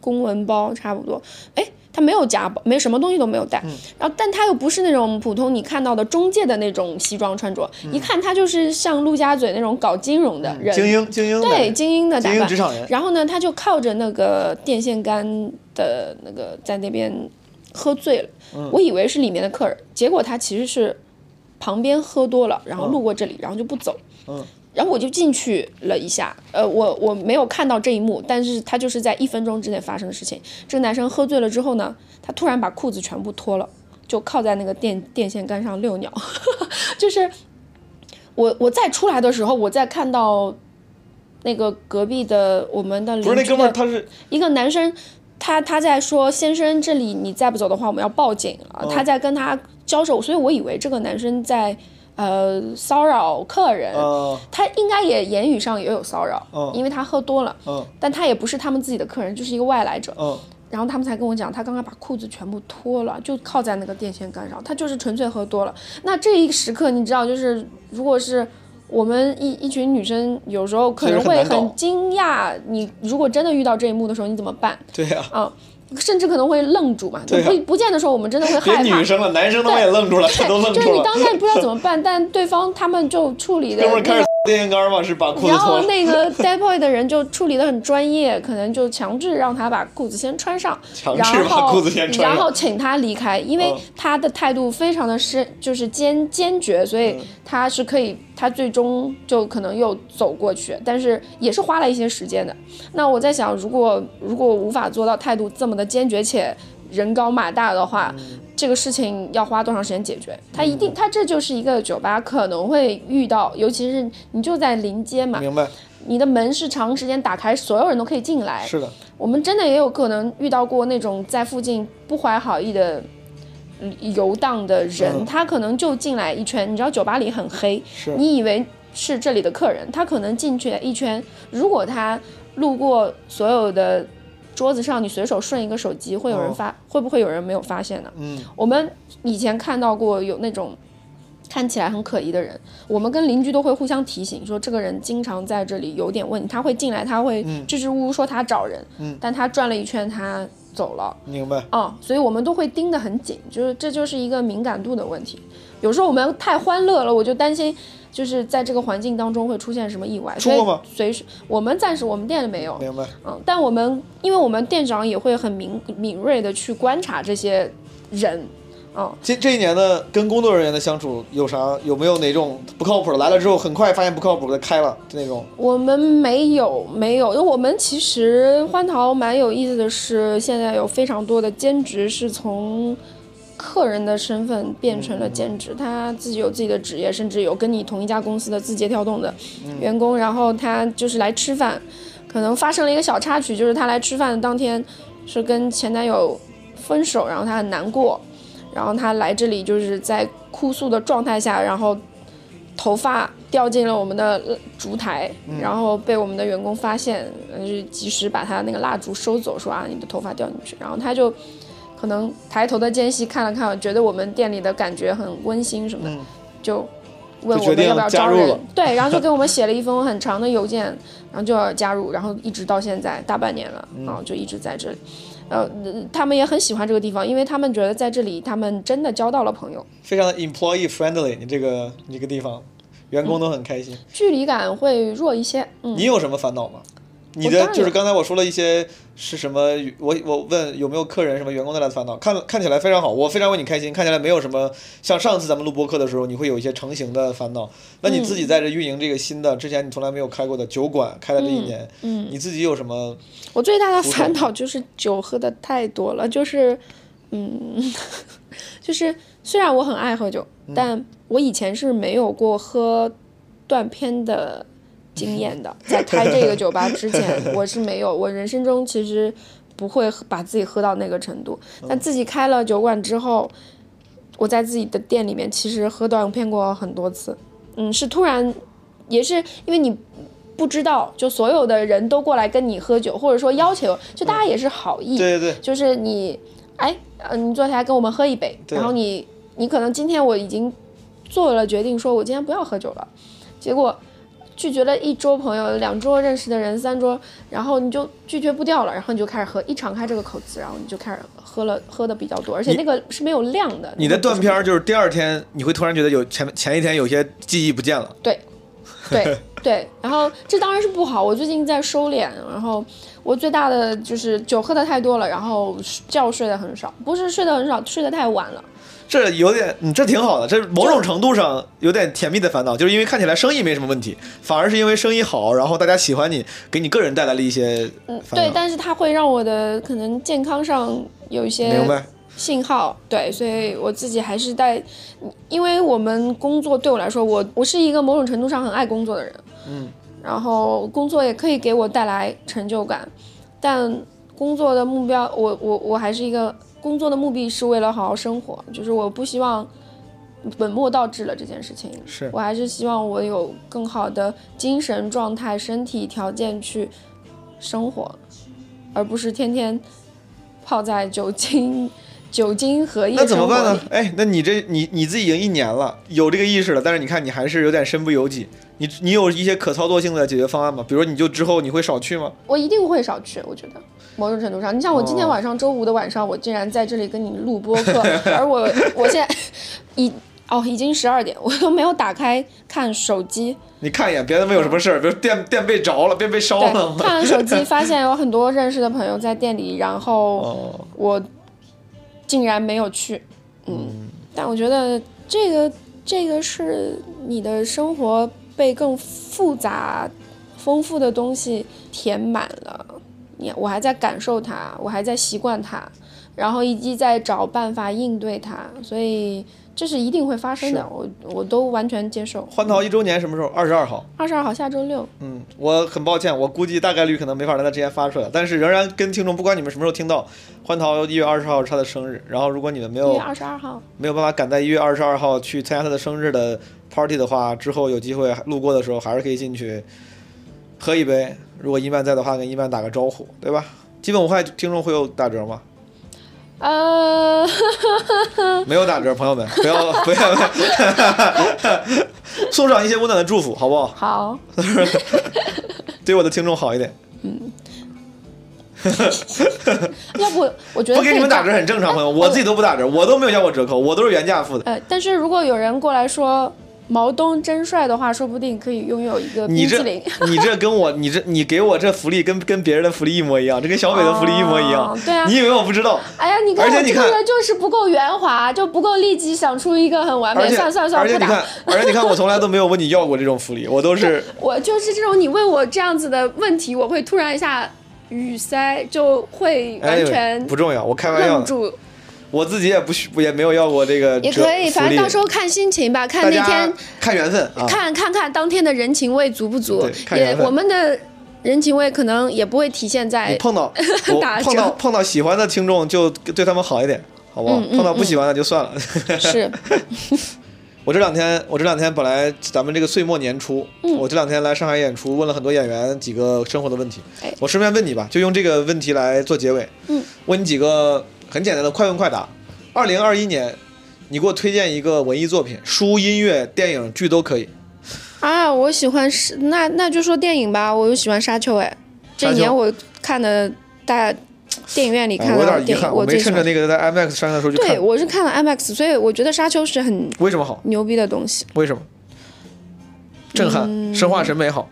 公文包，差不多，哎。他没有夹包，没什么东西都没有带，然后但他又不是那种普通你看到的中介的那种西装穿着，一看他就是像陆家嘴那种搞金融的人，精英精英对精英的打扮。职，场人，然后呢，他就靠着那个电线杆的那个在那边喝醉了，我以为是里面的客人，结果他其实是旁边喝多了，然后路过这里，然后就不走。嗯然后我就进去了一下，呃，我我没有看到这一幕，但是他就是在一分钟之内发生的事情。这个男生喝醉了之后呢，他突然把裤子全部脱了，就靠在那个电电线杆上遛鸟，就是我我再出来的时候，我再看到那个隔壁的我们的邻居不是那哥们儿，他是一个男生，他他在说先生，这里你再不走的话，我们要报警啊！哦他在跟他交手，所以我以为这个男生在呃骚扰客人。呃他应该也言语上也有骚扰，嗯因为他喝多了，嗯但他也不是他们自己的客人，就是一个外来者。嗯然后他们才跟我讲，他刚刚把裤子全部脱了，就靠在那个电线杆上，他就是纯粹喝多了。那这一时刻，你知道，就是如果是我们一一群女生，有时候可能会很惊讶，你如果真的遇到这一幕的时候，你怎么办？对呀、啊，甚至可能会愣住嘛。对啊不不见的时候，我们真的会害怕。女生了，男生他妈也愣住了，他都愣就是你。当下不知道怎么办，但对方他们就处理的电线杆嘛，是把裤子然脱了。后那个 d e p o y 的人就处理的很专业，可能就强制让他把裤子先穿上，强然制把后裤子先穿上。然后请他离开，因为嗯。他的态度非常的深就是坚坚决，所以嗯。他是可以，他最终就可能又走过去，但是也是花了一些时间的。那我在想，如果如果无法做到态度这么的坚决且人高马大的话，嗯这个事情要花多长时间解决？他一定，他这就是一个酒吧可能会遇到，尤其是你就在临街嘛，明白，你的门是长时间打开，所有人都可以进来。是的，我们真的也有可能遇到过那种在附近不怀好意的嗯游荡的人，嗯他可能就进来一圈。你知道酒吧里很黑，你以为是这里的客人，他可能进去一圈，如果他路过所有的桌子上，你随手顺一个手机，会有人哦发，会不会有人没有发现呢？嗯，我们以前看到过有那种看起来很可疑的人，我们跟邻居都会互相提醒说，这个人经常在这里有点问题，他会进来，他会支支吾吾说他找人，嗯但他转了一圈他走了，明白。啊、所以我们都会盯得很紧，就是这就是一个敏感度的问题。有时候我们太欢乐了，我就担心。就是在这个环境当中会出现什么意外，出过吗随时我们暂时我们店里没有，明白。嗯，但我们因为我们店长也会很敏敏锐的去观察这些人，嗯，这这一年呢，跟工作人员的相处有啥？有没有哪种不靠谱的？来了之后很快发现不靠谱的开了那种？我们没有没有，因为我们其实欢淘蛮有意思的是，现在有非常多的兼职是从客人的身份变成了兼职，他自己有自己的职业，甚至有跟你同一家公司的字节跳动的员工，然后他就是来吃饭，可能发生了一个小插曲，就是他来吃饭的当天是跟前男友分手，然后他很难过，然后他来这里就是在哭诉的状态下，然后头发掉进了我们的烛台，然后被我们的员工发现，呃就及时把他那个蜡烛收走，说啊你的头发掉进去，然后他就可能抬头的间隙看了看，觉得我们店里的感觉很温馨什么的，就问我们要不要招人加入，对，然后就给我们 写了一封很长的邮件，然后就要加入，然后一直到现在大半年了，然后就一直在这里。呃，他们也很喜欢这个地方，因为他们觉得在这里，他们真的交到了朋友，非常的 employee friendly，你这个你这个地方，员工都很开心。距离感会弱一些。嗯，你有什么烦恼吗？你的就是刚才我说了一些是什么，我我问有没有客人什么员工带来的烦恼，看看起来非常好，我非常为你开心，看起来没有什么像上次咱们录播客的时候，你会有一些成型的烦恼。那你自己在这运营这个新的，之前你从来没有开过的酒馆，开了这一年，嗯你自己有什么？我最大的烦恼就是酒喝的太多了，就是，嗯，就是虽然我很爱喝酒，但我以前是没有过喝断片的经验的，在开这个酒吧之前，我是没有，我人生中其实不会把自己喝到那个程度，但自己开了酒馆之后，我在自己的店里面其实喝断片过很多次，嗯，是突然，也是因为你。不知道，就所有的人都过来跟你喝酒，或者说要求，就大家也是好意，对对对，就是你，哎，呃，你坐下来跟我们喝一杯，对然后你，你可能今天我已经做了决定，说我今天不要喝酒了，结果拒绝了一桌朋友、两桌认识的人、三桌，然后你就拒绝不掉了，然后你就开始喝，一敞开这个口子，然后你就开始喝了，喝的比较多，而且那个是没有量的。你的断片儿就是第二天你会突然觉得有前前一天有些记忆不见了，对，对 对，然后这当然是不好。我最近在收敛，然后我最大的就是酒喝的太多了，然后觉睡得很少，不是睡得很少，睡得太晚了。这有点，嗯，这挺好的，这某种程度上有点甜蜜的烦恼，就是因为看起来生意没什么问题，反而是因为生意好，然后大家喜欢你，给你个人带来了一些嗯，对，但是它会让我的可能健康上有一些明白？信号，对，所以我自己还是在，因为我们工作对我来说，我我是一个某种程度上很爱工作的人，嗯，然后工作也可以给我带来成就感，但工作的目标，我我我还是一个工作的目的是为了好好生活，就是我不希望本末倒置了这件事情，是我还是希望我有更好的精神状态、身体条件去生活，而不是天天泡在酒精 酒精和夜那怎么办？呢哎，那你这你你自己已经一年了，有这个意识了，但是你看你还是有点身不由己。你你有一些可操作性的解决方案吗？比如说你就之后你会少去吗？我一定会少去，我觉得某种程度上，你像我今天晚上、周五的晚上，我竟然在这里跟你录播客，而我我现在已哦已经十二点，我都没有打开看手机，你看一眼，别的没有什么事儿，比如电电被着了，电被烧了，。看完手机发现有很多认识的朋友在店里，然后哦，我竟然没有去，嗯，但我觉得这个这个是你的生活被更复杂、丰富的东西填满了，你我还在感受它，我还在习惯它，然后以及在找办法应对它，所以这是一定会发生的，我我都完全接受。欢桃一周年什么时候？二十二号。二十二号下周六，嗯，我很抱歉，我估计大概率可能没法在他之前发出来，但是仍然跟听众，不管你们什么时候听到，欢桃一月二十号是他的生日，然后如果你们没有一月二十二号，没有办法赶在一月二十二号去参加他的生日的 party 的话，之后有机会路过的时候还是可以进去喝一杯。如果伊曼在的话，跟伊曼打个招呼，对吧？基本无害听众会有打折吗？呃，没有打折，朋友们不要 不要 送上一些温暖的祝福，好不好？好，对我的听众好一点，嗯要不我觉得不给你们打折很正常，朋友，我自己都不打折，我都没有要过折扣，我都是原价付的。呃，但是如果有人过来说毛东真帅的话，说不定可以拥有一个冰淇淋。你这跟我你这你给我这福利跟跟别人的福利一模一样，这跟小北的福利一模一样。哦对啊你以为我不知道？哎呀，你看而且你看我这个人就是不够圆滑，就不够立即想出一个很完美。算了算了算了，不打而且你看。，而且你看，我从来都没有问你要过这种福利，我都是我就是这种，你问我这样子的问题，我会突然一下语塞，就会哎完全不重要，我开玩笑。我自己也不需也没有要过这个也可以，反正到时候看心情吧，看那天看缘分啊。看看看当天的人情味足不足，看也我们的人情味可能也不会体现在碰到 打碰到碰到喜欢的听众就对他们好一点，好不好？嗯嗯碰到不喜欢的就算了。是 我这两天，我这两天本来咱们这个岁末年初，嗯我这两天来上海演出，问了很多演员几个生活的问题。哎我顺便问你吧，就用这个问题来做结尾。嗯，问你几个很简单的快问快答。二零二一年，你给我推荐一个文艺作品，书、音乐、电影、剧都可以。啊，我喜欢是那那就说电影吧，我又喜欢沙丘哎，这一年我看的大电影院里看到的电影，点遗憾，我没。趁着那个在 IMAX 上映的时候去对，我是看了 IMAX，所以我觉得沙丘是很为什么好？牛逼的东西。为什么？震撼，嗯生化审美好。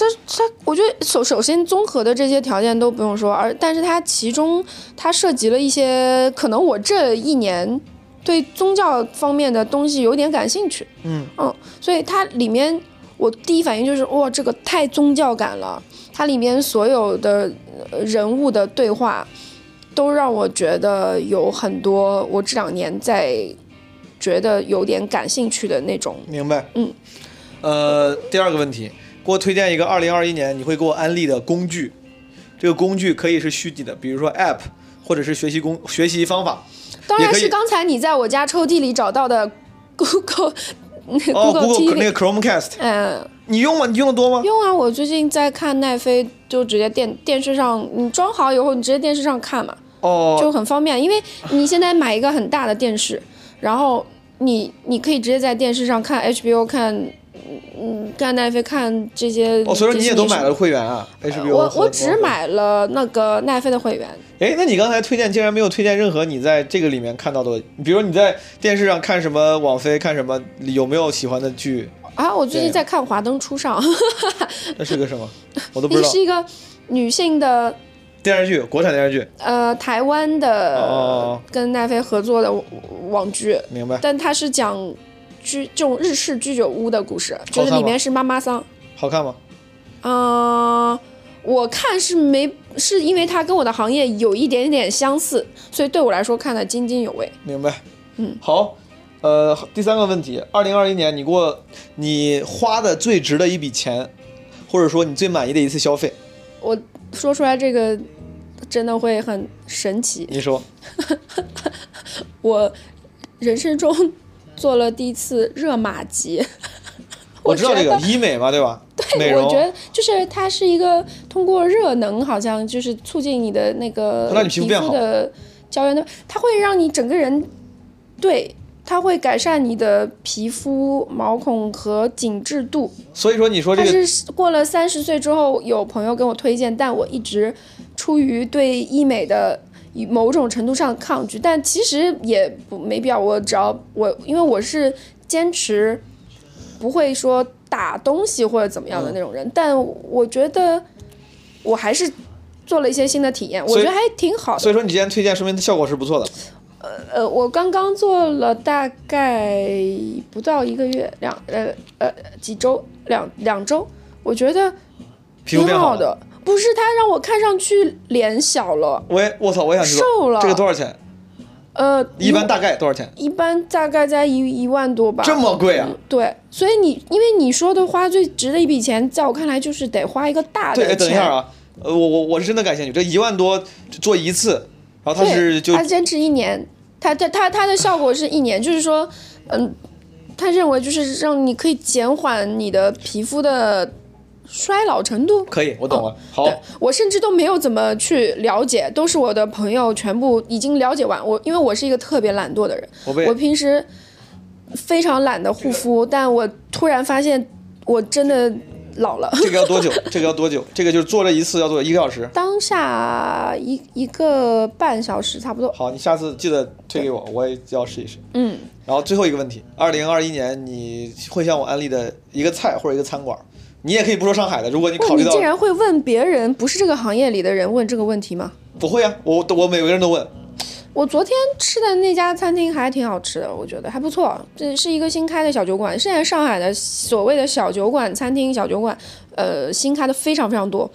这它，我觉得首首先综合的这些条件都不用说，而但是它其中它涉及了一些可能我这一年对宗教方面的东西有点感兴趣，嗯所以它里面我第一反应就是哇，这个太宗教感了，它里面所有的呃人物的对话都让我觉得有很多我这两年在觉得有点感兴趣的那种明白。嗯。呃，第二个问题，给我推荐一个二零二一年你会给我安利的工具。这个工具可以是虚拟的，比如说 App，或者是学习工学习方法。当然是刚才你在我家抽屉里找到的 Google 哦 Google，Google TV，那个 Chromecast，嗯，你用吗？你用的多吗？用啊！我最近在看奈飞，就直接电电视上，你装好以后，你直接电视上看嘛，哦，就很方便。因为你现在买一个很大的电视，然后你你可以直接在电视上看 HBO 看。嗯，看奈飞看这些，哦，所以说你也都买了会员啊？HBO 我我只。买了那个奈飞的会员，哎，那你刚才推荐竟然没有推荐任何你在这个里面看到的，比如你在电视上看什么网飞看什么，有没有喜欢的剧？啊，我最近在看《华灯初上》，那是个什么？我都不知 道那是。一个女性的电视剧，国产电视剧，呃，台湾的、哦跟奈飞合作的网剧，明白？但它是讲居这种日式居酒屋的故事，就是里面是妈妈桑。好看吗？嗯、我看是没，是因为它跟我的行业有一点点相似，所以对我来说看得津津有味。明白。嗯，好。呃，第三个问题，二零二一年你给我你花的最值的一笔钱，或者说你最满意的一次消费，我说出来这个真的会很神奇。你说？我人生中做了第一次热玛吉。我知道这个医美嘛，对吧？对我觉得就是它是一个通过热能，好像就是促进你的那个皮肤的胶原的，它会让你整个人，对，它会改善你的皮肤毛孔和紧致度。所以说你说这它个是过了三十岁之后，有朋友跟我推荐，但我一直出于对医美的某种程度上抗拒，但其实也不没必要。我只要我，因为我是坚持不会说打东西或者怎么样的那种人，嗯但我觉得我还是做了一些新的体验，我觉得还挺好的。所以说你今天推荐，说明效果是不错的。呃呃，我刚刚做了大概不到一个月，两呃呃几周，两两周，我觉得挺。好的。不是它让我看上去脸小了，我也我操，我也想知道瘦了。这个多少钱？呃，一般大概多少钱？一般大概在一一万多吧。这么贵啊？对，所以你因为你说的花最值的一笔钱，在我看来就是得花一个大的钱。等一下啊，呃，我我我是真的感兴趣，这一万多做一次，然后他，是就他坚持一年，他他他他的效果是一年，就是说，嗯，他认为就是让你可以减缓你的皮肤的衰老程度。可以，我懂了。好，对我甚至都没有怎么去了解，都是我的朋友全部已经了解完。我因为我是一个特别懒惰的人，我我平时非常懒得护肤，但我突然发现我真的老了。这个要多久？这个要多久？这个就是做这一次要做一个小时。当下一一个半小时差不多。好，你下次记得推给我，我也要试一试。嗯，然后最后一个问题，二零二一年你会向我安利的一个菜或者一个餐馆，你也可以不说上海的，如果你，考虑到你竟然会问别人不是这个行业里的人问这个问题吗？不会啊，我我每个人都问。我昨天吃的那家餐厅还挺好吃的，我觉得还不错。这是一个新开的小酒馆，现在上海的所谓的小酒馆、餐厅、小酒馆，呃，新开的非常非常多。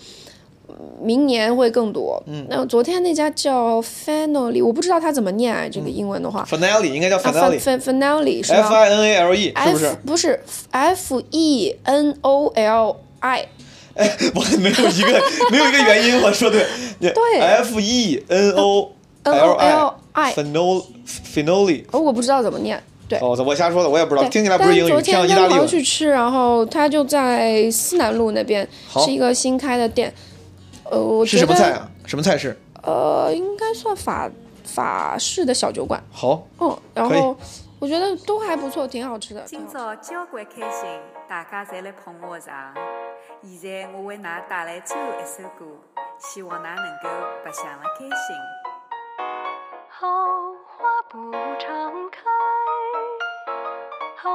明年会更多。嗯，那昨天那家叫 Finale，我不知道它怎么念啊，这个英文的话。Finale 应该叫啊 Finale。，fin finale 是 F 吧 I N A L E 是不是？不是 F E N O L I，哎 我没有一个 没有一个原因，我说对。对，F E N O L N-O-L-I I，finale finale。哦，我不知道怎么念。对，哦，我瞎说的，我也不知道，听起来不是英语，昨天像意跟。去吃，然后他就在思南路那边，是一个新开的店。呃，我是什么菜啊？什么菜式？呃，应该算法法式的小酒馆。好，嗯，然后我觉得都还不错，挺好吃的。今好吃朝交关开心，大家侪来捧我场。现在我为㑚带来最后一首歌，希望㑚能够白相了开心。好花不常开，好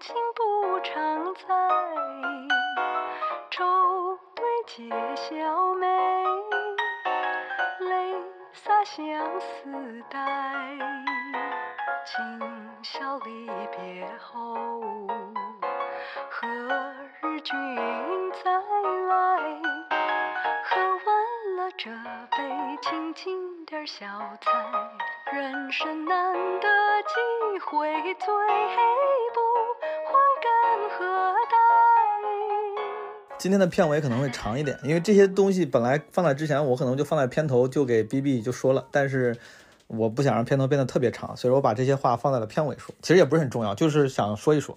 景不常在。愁解笑眉，泪洒相思带。今宵离别后，何日君再来？喝完了这杯，请进点小菜。人生难得几回醉，不今天的片尾可能会长一点，因为这些东西本来放在之前，我可能就放在片头就给 B B 就说了，但是我不想让片头变得特别长，所以我把这些话放在了片尾说。其实也不是很重要，就是想说一说。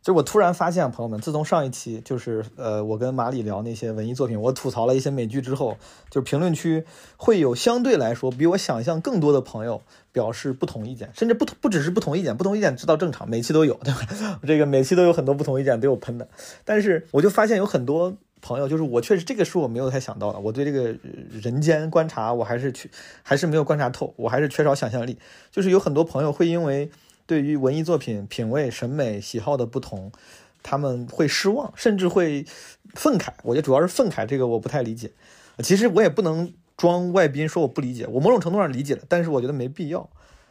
就是我突然发现，朋友们，自从上一期就是呃，我跟马里聊那些文艺作品，我吐槽了一些美剧之后，就是评论区会有相对来说比我想象更多的朋友表示不同意见，甚至不同不只是不同意见，不同意见知道正常，每期都有，对吧？这个每期都有很多不同意见，都有喷的。但是我就发现有很多朋友，就是我确实这个是我没有太想到的，我对这个人间观察我还是去还是没有观察透，我还是缺少想象力。就是有很多朋友会因为对于文艺作品品味、审美、喜好的不同，他们会失望，甚至会愤慨。我觉得主要是愤慨，这个我不太理解。其实我也不能装外宾说我不理解，我某种程度上理解了，但是我觉得没必要，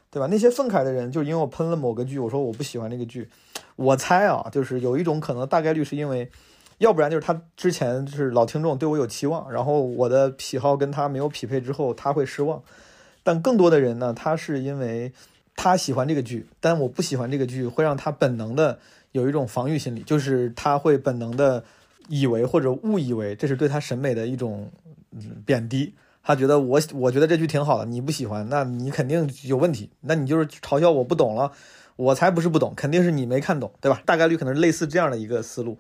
对吧？那些愤慨的人，就是因为我喷了某个剧，我说我不喜欢这个剧，我猜啊，就是有一种可能，大概率是因为。要不然就是他之前就是老听众对我有期望，然后我的喜好跟他没有匹配之后，他会失望。但更多的人呢，他是因为他喜欢这个剧，但我不喜欢这个剧，会让他本能的有一种防御心理，就是他会本能的以为或者误以为这是对他审美的一种贬低。他觉得我我觉得这剧挺好的，你不喜欢，那你肯定有问题，那你就是嘲笑我不懂了，我才不是不懂，肯定是你没看懂，对吧？大概率可能是类似这样的一个思路。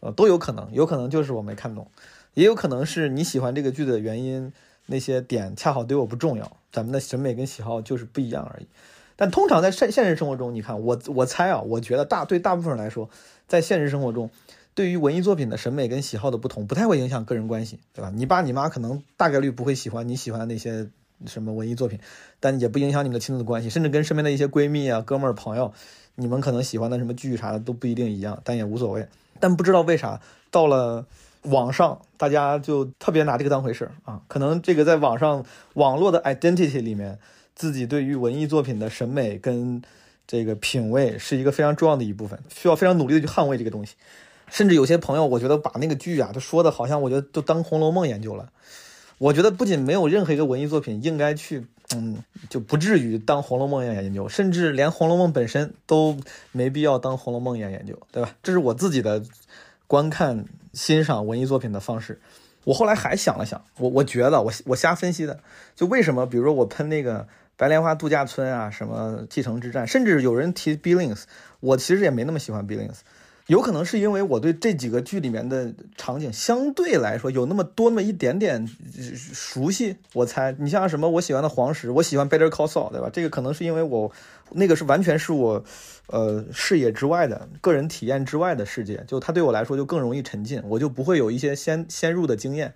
呃，都有可能，有可能就是我没看懂，也有可能是你喜欢这个剧的原因，那些点恰好对我不重要，咱们的审美跟喜好就是不一样而已。但通常在现现实生活中，你看我我猜啊，我觉得大对大部分人来说，在现实生活中，对于文艺作品的审美跟喜好的不同，不太会影响个人关系，对吧？你爸你妈可能大概率不会喜欢你喜欢的那些什么文艺作品，但也不影响你们的亲子关系，甚至跟身边的一些闺蜜啊、哥们儿、朋友，你们可能喜欢的什么剧啥的都不一定一样，但也无所谓。但不知道为啥到了网上，大家就特别拿这个当回事儿啊。可能这个在网上网络的 identity 里面，自己对于文艺作品的审美跟这个品味是一个非常重要的一部分，需要非常努力的去捍卫这个东西。甚至有些朋友，我觉得把那个剧啊，他说的好像我觉得都当《红楼梦》研究了。我觉得不仅没有任何一个文艺作品应该去，嗯，就不至于当《红楼梦》一样研究，甚至连《红楼梦》本身都没必要当《红楼梦》一样研究，对吧？这是我自己的观看、欣赏文艺作品的方式。我后来还想了想，我我觉得我我瞎分析的，就为什么，比如说我喷那个白莲花度假村啊，什么继承之战，甚至有人提 Billings，我其实也没那么喜欢 Billings。有可能是因为我对这几个剧里面的场景相对来说有那么多那么一点点熟悉，我猜你像什么我喜欢的黄石，我喜欢 Better Call Saul，对吧？这个可能是因为我那个是完全是我呃视野之外的个人体验之外的世界，就它对我来说就更容易沉浸，我就不会有一些先先入的经验。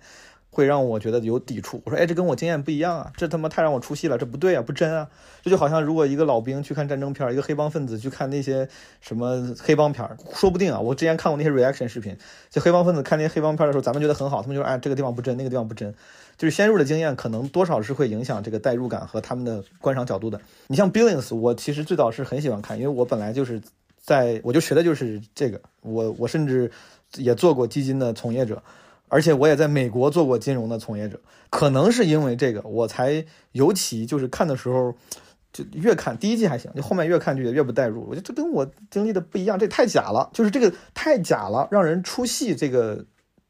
会让我觉得有抵触。我说，哎，这跟我经验不一样啊，这他妈太让我出戏了，这不对啊，不真啊。这就好像如果一个老兵去看战争片，一个黑帮分子去看那些什么黑帮片，说不定啊，我之前看过那些 reaction 视频，就黑帮分子看那些黑帮片的时候，咱们觉得很好，他们就说，哎，这个地方不真，那个地方不真。就是先入的经验，可能多少是会影响这个代入感和他们的观赏角度的。你像 Billings，我其实最早是很喜欢看，因为我本来就是在我就学的就是这个，我我甚至也做过基金的从业者。而且我也在美国做过金融的从业者，可能是因为这个，我才尤其就是看的时候，就越看第一季还行，就后面越看就越不代入。我觉得这跟我经历的不一样，这太假了，就是这个太假了，让人出戏。这个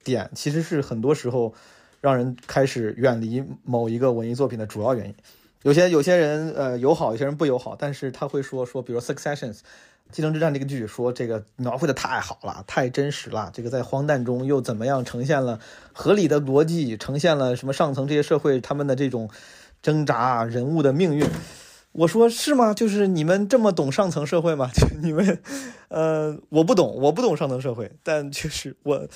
点其实是很多时候让人开始远离某一个文艺作品的主要原因。有些有些人呃友好，有些人不友好，但是他会说说，比如《Successions》。《继承之战》这个剧说这个描绘的太好了，太真实了。这个在荒诞中又怎么样呈现了合理的逻辑，呈现了什么上层这些社会他们的这种挣扎、人物的命运。我说是吗？就是你们这么懂上层社会吗？你们，呃，我不懂，我不懂上层社会，但确实我。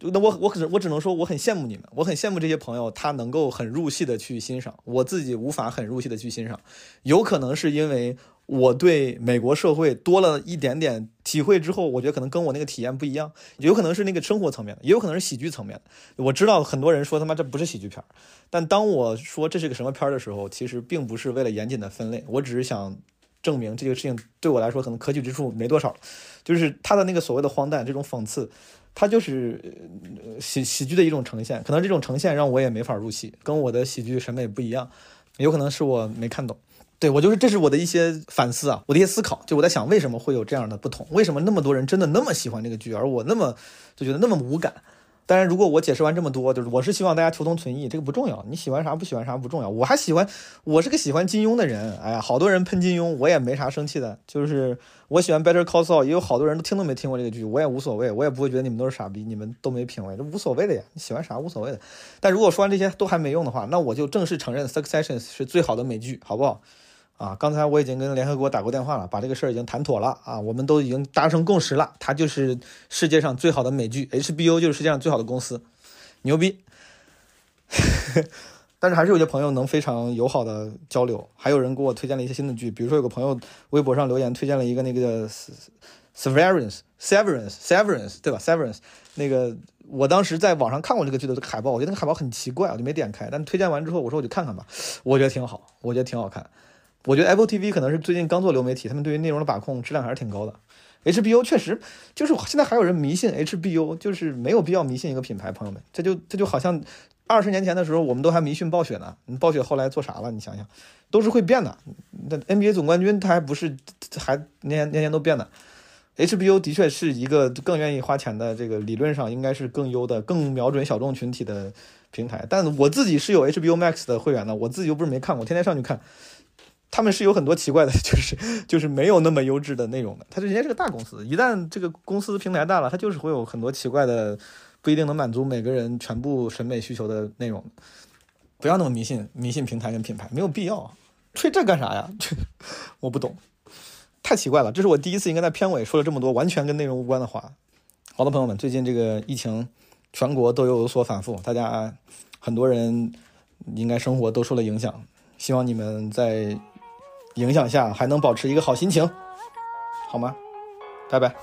那我我只我只能说我很羡慕你们，我很羡慕这些朋友，他能够很入戏的去欣赏，我自己无法很入戏的去欣赏，有可能是因为我对美国社会多了一点点体会之后，我觉得可能跟我那个体验不一样，有可能是那个生活层面，也有可能是喜剧层面。我知道很多人说他妈这不是喜剧片，但当我说这是个什么片的时候，其实并不是为了严谨的分类，我只是想证明这个事情对我来说可能可取之处没多少，就是他的那个所谓的荒诞这种讽刺。它就是喜喜剧的一种呈现，可能这种呈现让我也没法入戏，跟我的喜剧审美不一样，有可能是我没看懂。对我就是，这是我的一些反思啊，我的一些思考，就我在想，为什么会有这样的不同？为什么那么多人真的那么喜欢这个剧，而我那么就觉得那么无感？当然，如果我解释完这么多，就是我是希望大家求同存异，这个不重要。你喜欢啥不喜欢啥不重要。我还喜欢，我是个喜欢金庸的人。哎呀，好多人喷金庸，我也没啥生气的。就是我喜欢 Better Call Saul，也有好多人都听都没听过这个剧，我也无所谓，我也不会觉得你们都是傻逼，你们都没品位，这无所谓的呀。你喜欢啥无所谓的。但如果说完这些都还没用的话，那我就正式承认 Succession 是最好的美剧，好不好？啊，刚才我已经跟联合国打过电话了，把这个事儿已经谈妥了啊，我们都已经达成共识了，它就是世界上最好的美剧，HBO 就是世界上最好的公司，牛逼。但是还是有些朋友能非常友好的交流，还有人给我推荐了一些新的剧，比如说有个朋友微博上留言推荐了一个那个 Severance，Severance，Severance，对吧？Severance，那个我当时在网上看过这个剧的海报，我觉得那个海报很奇怪，我就没点开。但推荐完之后，我说我就看看吧，我觉得挺好，我觉得挺好看。我觉得 Apple TV 可能是最近刚做流媒体，他们对于内容的把控质量还是挺高的。HBO 确实就是现在还有人迷信 HBO，就是没有必要迷信一个品牌，朋友们，这就这就好像二十年前的时候，我们都还迷信暴雪呢。暴雪后来做啥了？你想想，都是会变的。那 NBA 总冠军他还不是还年年年都变的。HBO 的确是一个更愿意花钱的，这个理论上应该是更优的、更瞄准小众群体的平台。但我自己是有 HBO Max 的会员的，我自己又不是没看过，天天上去看。他们是有很多奇怪的，就是就是没有那么优质的内容的。他人家是个大公司，一旦这个公司平台大了，它就是会有很多奇怪的，不一定能满足每个人全部审美需求的内容。不要那么迷信，迷信平台跟品牌没有必要。吹这干啥呀？我不懂，太奇怪了。这是我第一次应该在片尾说了这么多完全跟内容无关的话。好的，朋友们，最近这个疫情全国都有所反复，大家很多人应该生活都受了影响。希望你们在。影响下还能保持一个好心情，好吗？拜拜。